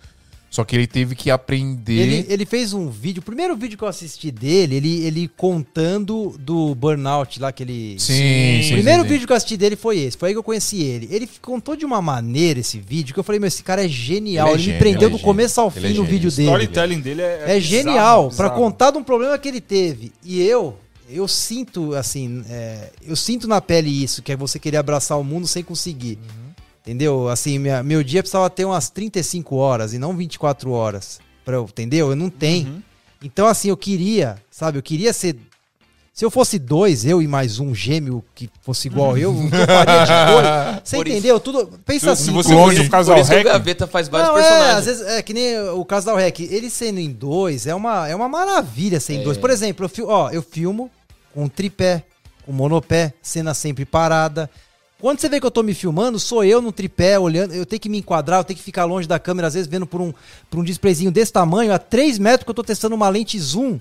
Só que ele teve que aprender. Ele, ele fez um vídeo, o primeiro vídeo que eu assisti dele, ele, ele contando do burnout lá que ele. Sim, sim. O primeiro sim, vídeo que eu assisti dele foi esse, foi aí que eu conheci ele. Ele contou de uma maneira esse vídeo que eu falei, meu, esse cara é genial. Ele é Ele, gênio, me prendeu ele é do começo ao. Ele é fim no vídeo O dele. storytelling dele é. É bizarro, genial, pra bizarro. contar de um problema que ele teve. E eu, eu sinto, assim, é, eu sinto na pele isso, que é você querer abraçar o mundo sem conseguir. Entendeu? Assim, minha- meu dia precisava ter umas 35 horas e não 24 horas. Pra eu, entendeu? Eu não tenho. Uhum. Então, assim, eu queria, sabe? Eu queria ser. Se eu fosse dois, eu e mais um gêmeo que fosse igual eu, o que eu faria de dois. Você Por isso- entendeu? Tudo. Pensa Se- assim. se você clone. o casal Por isso que o Rec, Gaveta faz vários Não, é, personagens. às vezes é que nem o caso da Rec. Ele sendo em dois é uma, é uma maravilha ser em É. dois. Por exemplo, eu, fil- ó, eu filmo com tripé, com monopé, cena sempre parada. Quando você vê que eu tô me filmando, sou eu no tripé, olhando, eu tenho que me enquadrar, eu tenho que ficar longe da câmera, às vezes vendo por um, por um displayzinho desse tamanho, a 3 metros que eu tô testando uma lente zoom.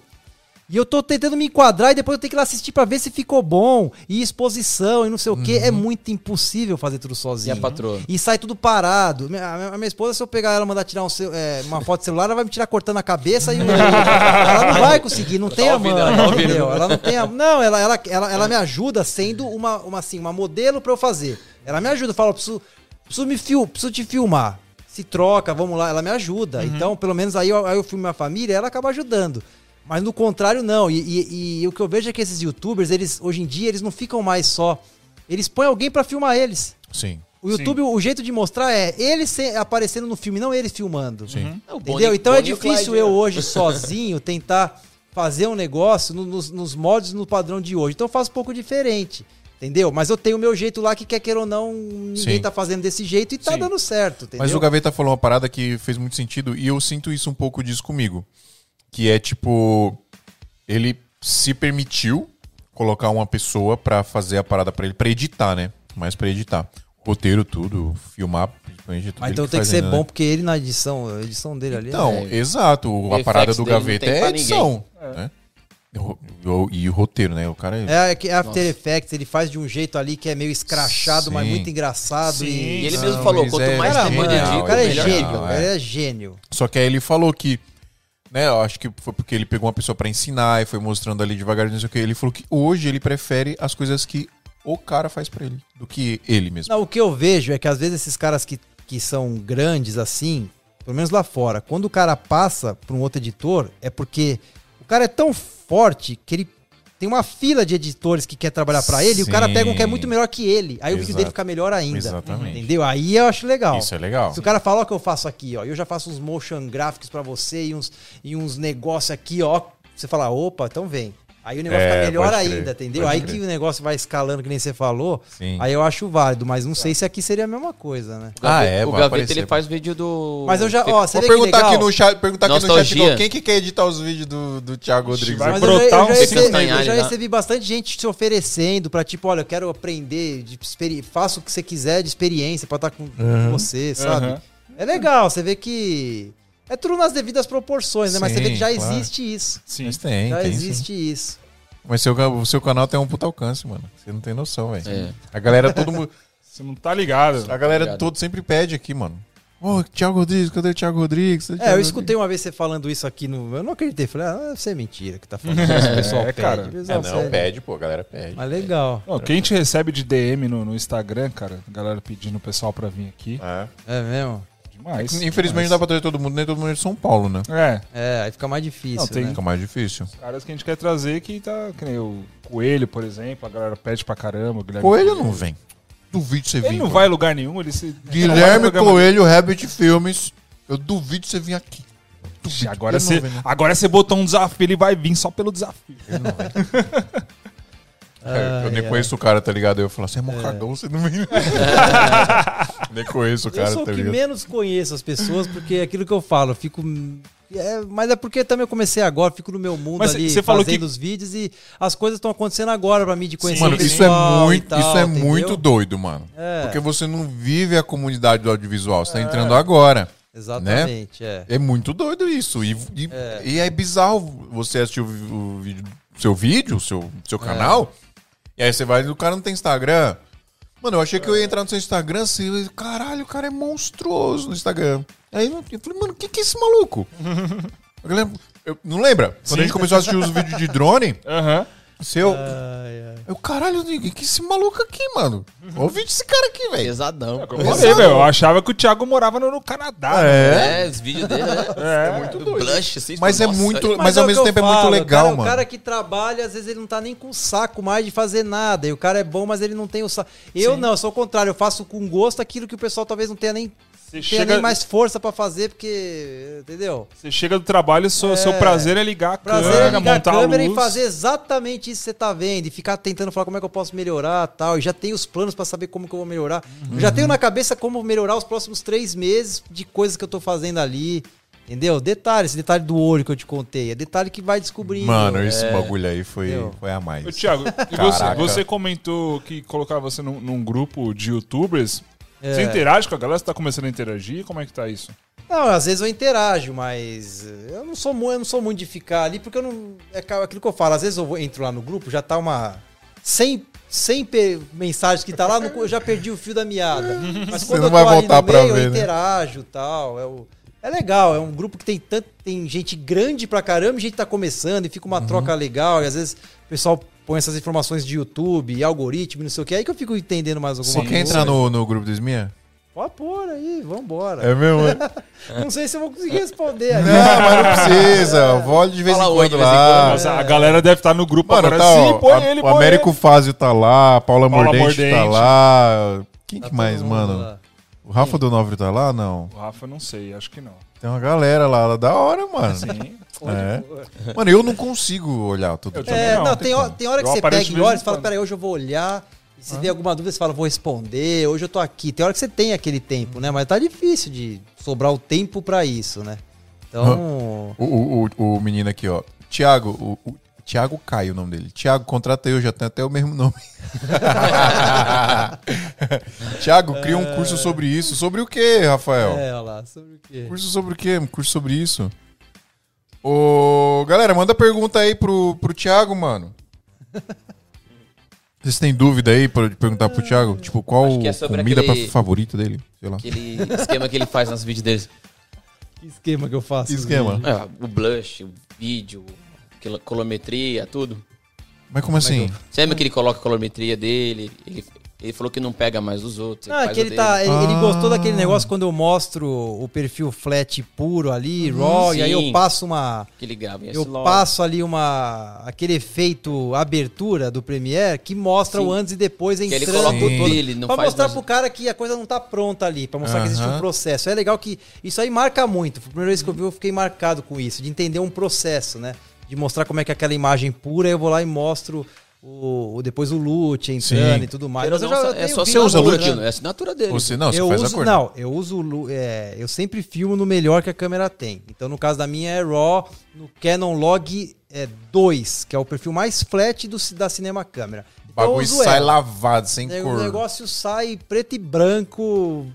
E eu tô tentando me enquadrar e depois eu tenho que ir lá assistir pra ver se ficou bom. E exposição e não sei o quê. É muito impossível fazer tudo E sozinho. a patroa? E sai tudo parado. A minha, esposa, se eu pegar ela e mandar tirar um é, uma foto de celular, ela vai me tirar cortando a cabeça e ela não vai conseguir, não tem tá a mão. ela tá? Ela não tem a Não, ela, ela, ela, ela me ajuda sendo uma, uma, assim, uma modelo pra eu fazer. Ela me ajuda, fala, preciso, preciso, me fil, preciso te filmar. Se troca, vamos lá, ela me ajuda. Então, pelo menos aí eu, aí eu filmo minha família, ela acaba ajudando. Mas no contrário, não. E, e- e o que eu vejo é que esses youtubers, eles, hoje em dia, eles não ficam mais só. Eles põem alguém pra filmar eles. Sim. O YouTube, o jeito de mostrar é eles se- aparecendo no filme, não eles filmando. Sim. É o Entendeu? Bonnie- então é Bonnie o difícil Clyde, eu né? hoje sozinho tentar fazer um negócio no- nos, nos moldes, no padrão de hoje. Então eu faço um pouco diferente. Entendeu? Mas eu tenho o meu jeito lá que quer queira ou não, ninguém Sim. tá fazendo desse jeito e tá Sim. dando certo. Entendeu? Mas o Gaveta falou uma parada que fez muito sentido e eu sinto isso um pouco disso comigo. Que é tipo. Ele se permitiu colocar uma pessoa pra fazer a parada pra ele, pra editar, né? Mais pra editar. Roteiro, tudo, filmar, principalmente tudo. Mas então tem que ser ainda, bom, né? porque ele na edição, a edição dele ali. Então, É. exato. A Effects parada do não Gaveta é edição. né? E o- o- o roteiro, né? O cara é. É, é que After Nossa. Effects ele faz de um jeito ali que é meio escrachado, mas Sim. muito engraçado. Sim. E... E ele Não, mesmo falou, mas quanto é mais mano, ele genial, o cara é gênio, o cara é gênio. Só que aí ele falou que, né, eu acho que foi porque ele pegou uma pessoa pra ensinar e foi mostrando ali devagarzinho, não sei o que. Ele falou que hoje ele prefere as coisas que o cara faz pra ele, do que ele mesmo. Não, o que eu vejo é que às vezes esses caras que, que são grandes assim, pelo menos lá fora, quando o cara passa para um outro editor, é porque o cara é tão forte que ele tem uma fila de editores que quer trabalhar pra ele, e o cara pega um que é muito melhor que ele. Aí o vídeo Exato. dele fica melhor ainda. Exatamente. Entendeu? Aí eu acho legal. Isso é legal. Se o cara fala, ó, o que eu faço aqui, ó. Eu já faço uns motion gráficos pra você e uns, e uns negócios aqui, ó. Você fala, opa, então vem. Aí o negócio É, fica melhor ainda, entendeu? Aí que o negócio vai escalando, que nem você falou. Sim. Aí eu acho válido, mas não sei se aqui seria a mesma coisa, né? O Ah, é, o Gaveta aparecer, ele faz vídeo do. Mas eu já, ó, você Vou vê que perguntar legal. aqui no chat, perguntar aqui no chat então, quem que quer editar os vídeos do, do Thiago Rodrigues. vai Mas brotar eu já, eu um recebi, eu já lá. recebi bastante gente se oferecendo pra, tipo, olha, eu quero aprender, de experi- faça o que você quiser de experiência pra estar com com você, sabe? Aham. É legal, você vê que é tudo nas devidas proporções, né? Mas você vê que já claro. existe isso. Sim. Mas tem, já tem existe sim. isso. Mas seu, o seu canal tem um puta alcance, mano. Você não tem noção, velho. É. A galera, todo mundo. Você não tá ligado. A galera Obrigado. todo sempre pede aqui, mano. Ô, Thiago Rodrigues, cadê o Thiago Rodrigues? Cadê É, Thiago eu escutei uma vez você falando isso aqui no. Eu não acreditei. Falei, ah, deve ser mentira que tá falando isso. O pessoal É, pede. cara. Rodrigues? pessoal É, não, sério. pede, pô, a galera pede. Mas legal. Não, quem te recebe de DM no, no Instagram, cara, a galera pedindo o pessoal pra vir aqui. É. É mesmo? Demais. Infelizmente não dá pra trazer todo mundo, nem todo mundo é de São Paulo, né? É, É, aí fica mais difícil. Não, tem- né? Fica mais difícil. caras que a gente quer trazer que tá. Que nem o Coelho, por exemplo, a galera pede pra caramba. o Guilherme Coelho não vem. Duvido você vir. Ele não vai a lugar nenhum, ele se. Guilherme Coelho, Rabbit Filmes. Eu duvido você vir aqui. Agora você, vem, né? agora você botou um desafio, ele vai vir só pelo desafio. Ele não vem. É, eu nem conheço o cara, tá ligado? Eu falo assim, é mó cagão, você não vem. nem conheço o Eu cara, sou o tá que ligado? menos conheço as pessoas, porque é aquilo que eu falo, eu fico. é, mas é porque também eu comecei agora, fico no meu mundo Mas ali fazendo que- os vídeos e as coisas estão acontecendo agora pra mim de conhecer Mano, o isso é muito, tal, isso é entendeu? muito doido, mano. É. Porque você não vive a comunidade do audiovisual, você tá entrando agora. Exatamente, é. É muito doido isso. E e é, e é bizarro você assistir o, o vídeo, seu vídeo, seu, seu canal, e aí você vai o cara não tem Instagram. Mano, eu achei que eu ia entrar no seu Instagram assim, eu, caralho, o cara é monstruoso no Instagram. Aí eu eu falei, mano, o que, que é esse maluco? A galera- eu- não lembra? Quando a gente começou a assistir os vídeos de drone, Aham. Seu. Ai, ai. Eu, caralho, o que, é esse maluco aqui, mano? Olha o vídeo desse cara aqui, velho. Pesadão. É eu falei, velho. Eu achava que o Thiago morava no, no Canadá. né? É. É, os vídeos dele, né? É. muito Do doido. Blush, assim. Mas é nossa, muito- aí- Mas ao mesmo tempo é muito falo, legal, o cara, mano. O cara que trabalha, às vezes ele não tá nem com saco mais de fazer nada. E o cara é bom, mas ele não tem o saco. Eu Sim. não, eu sou o contrário. Eu faço com gosto aquilo que o pessoal talvez não tenha nem, Você tenha chega, nem mais força pra fazer, porque. Entendeu? você chega do trabalho, seu, seu prazer é ligar a Prazer câmera, é ligar a montar câmera a e fazer exatamente isso que você tá vendo. E ficar tentando falar como é que eu posso melhorar tal. E já tenho os planos pra saber como que eu vou melhorar. Eu já tenho na cabeça como melhorar os próximos três meses de coisas que eu tô fazendo ali. Entendeu? Detalhe, esse detalhe do olho que eu te contei. É detalhe que vai descobrindo. Mano, É. esse bagulho aí foi, Entendeu? foi a mais. E você, você comentou que colocar você num, num grupo de youtubers. É. Você interage com a galera? Você tá começando a interagir? Como é que tá isso? Não, às vezes eu interajo, mas eu não sou, eu não sou muito de ficar ali, porque eu não. É aquilo que eu falo, às vezes eu vou- entro lá no grupo, já tá uma. 100, 100 pe- mensagens que tá lá, no- eu já perdi o fio da meada. Mas Você quando não eu tô vai ali voltar no pra meio, ver, eu né? interajo e tal. É, o- é legal, é um grupo que tem tanto, tem gente grande pra caramba, e gente tá começando, e fica Uhum. uma troca legal, e às vezes o pessoal põe essas informações de YouTube, algoritmo, e não sei o que, aí que eu fico entendendo mais alguma Você coisa. quer entrar no, no grupo do Esmia? Pode pôr aí, vambora. É mesmo? Não sei se eu vou conseguir responder aí. não, mas não precisa. Vole de vez Fala em quando de vez em lá. a galera deve estar no grupo Mano, agora. tá, Sim, põe a- ele, o põe Américo ele. Fázio tá lá, a Paula, Paula Mordente, tá Mordente. lá. Quem Tá que mais, mano? lá. O Rafa do Nobre tá lá? Não. O Rafa, não sei, acho que não. Tem uma galera lá, lá da hora, mano. Sim. É. Mano, eu não consigo olhar tudo. Eu É, não, não, tem tem, hora, tem hora que Eu você pega e olha e fala, peraí, hoje eu vou olhar. E se vê alguma dúvida, você fala, vou responder, hoje eu tô aqui. Tem hora que você tem aquele tempo, né? Mas tá difícil de sobrar o tempo pra isso, né? Então. O, o, o, o menino aqui, ó. Tiago, o, o Tiago Caio o nome dele. Tiago, contrata eu, já tem até o mesmo nome. Tiago, cria um curso sobre isso. Sobre o quê, Rafael? É, olha lá, sobre o quê? Curso sobre o quê? Um curso sobre isso. Ô, galera, manda pergunta aí pro, pro Thiago, mano. Vocês têm dúvida aí pra perguntar pro Thiago? Tipo, qual Acho que é sobre comida aquele- pra- favorita dele? Sei lá. Aquele esquema que ele faz nos vídeos dele. Que esquema que eu faço? Que esquema? É, o blush, o vídeo, quilo- colometria, tudo. Mas como assim? Você lembra que ele coloca a colorimetria dele? Ele, Ele falou que não pega mais os outros. Ah, faz que ele, tá, ele, ele Ah. gostou daquele negócio quando eu mostro o perfil flat puro ali, raw, e aí eu sim. passo uma. Que ele grava Eu S-Log. passo ali uma. aquele efeito abertura do Premiere que mostra Sim. o antes e depois Que entrando. ele coloca o Sim. dele, não pra faz mostrar mais- pro cara que a coisa não tá pronta ali, pra mostrar que existe um processo. É legal que isso aí marca muito. Foi a primeira vez que eu vi, eu fiquei marcado com isso, de entender um processo, né? De mostrar como é que é aquela imagem pura, eu vou lá e mostro o, o- depois o loot entrando Sim. e tudo mais. Mas não, já é só você usa loot, né? é a assinatura dele. Você não, você eu faz uso, a cor. não, eu uso, é, eu sempre filmo no melhor que a câmera tem. Então, no caso da minha é RAW, no Canon Log é 2, que é o perfil mais flat do, da cinema câmera. O Então, bagulho uso sai ela. lavado, sem O cor. negócio sai preto e branco,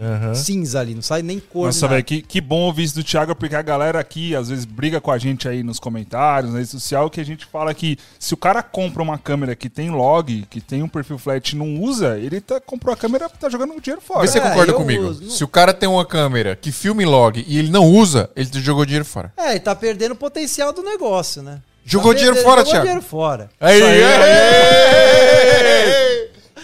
Aham. cinza ali, não sai nem cor. Nossa, velho, que, que bom ouvir isso do Thiago, porque a galera aqui às vezes briga com a gente aí nos comentários, na rede social, que a gente fala que se o cara compra uma câmera que tem log, que tem um perfil flat e não usa, ele tá, comprou a câmera e tá jogando dinheiro fora. Vê se você É, concorda comigo. uso. Se o cara tem uma câmera que filma em log e ele não usa, ele te jogou dinheiro fora. É, ele tá perdendo o potencial do negócio, né? Jogou Tá dinheiro perdendo- fora, jogou Thiago. dinheiro fora. Aí, Isso aí, aí.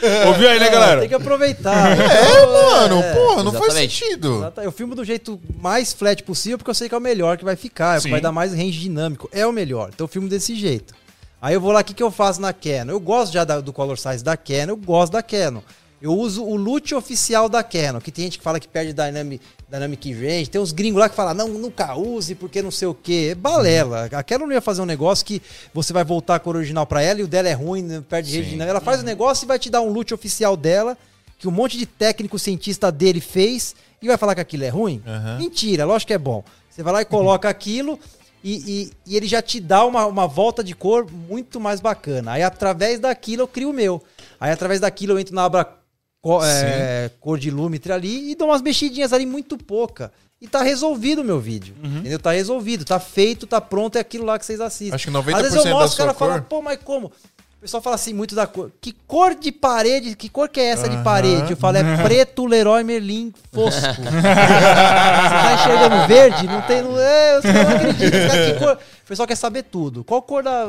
Ouviu aí, né, É, galera? Tem que aproveitar. É, mano, porra, não faz Exatamente. sentido. Eu filmo do jeito mais flat possível porque eu sei que é o melhor que vai ficar, é o que Sim. vai dar mais range dinâmico. É o melhor. Então eu filmo desse jeito. Aí eu vou lá, o que, que eu faço na Canon? Eu gosto já da- do color size da Canon, eu gosto da Canon. Eu uso o loot oficial da Canon, que tem gente que fala que perde Dynamic, Dynamic Range, tem uns gringos lá que falam, não, nunca use porque não sei o quê. É balela. A Canon não ia fazer um negócio que você vai voltar com o original pra ela e o dela é ruim, não perde Sim. dinâmico. Ela faz o negócio e vai te dar um loot oficial dela, que um monte de técnico cientista dele fez, e vai falar que aquilo é ruim? Aham. Mentira, lógico que é bom. Você vai lá e coloca aquilo e, e- e ele já te dá uma, uma volta de cor muito mais bacana. Aí através daquilo eu crio o meu. Aí através daquilo eu entro na aba co- é, cor de lúmitre ali e dou umas mexidinhas ali muito pouca. E tá resolvido o meu vídeo. Entendeu? Tá resolvido, tá feito, tá pronto, é aquilo lá que vocês assistem. Acho que 90% Às vezes eu mostro, o cara fala, pô, mas como? O pessoal fala assim muito da cor. Que cor de parede? Que cor que é essa de parede? Eu falo, é preto Leroy Merlin fosco. Você tá enxergando verde? Não tem. Não, é, caras não caras, que cor? O pessoal quer saber tudo. Qual cor da.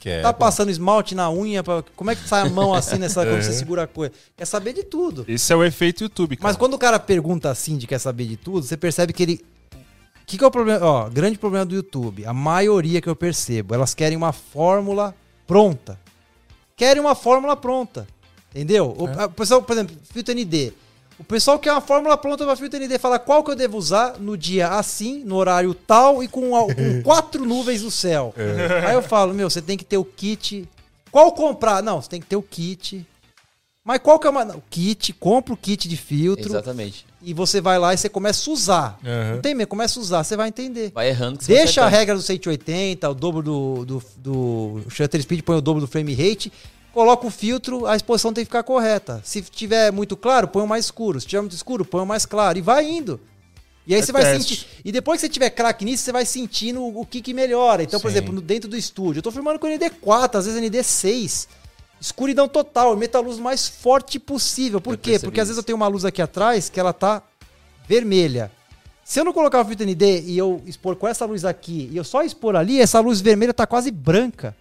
Quer, tá pô. passando esmalte na unha? pra- como é que sai a mão assim nessa. Quando você segura a coisa? Quer saber de tudo. Esse é o efeito YouTube, cara. Mas quando o cara pergunta assim de quer saber de tudo, você percebe que ele. O que, que é o problema? Ó, grande problema do YouTube. A maioria que eu percebo, elas querem uma fórmula pronta. Querem uma fórmula pronta. Entendeu? O, a- o pessoal, por exemplo, filtro ND. O pessoal quer uma fórmula pronta para filtro ND. Fala qual que eu devo usar no dia assim, no horário tal e com, a- com quatro nuvens no céu. Aí eu falo, meu, você tem que ter o kit. Qual comprar? Não, você tem que ter o kit. Mas qual que é uma. O kit, compra o kit de filtro Exatamente. e você vai lá e você começa a usar. Aham. Não tem medo, começa a usar, você vai entender. Vai errando que você vai Deixa a regra do 180, o dobro do, do, do shutter speed, põe o dobro do frame rate, coloca o filtro, a exposição tem que ficar correta. Se tiver muito claro, põe o mais escuro. Se tiver muito escuro, põe o mais claro. E vai indo. E aí É você vai teste. sentir. E depois que você tiver craque nisso, você vai sentindo o, que, que melhora. Então, por Sim. exemplo, no, dentro do estúdio, eu tô filmando com ND4, às vezes ND6. Escuridão total, eu meto a luz mais forte possível. Por Eu quê? Porque às vezes isso. eu tenho uma luz aqui atrás que ela tá vermelha. Se eu não colocar o filtro ND e eu expor com essa luz aqui e eu só expor ali, essa luz vermelha tá quase branca.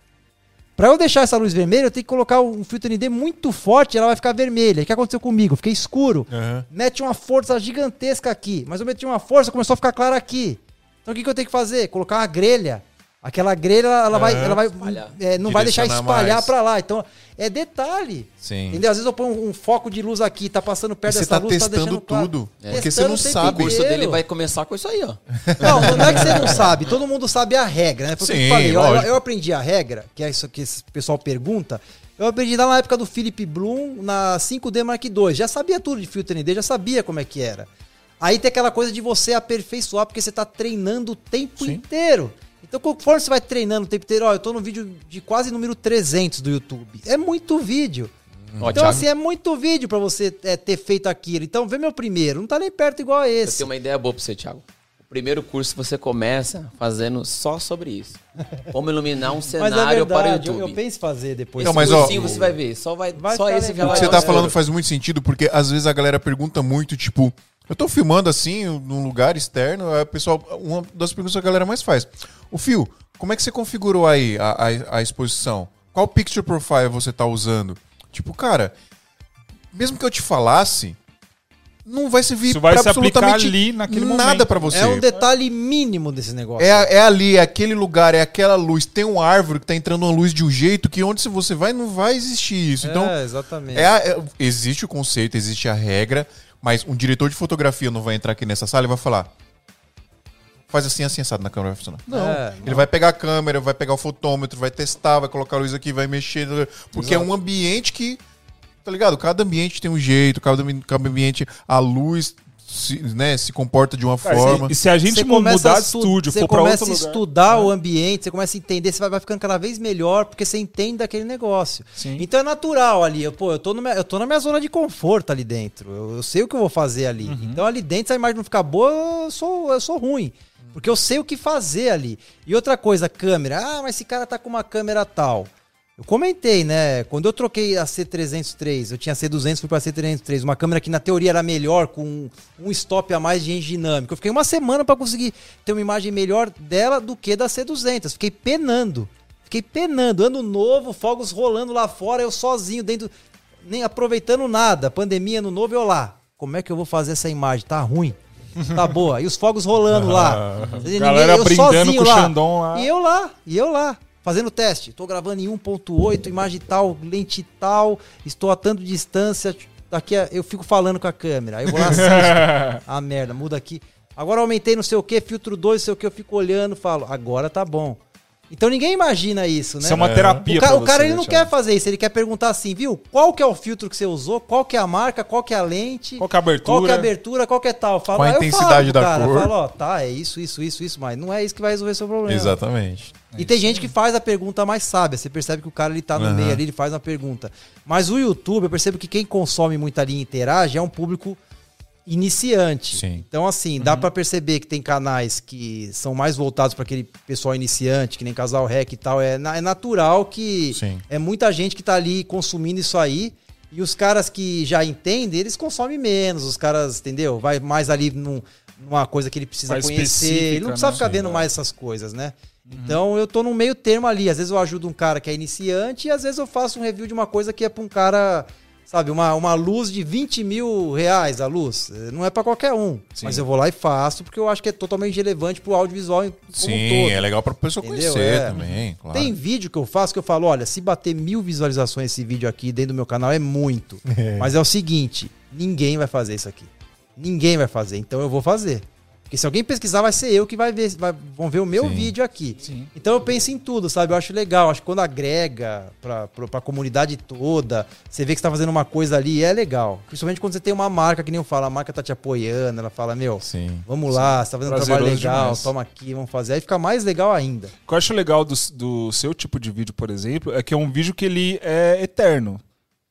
Pra eu deixar essa luz vermelha, eu tenho que colocar um filtro ND muito forte e ela vai ficar vermelha. O que aconteceu comigo? Fiquei escuro. Aham. Mete uma força gigantesca aqui. Mas eu meti uma força, começou a ficar claro aqui. Então o que, que eu tenho que fazer? Colocar uma grelha. Aquela grelha, ela vai, Aham. ela vai Espalhar. é, não vai deixar espalhar pra lá. Então, é detalhe. Sim. Entendeu? Às vezes eu ponho um foco de luz aqui, tá passando E perto você dessa tá luz, tá testando deixando claro. tudo. É. Porque você Testando não o tempo sabe. O curso dele vai começar com isso aí, ó. Não, não é que você não sabe, todo mundo sabe a regra, né? Foi o que Sim, eu falei. Eu, eu aprendi a regra, que é isso que esse pessoal pergunta. Eu aprendi lá na época do Philip Bloom, na 5D Mark II. Já sabia tudo de filtro ND, já sabia como é que era. Aí tem aquela coisa de você aperfeiçoar, porque você tá treinando o tempo Sim. inteiro. Então, conforme você vai treinando o tempo inteiro, ó, eu tô no vídeo de quase número 300 do YouTube. É muito vídeo. Ó, então, Thiago, assim, é muito vídeo pra você é, ter feito aquilo. Então, vê meu primeiro. Não tá nem perto igual a eu esse. tenho uma ideia boa pra você, Thiago. O primeiro curso você começa fazendo só sobre isso. Como iluminar um Mas cenário é para o verdade, eu, YouTube. eu penso em fazer depois. Não, mas, ó, você vai ver. Só, vai, Vai só esse já legal. O vai que você tá falando faz muito sentido, porque às vezes a galera pergunta muito, tipo, eu tô filmando assim, num lugar externo, aí o pessoal, uma das perguntas que a galera mais faz. O Fio, como é que você configurou aí a, a, a exposição? Qual picture profile você tá usando? Tipo, cara, mesmo que eu te falasse, não vai servir Isso vai pra se absolutamente ali naquele nada pra você. É um detalhe mínimo desse negócio. É, é ali, é aquele lugar, é aquela luz. Tem uma árvore que tá entrando uma luz de um jeito que onde se você vai, não vai existir isso. Então, É, exatamente. é a- é- existe o conceito, existe a regra, mas um diretor de fotografia não vai entrar aqui nessa sala e vai falar. Faz assim, assim, assado na câmera vai funcionar. Não. É, Ele vai pegar a câmera, vai pegar o fotômetro, vai testar, vai colocar a luz aqui, vai mexer. Porque é um ambiente que. Tá ligado? Cada ambiente tem um jeito, cada, cada ambiente, a luz se, né, se comporta de uma Cara, forma. e se a gente Você mu- começa mudar a de estúdio, você for pra começa outro a lugar... estudar o ambiente, você começa a entender, você vai, vai ficando cada vez melhor, porque você entende daquele negócio. Sim. Então é natural ali. Eu, pô, eu tô, no eu tô na minha zona de conforto ali dentro. Eu, eu sei o que eu vou fazer ali. Uhum. Então ali dentro, se a imagem não ficar boa, eu sou, eu sou ruim. Porque eu sei o que fazer ali. E outra coisa, câmera. Ah, mas esse cara tá com uma câmera tal. Eu comentei, né? Quando eu troquei a C303, eu tinha C200, fui pra C303, uma câmera que na teoria era melhor, com um stop a mais de enge dinâmico. Eu fiquei uma semana pra conseguir ter uma imagem melhor dela do que da C200. Fiquei penando. Fiquei penando. Ano novo, fogos rolando lá fora, eu sozinho dentro, nem aproveitando nada. Pandemia, ano novo, eu lá. Como é que eu vou fazer essa imagem? Tá ruim. Tá boa. E os fogos rolando lá. Ninguém- Galera eu brindando sozinho com o lá. Xandão lá. E eu lá, e eu lá, fazendo teste. Tô gravando em 1.8, imagem tal, lente tal, estou a tanto distância. Daqui a, eu fico falando com a câmera. Aí eu vou lá, assisto. ah, merda, muda aqui. Agora aumentei não sei o que, filtro 2, não sei o que, eu fico olhando falo, agora tá bom. Então ninguém imagina isso, né? Isso é uma terapia O, ca- o cara ele né, não Thiago? quer fazer isso, ele quer perguntar assim, viu? Qual que é o filtro que você usou? Qual que é a marca? Qual que é a lente? Qual que é a abertura? Qual que é a abertura? Qual que é tal? Fala, Qual a intensidade falo da cara, cor? Falo, ó, tá, é isso, isso, isso, isso, mas não é isso que vai resolver seu problema. Exatamente. E tem gente que faz a pergunta mais sábia. Você percebe que o cara ele tá no Aham. meio ali, ele faz uma pergunta. Mas o YouTube, eu percebo que quem consome muito ali e interage é um público iniciante. Sim. Então, assim, dá pra perceber que tem canais que são mais voltados para aquele pessoal iniciante, que nem Casal Rec e tal. É, na- é natural que Sim. é muita gente que tá ali consumindo isso aí. E os caras que já entendem, eles consomem menos. Os caras, entendeu? Vai mais ali num- numa coisa que ele precisa Mais conhecer. Ele não precisa né? ficar Sim, vendo é. mais essas coisas, né? Então eu tô no meio termo ali. Às vezes eu ajudo um cara que é iniciante e às vezes eu faço um review de uma coisa que é pra um cara, sabe, uma, uma luz de 20 mil reais a luz. Não é pra qualquer um. Sim. Mas eu vou lá e faço porque eu acho que é totalmente relevante pro audiovisual como um Sim, todo. é legal pra pessoa Entendeu? conhecer É. também, claro. Tem vídeo que eu faço que eu falo, olha, se bater mil visualizações esse vídeo aqui dentro do meu canal é muito. Mas é o seguinte, ninguém vai fazer isso aqui. Ninguém vai fazer, então eu vou fazer. Porque se alguém pesquisar, vai ser eu que vai ver, vai- vão ver o meu Sim. vídeo aqui. Sim. Então eu penso em tudo, sabe? Eu acho legal. Acho que quando agrega pra, pra, pra comunidade toda, você vê que você tá fazendo uma coisa ali, é legal. Principalmente quando você tem uma marca, que nem eu falo, a marca tá te apoiando, ela fala, meu, Sim. vamos lá, você tá fazendo um trabalho Prazeroso legal, demais. toma aqui, vamos fazer. Aí fica mais legal ainda. O que eu acho legal do, do seu tipo de vídeo, por exemplo, é que é um vídeo que ele é eterno.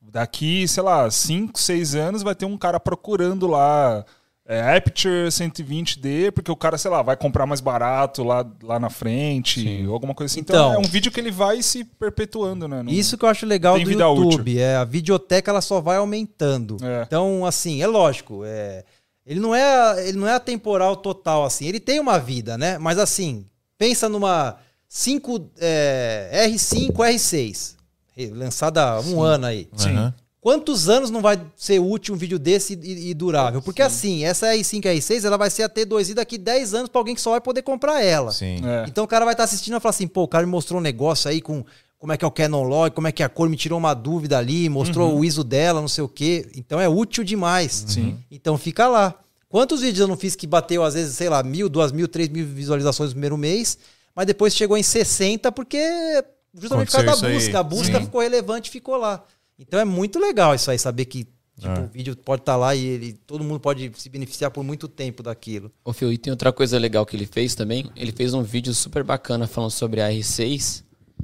Daqui, sei lá, 5, 6 anos vai ter um cara procurando lá é, Aperture 120D, porque o cara, sei lá, vai comprar mais barato lá, lá na frente, ou alguma coisa assim. Então, Então- é um vídeo que ele vai se perpetuando, né? Não- Isso que eu acho legal do vida YouTube. É, a videoteca ela só vai aumentando. É. Então, assim, é lógico. É, ele, não é, ele não é atemporal total, assim. Ele tem uma vida, né? Mas assim, pensa numa 5, é, R5, R6. eh, Lançada há um ano aí. Sim. Aham. Quantos anos não vai ser útil um vídeo desse e, e durável? Porque assim, essa R5 R6 ela vai ser a T2i daqui 10 anos pra alguém que só vai poder comprar ela. Sim. É. Então o cara vai estar assistindo e falar assim, pô, o cara me mostrou um negócio aí com como é que é o Canon Log, como é que é a cor, me tirou uma dúvida ali, mostrou o ISO dela, não sei o quê. Então é útil demais. Sim. Então fica lá. Quantos vídeos eu não fiz que bateu, às vezes, sei lá, mil, duas mil, três mil visualizações no primeiro mês, mas depois chegou em 60 porque justamente por causa da Aconteceu isso aí. busca. A busca Sim. ficou relevante e ficou lá. Então é muito legal isso aí, saber que tipo, É. o vídeo pode estar lá e ele, todo mundo pode se beneficiar por muito tempo daquilo. Ô, Fio, e tem outra coisa legal que ele fez também. Ele fez um vídeo super bacana falando sobre a R6.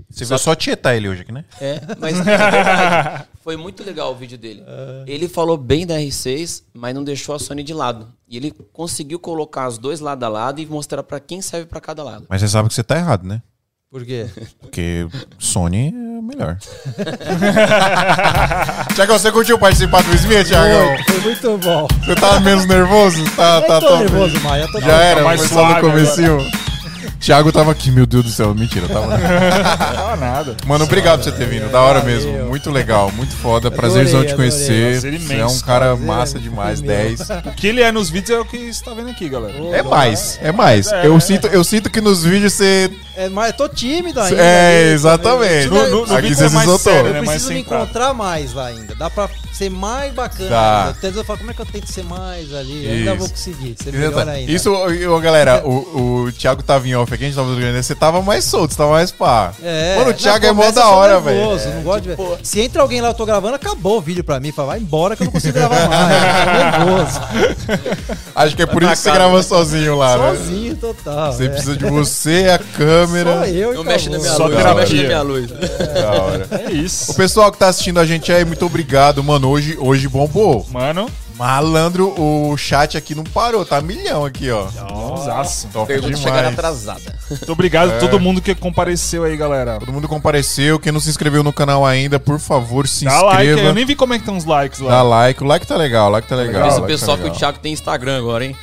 Você viu só tietar ele hoje aqui, né? É, mas verdade, foi muito legal o vídeo dele. Ele falou bem da R6, mas não deixou a Sony de lado. E ele conseguiu colocar os dois lado a lado e mostrar pra quem serve pra cada lado. Mas você sabe que você tá errado, né? Por quê? Porque Sony é melhor. Tiagão, você curtiu participar do Smith, Tiagão? Foi, foi muito bom. Você tá menos nervoso? Tá, Eu tá tô top. nervoso, Maia. Já era, mais foi só no suave comecinho. Thiago tava aqui, meu Deus do céu. Mentira, tava. Não fala nada. Mano, obrigado por você ter vindo. Da hora Valeu. mesmo. Muito legal, muito foda. Prazerzão te conhecer. adorei. Você é um imenso. cara Prazer massa demais, foi meu. 10. O que ele é nos vídeos é o que você tá vendo aqui, galera. É mais, é mais. É, Eu é. sinto, eu sinto que nos vídeos você. É, mas eu tô tímido ainda. É, né? exatamente. No- no- no Aqui vídeo você é se mais soltou. sério, Eu né? mais preciso me centrado. encontrar mais lá ainda. Dá pra ser mais bacana. Tá. Às vezes eu falo, como é que eu tento ser mais ali? Eu ainda Isso. vou conseguir. Ser melhor ainda. Isso, ô, galera, o, o Thiago tava em off aqui, a gente tava jogando, você tava mais solto, você tava mais pá. É, Mano, o Thiago é mó da hora, velho. Não gosto de ver. Se entra alguém lá, eu tô gravando, acabou o vídeo pra mim. Fala, vai embora que eu não consigo gravar mais. Nervoso. Acho que é por isso que você grava sozinho lá, né? Sozinho, total. Você é. precisa de você, a câmera. Só eu e Não mexe na minha Só luz, não terapia. mexe na minha luz. Da hora. É isso. O pessoal que tá assistindo a gente aí, muito obrigado, mano. Hoje, hoje bombou. Mano, Malandro, o chat aqui não parou, tá milhão aqui, ó. bonzaço. Top Pergunta demais. chegar atrasada. Muito obrigado É. a todo mundo que compareceu aí, galera. Todo mundo compareceu. Quem não se inscreveu no canal ainda, por favor, se Dá like aí, inscreva. eu nem vi como é que estão os likes lá. Dá like. O like tá legal, o like tá legal. Avisa o o like tá pessoal que o legal. Thiago tem Instagram agora, hein?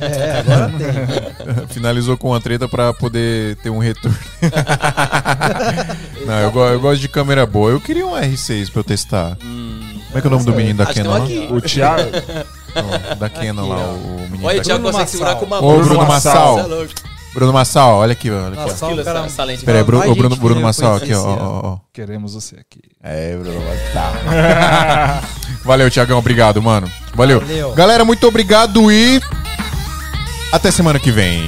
É, agora tem. Finalizou com uma treta pra poder ter um retorno. não, eu, go- eu gosto de câmera boa. Eu queria um R6 pra eu testar. Como é que é o nome do menino da lá? aqui. O Thiago. Não, da Canon lá, o menino Olha, o Thiago Bruno consegue segurar Massal. com uma Ô, mão. Bruno Massal. É. Bruno Massal, olha aqui, olha aqui. ó. Nossa, Aquilo, o cara- essa, essa lente. Pera aí, Bruno, ô, Bruno, Bruno Massal aqui, ó, ó, ó. Queremos você aqui. É, Bruno Massal. Valeu, Thiagão, obrigado, mano. Valeu. Valeu. Galera, muito obrigado e até semana que vem.